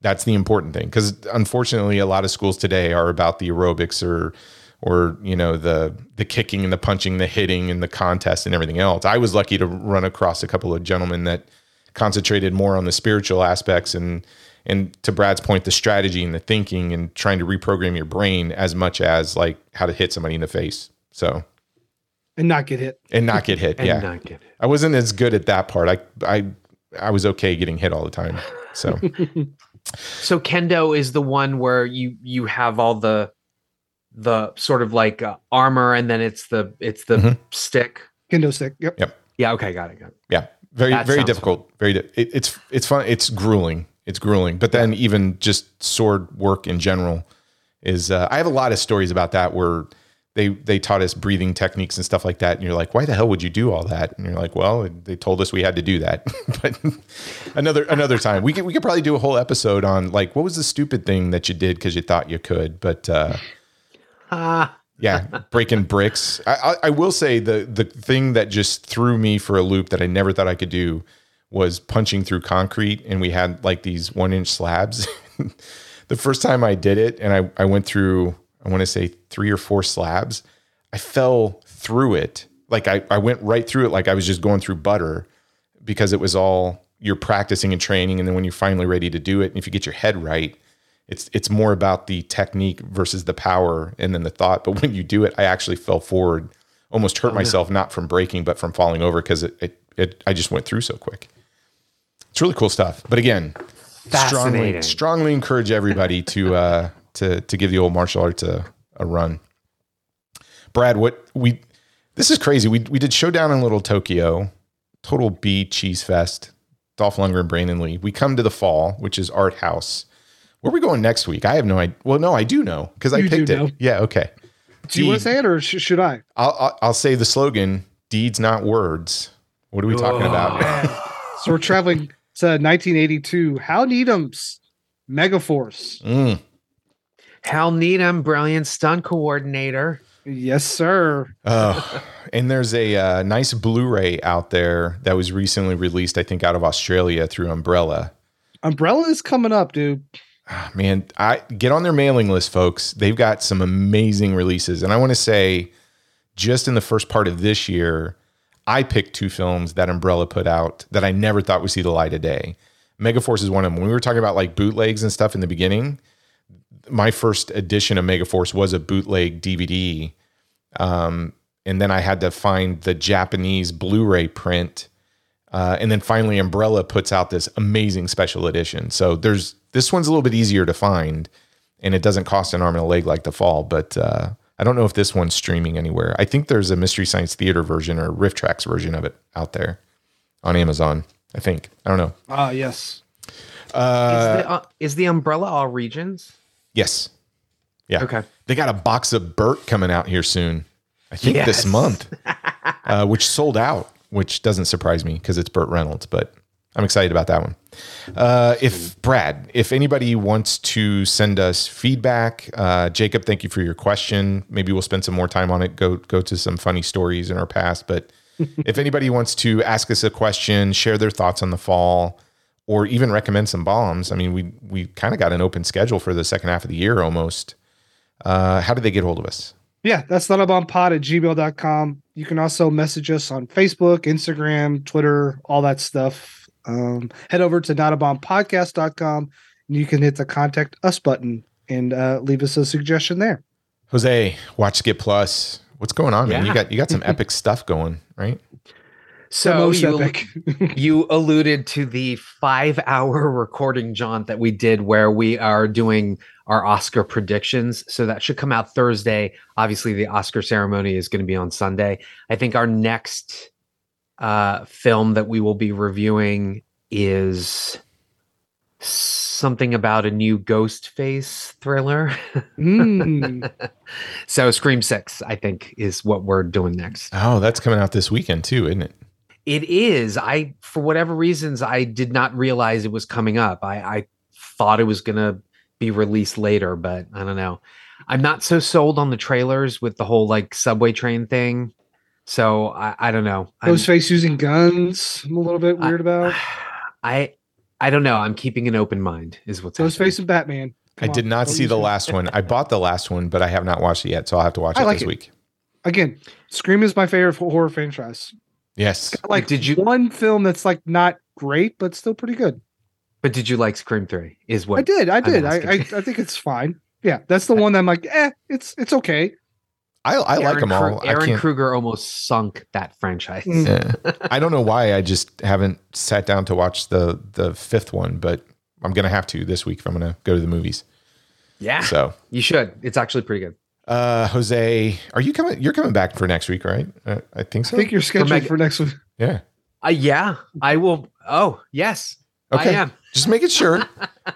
That's the important thing because unfortunately, a lot of schools today are about the aerobics or or you know the the kicking and the punching, the hitting and the contest and everything else. I was lucky to run across a couple of gentlemen that concentrated more on the spiritual aspects and and to Brad's point, the strategy and the thinking and trying to reprogram your brain as much as like how to hit somebody in the face. So and not get hit. and not get hit. And yeah, not get it. I wasn't as good at that part. I I I was okay getting hit all the time. So So kendo is the one where you you have all the the sort of like uh, armor and then it's the it's the Mhm. stick. Kendo stick. Yep. Yep. Yeah, okay, got it. Got it. yeah, very That very sounds difficult. Very di- it, it's it's fun. It's grueling. It's grueling. But then even just sword work in general is. Uh, I have a lot of stories about that where they they taught us breathing techniques and stuff like that, and you're like, why the hell would you do all that? And you're like, well, they told us we had to do that. but another another time, we could we could probably do a whole episode on like what was the stupid thing that you did because you thought you could, but. uh Ah, yeah breaking bricks I, I i will say the the thing that just threw me for a loop that i never thought i could do was punching through concrete and we had like these one inch slabs the first time i did it and i i went through i want to say three or four slabs. I fell through it like i i went right through it like i was just going through butter because it was all you're practicing and training and then when you're finally ready to do it and if you get your head right it's it's more about the technique versus the power and then the thought. But when you do it i actually fell forward almost hurt myself not from breaking but from falling over because it, it it i just went through so quick. It's really cool stuff. But again strongly strongly encourage everybody to uh to to give the old martial arts a, a run brad what we this is crazy we we did showdown in little tokyo total b cheese fest dolph lundgren brandon lee we come to the fall which is art house where are we going next week? I have no idea. Well, no, I do know because I You do picked it. know. Yeah, okay. Do you want to say it or sh- should I? I'll, I'll I'll say the slogan: "Deeds, not words." What are we talking about? So we're traveling to 1982. Hal Needham's Megaforce. Mm, Hal Needham, brilliant stunt coordinator. Yes, sir. oh, and there's a uh, nice Blu-ray out there that was recently released. I think out of Australia through Umbrella. Umbrella is coming up, dude. Ah, Man, I get on their mailing list, folks. They've got some amazing releases, and I want to say, just in the first part of this year, I picked two films that Umbrella put out that I never thought would see the light of day. Megaforce is one of them. When we were talking about like bootlegs and stuff in the beginning, my first edition of Megaforce was a bootleg DVD, um, and then I had to find the Japanese Blu-ray print uh, and then finally, Umbrella puts out this amazing special edition. So there's this one's a little bit easier to find, and it doesn't cost an arm and a leg like the fall. But uh, I don't know if this one's streaming anywhere. I think there's a Mystery Science Theater version or RiffTrax version of it out there on Amazon. I think I don't know. Ah, yes. Uh, is, the, uh, is the umbrella all regions? Yes, yeah. Okay. They got a box of Burt coming out here soon. I think this month, uh, which sold out which doesn't surprise me because it's Burt Reynolds, but I'm excited about that one. Uh, if Brad, if anybody wants to send us feedback, uh, Jacob, thank you for your question. Maybe we'll spend some more time on it. Go go to some funny stories in our past. But if anybody wants to ask us a question, share their thoughts on the fall, or even recommend some bombs, I mean, we we kind of got an open schedule for the second half of the year almost. Uh, how do they get hold of us? Yeah, that's notabombpod at gmail.com. You can also message us on Facebook, Instagram, Twitter, all that stuff. Um, head over to notabombpodcast.com and you can hit the contact us button and uh, leave us a suggestion there. Jose, watch Skip Plus. What's going on, man? You got you got some epic stuff going, right? The So most you, epic. you alluded to the five hour recording jaunt that we did where we are doing our Oscar predictions. So that should come out Thursday. Obviously, the Oscar ceremony is going to be on Sunday. I think our next uh, film that we will be reviewing is something about a new ghost face thriller. Mm. so Scream 6, I think, is what we're doing next. Oh, that's coming out this weekend too, isn't it? It is. I, for whatever reasons, I did not realize it was coming up. I, I thought it was going to be released later, but I don't know. I'm not so sold on the trailers with the whole like subway train thing. So I, I don't know. I'm- Ghostface using guns, I'm a little bit weird about. I, I don't know. I'm keeping an open mind. Is what's happening. Ghostface and Batman. I Come did on, not don't see the last one. I bought the last one, but I have not watched it yet, so I'll have to watch I it like this it. week. Again, Scream is my favorite horror franchise. Yes. Like, Did you- one film that's like not great, but still pretty good? But did you like Scream 3? Is what I did. I did. I, I. I think it's fine. Yeah, that's the one that I'm like, eh, it's it's okay. I, I like them all. Kru- Ehren can't. Kruger almost sunk that franchise. Mm. Yeah. I don't know why. I just haven't sat down to watch the the fifth one, but I'm gonna have to this week if I'm gonna go to the movies. Yeah, So, you should. It's actually pretty good. Uh, Jose, are you coming? You're coming back for next week, right? Uh, I think so. I think you're scheduled Meg- for next week. yeah. Uh, yeah, I will. Oh, yes, Okay. I am. Just making sure.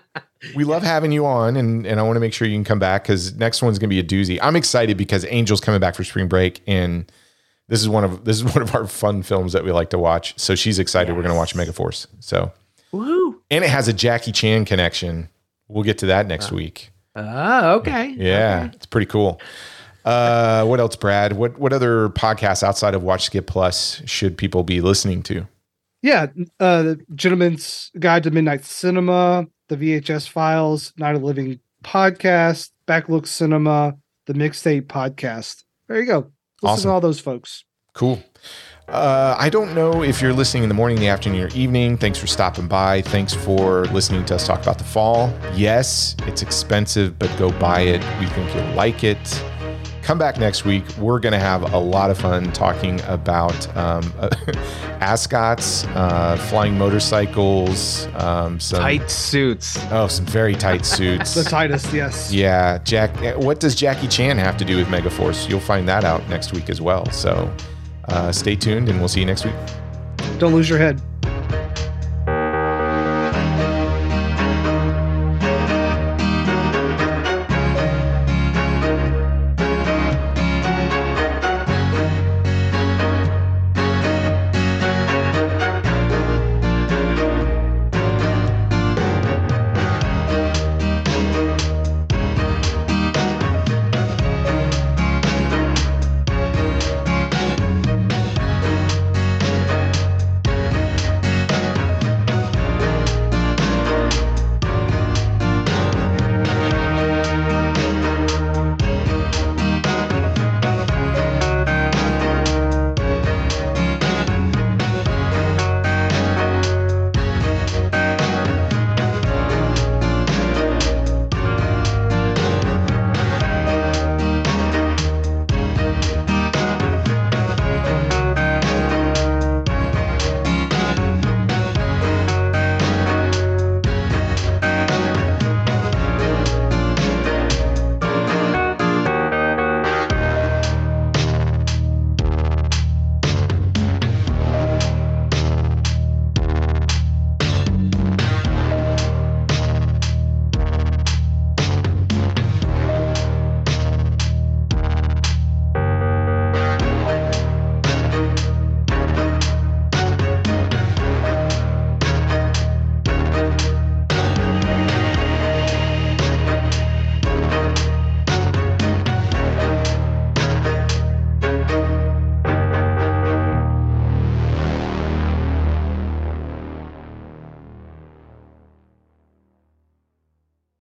we love having you on, and and I want to make sure you can come back because next one's gonna be a doozy. I'm excited because Angel's coming back for spring break, and this is one of this is one of our fun films that we like to watch. So she's excited. We're gonna watch Megaforce. So Woo-hoo. and it has a Jackie Chan connection. We'll get to that next week. Oh, okay. Yeah, Okay. it's pretty cool. Uh, what else, Brad? What what other podcasts outside of Watch Skip Plus should people be listening to? Yeah, uh, the Gentleman's Guide to Midnight Cinema, the VHS Files, Night of Living Podcast, Backlook Cinema, the Mixtape Podcast. There you go. Listen Awesome. to all those folks. Cool. Uh, I don't know if you're listening in the morning, the afternoon, or evening. Thanks for stopping by. Thanks for listening to us talk about the fall. Yes, it's expensive, but go buy it. We think you'll like it. Come back next week. We're going to have a lot of fun talking about um, ascots, uh, flying motorcycles, um, some Tight suits. oh, some very tight suits. The tightest, yes. Yeah, Jack. What does Jackie Chan have to do with Megaforce? You'll find that out next week as well. So uh, stay tuned, and we'll see you next week. Don't lose your head.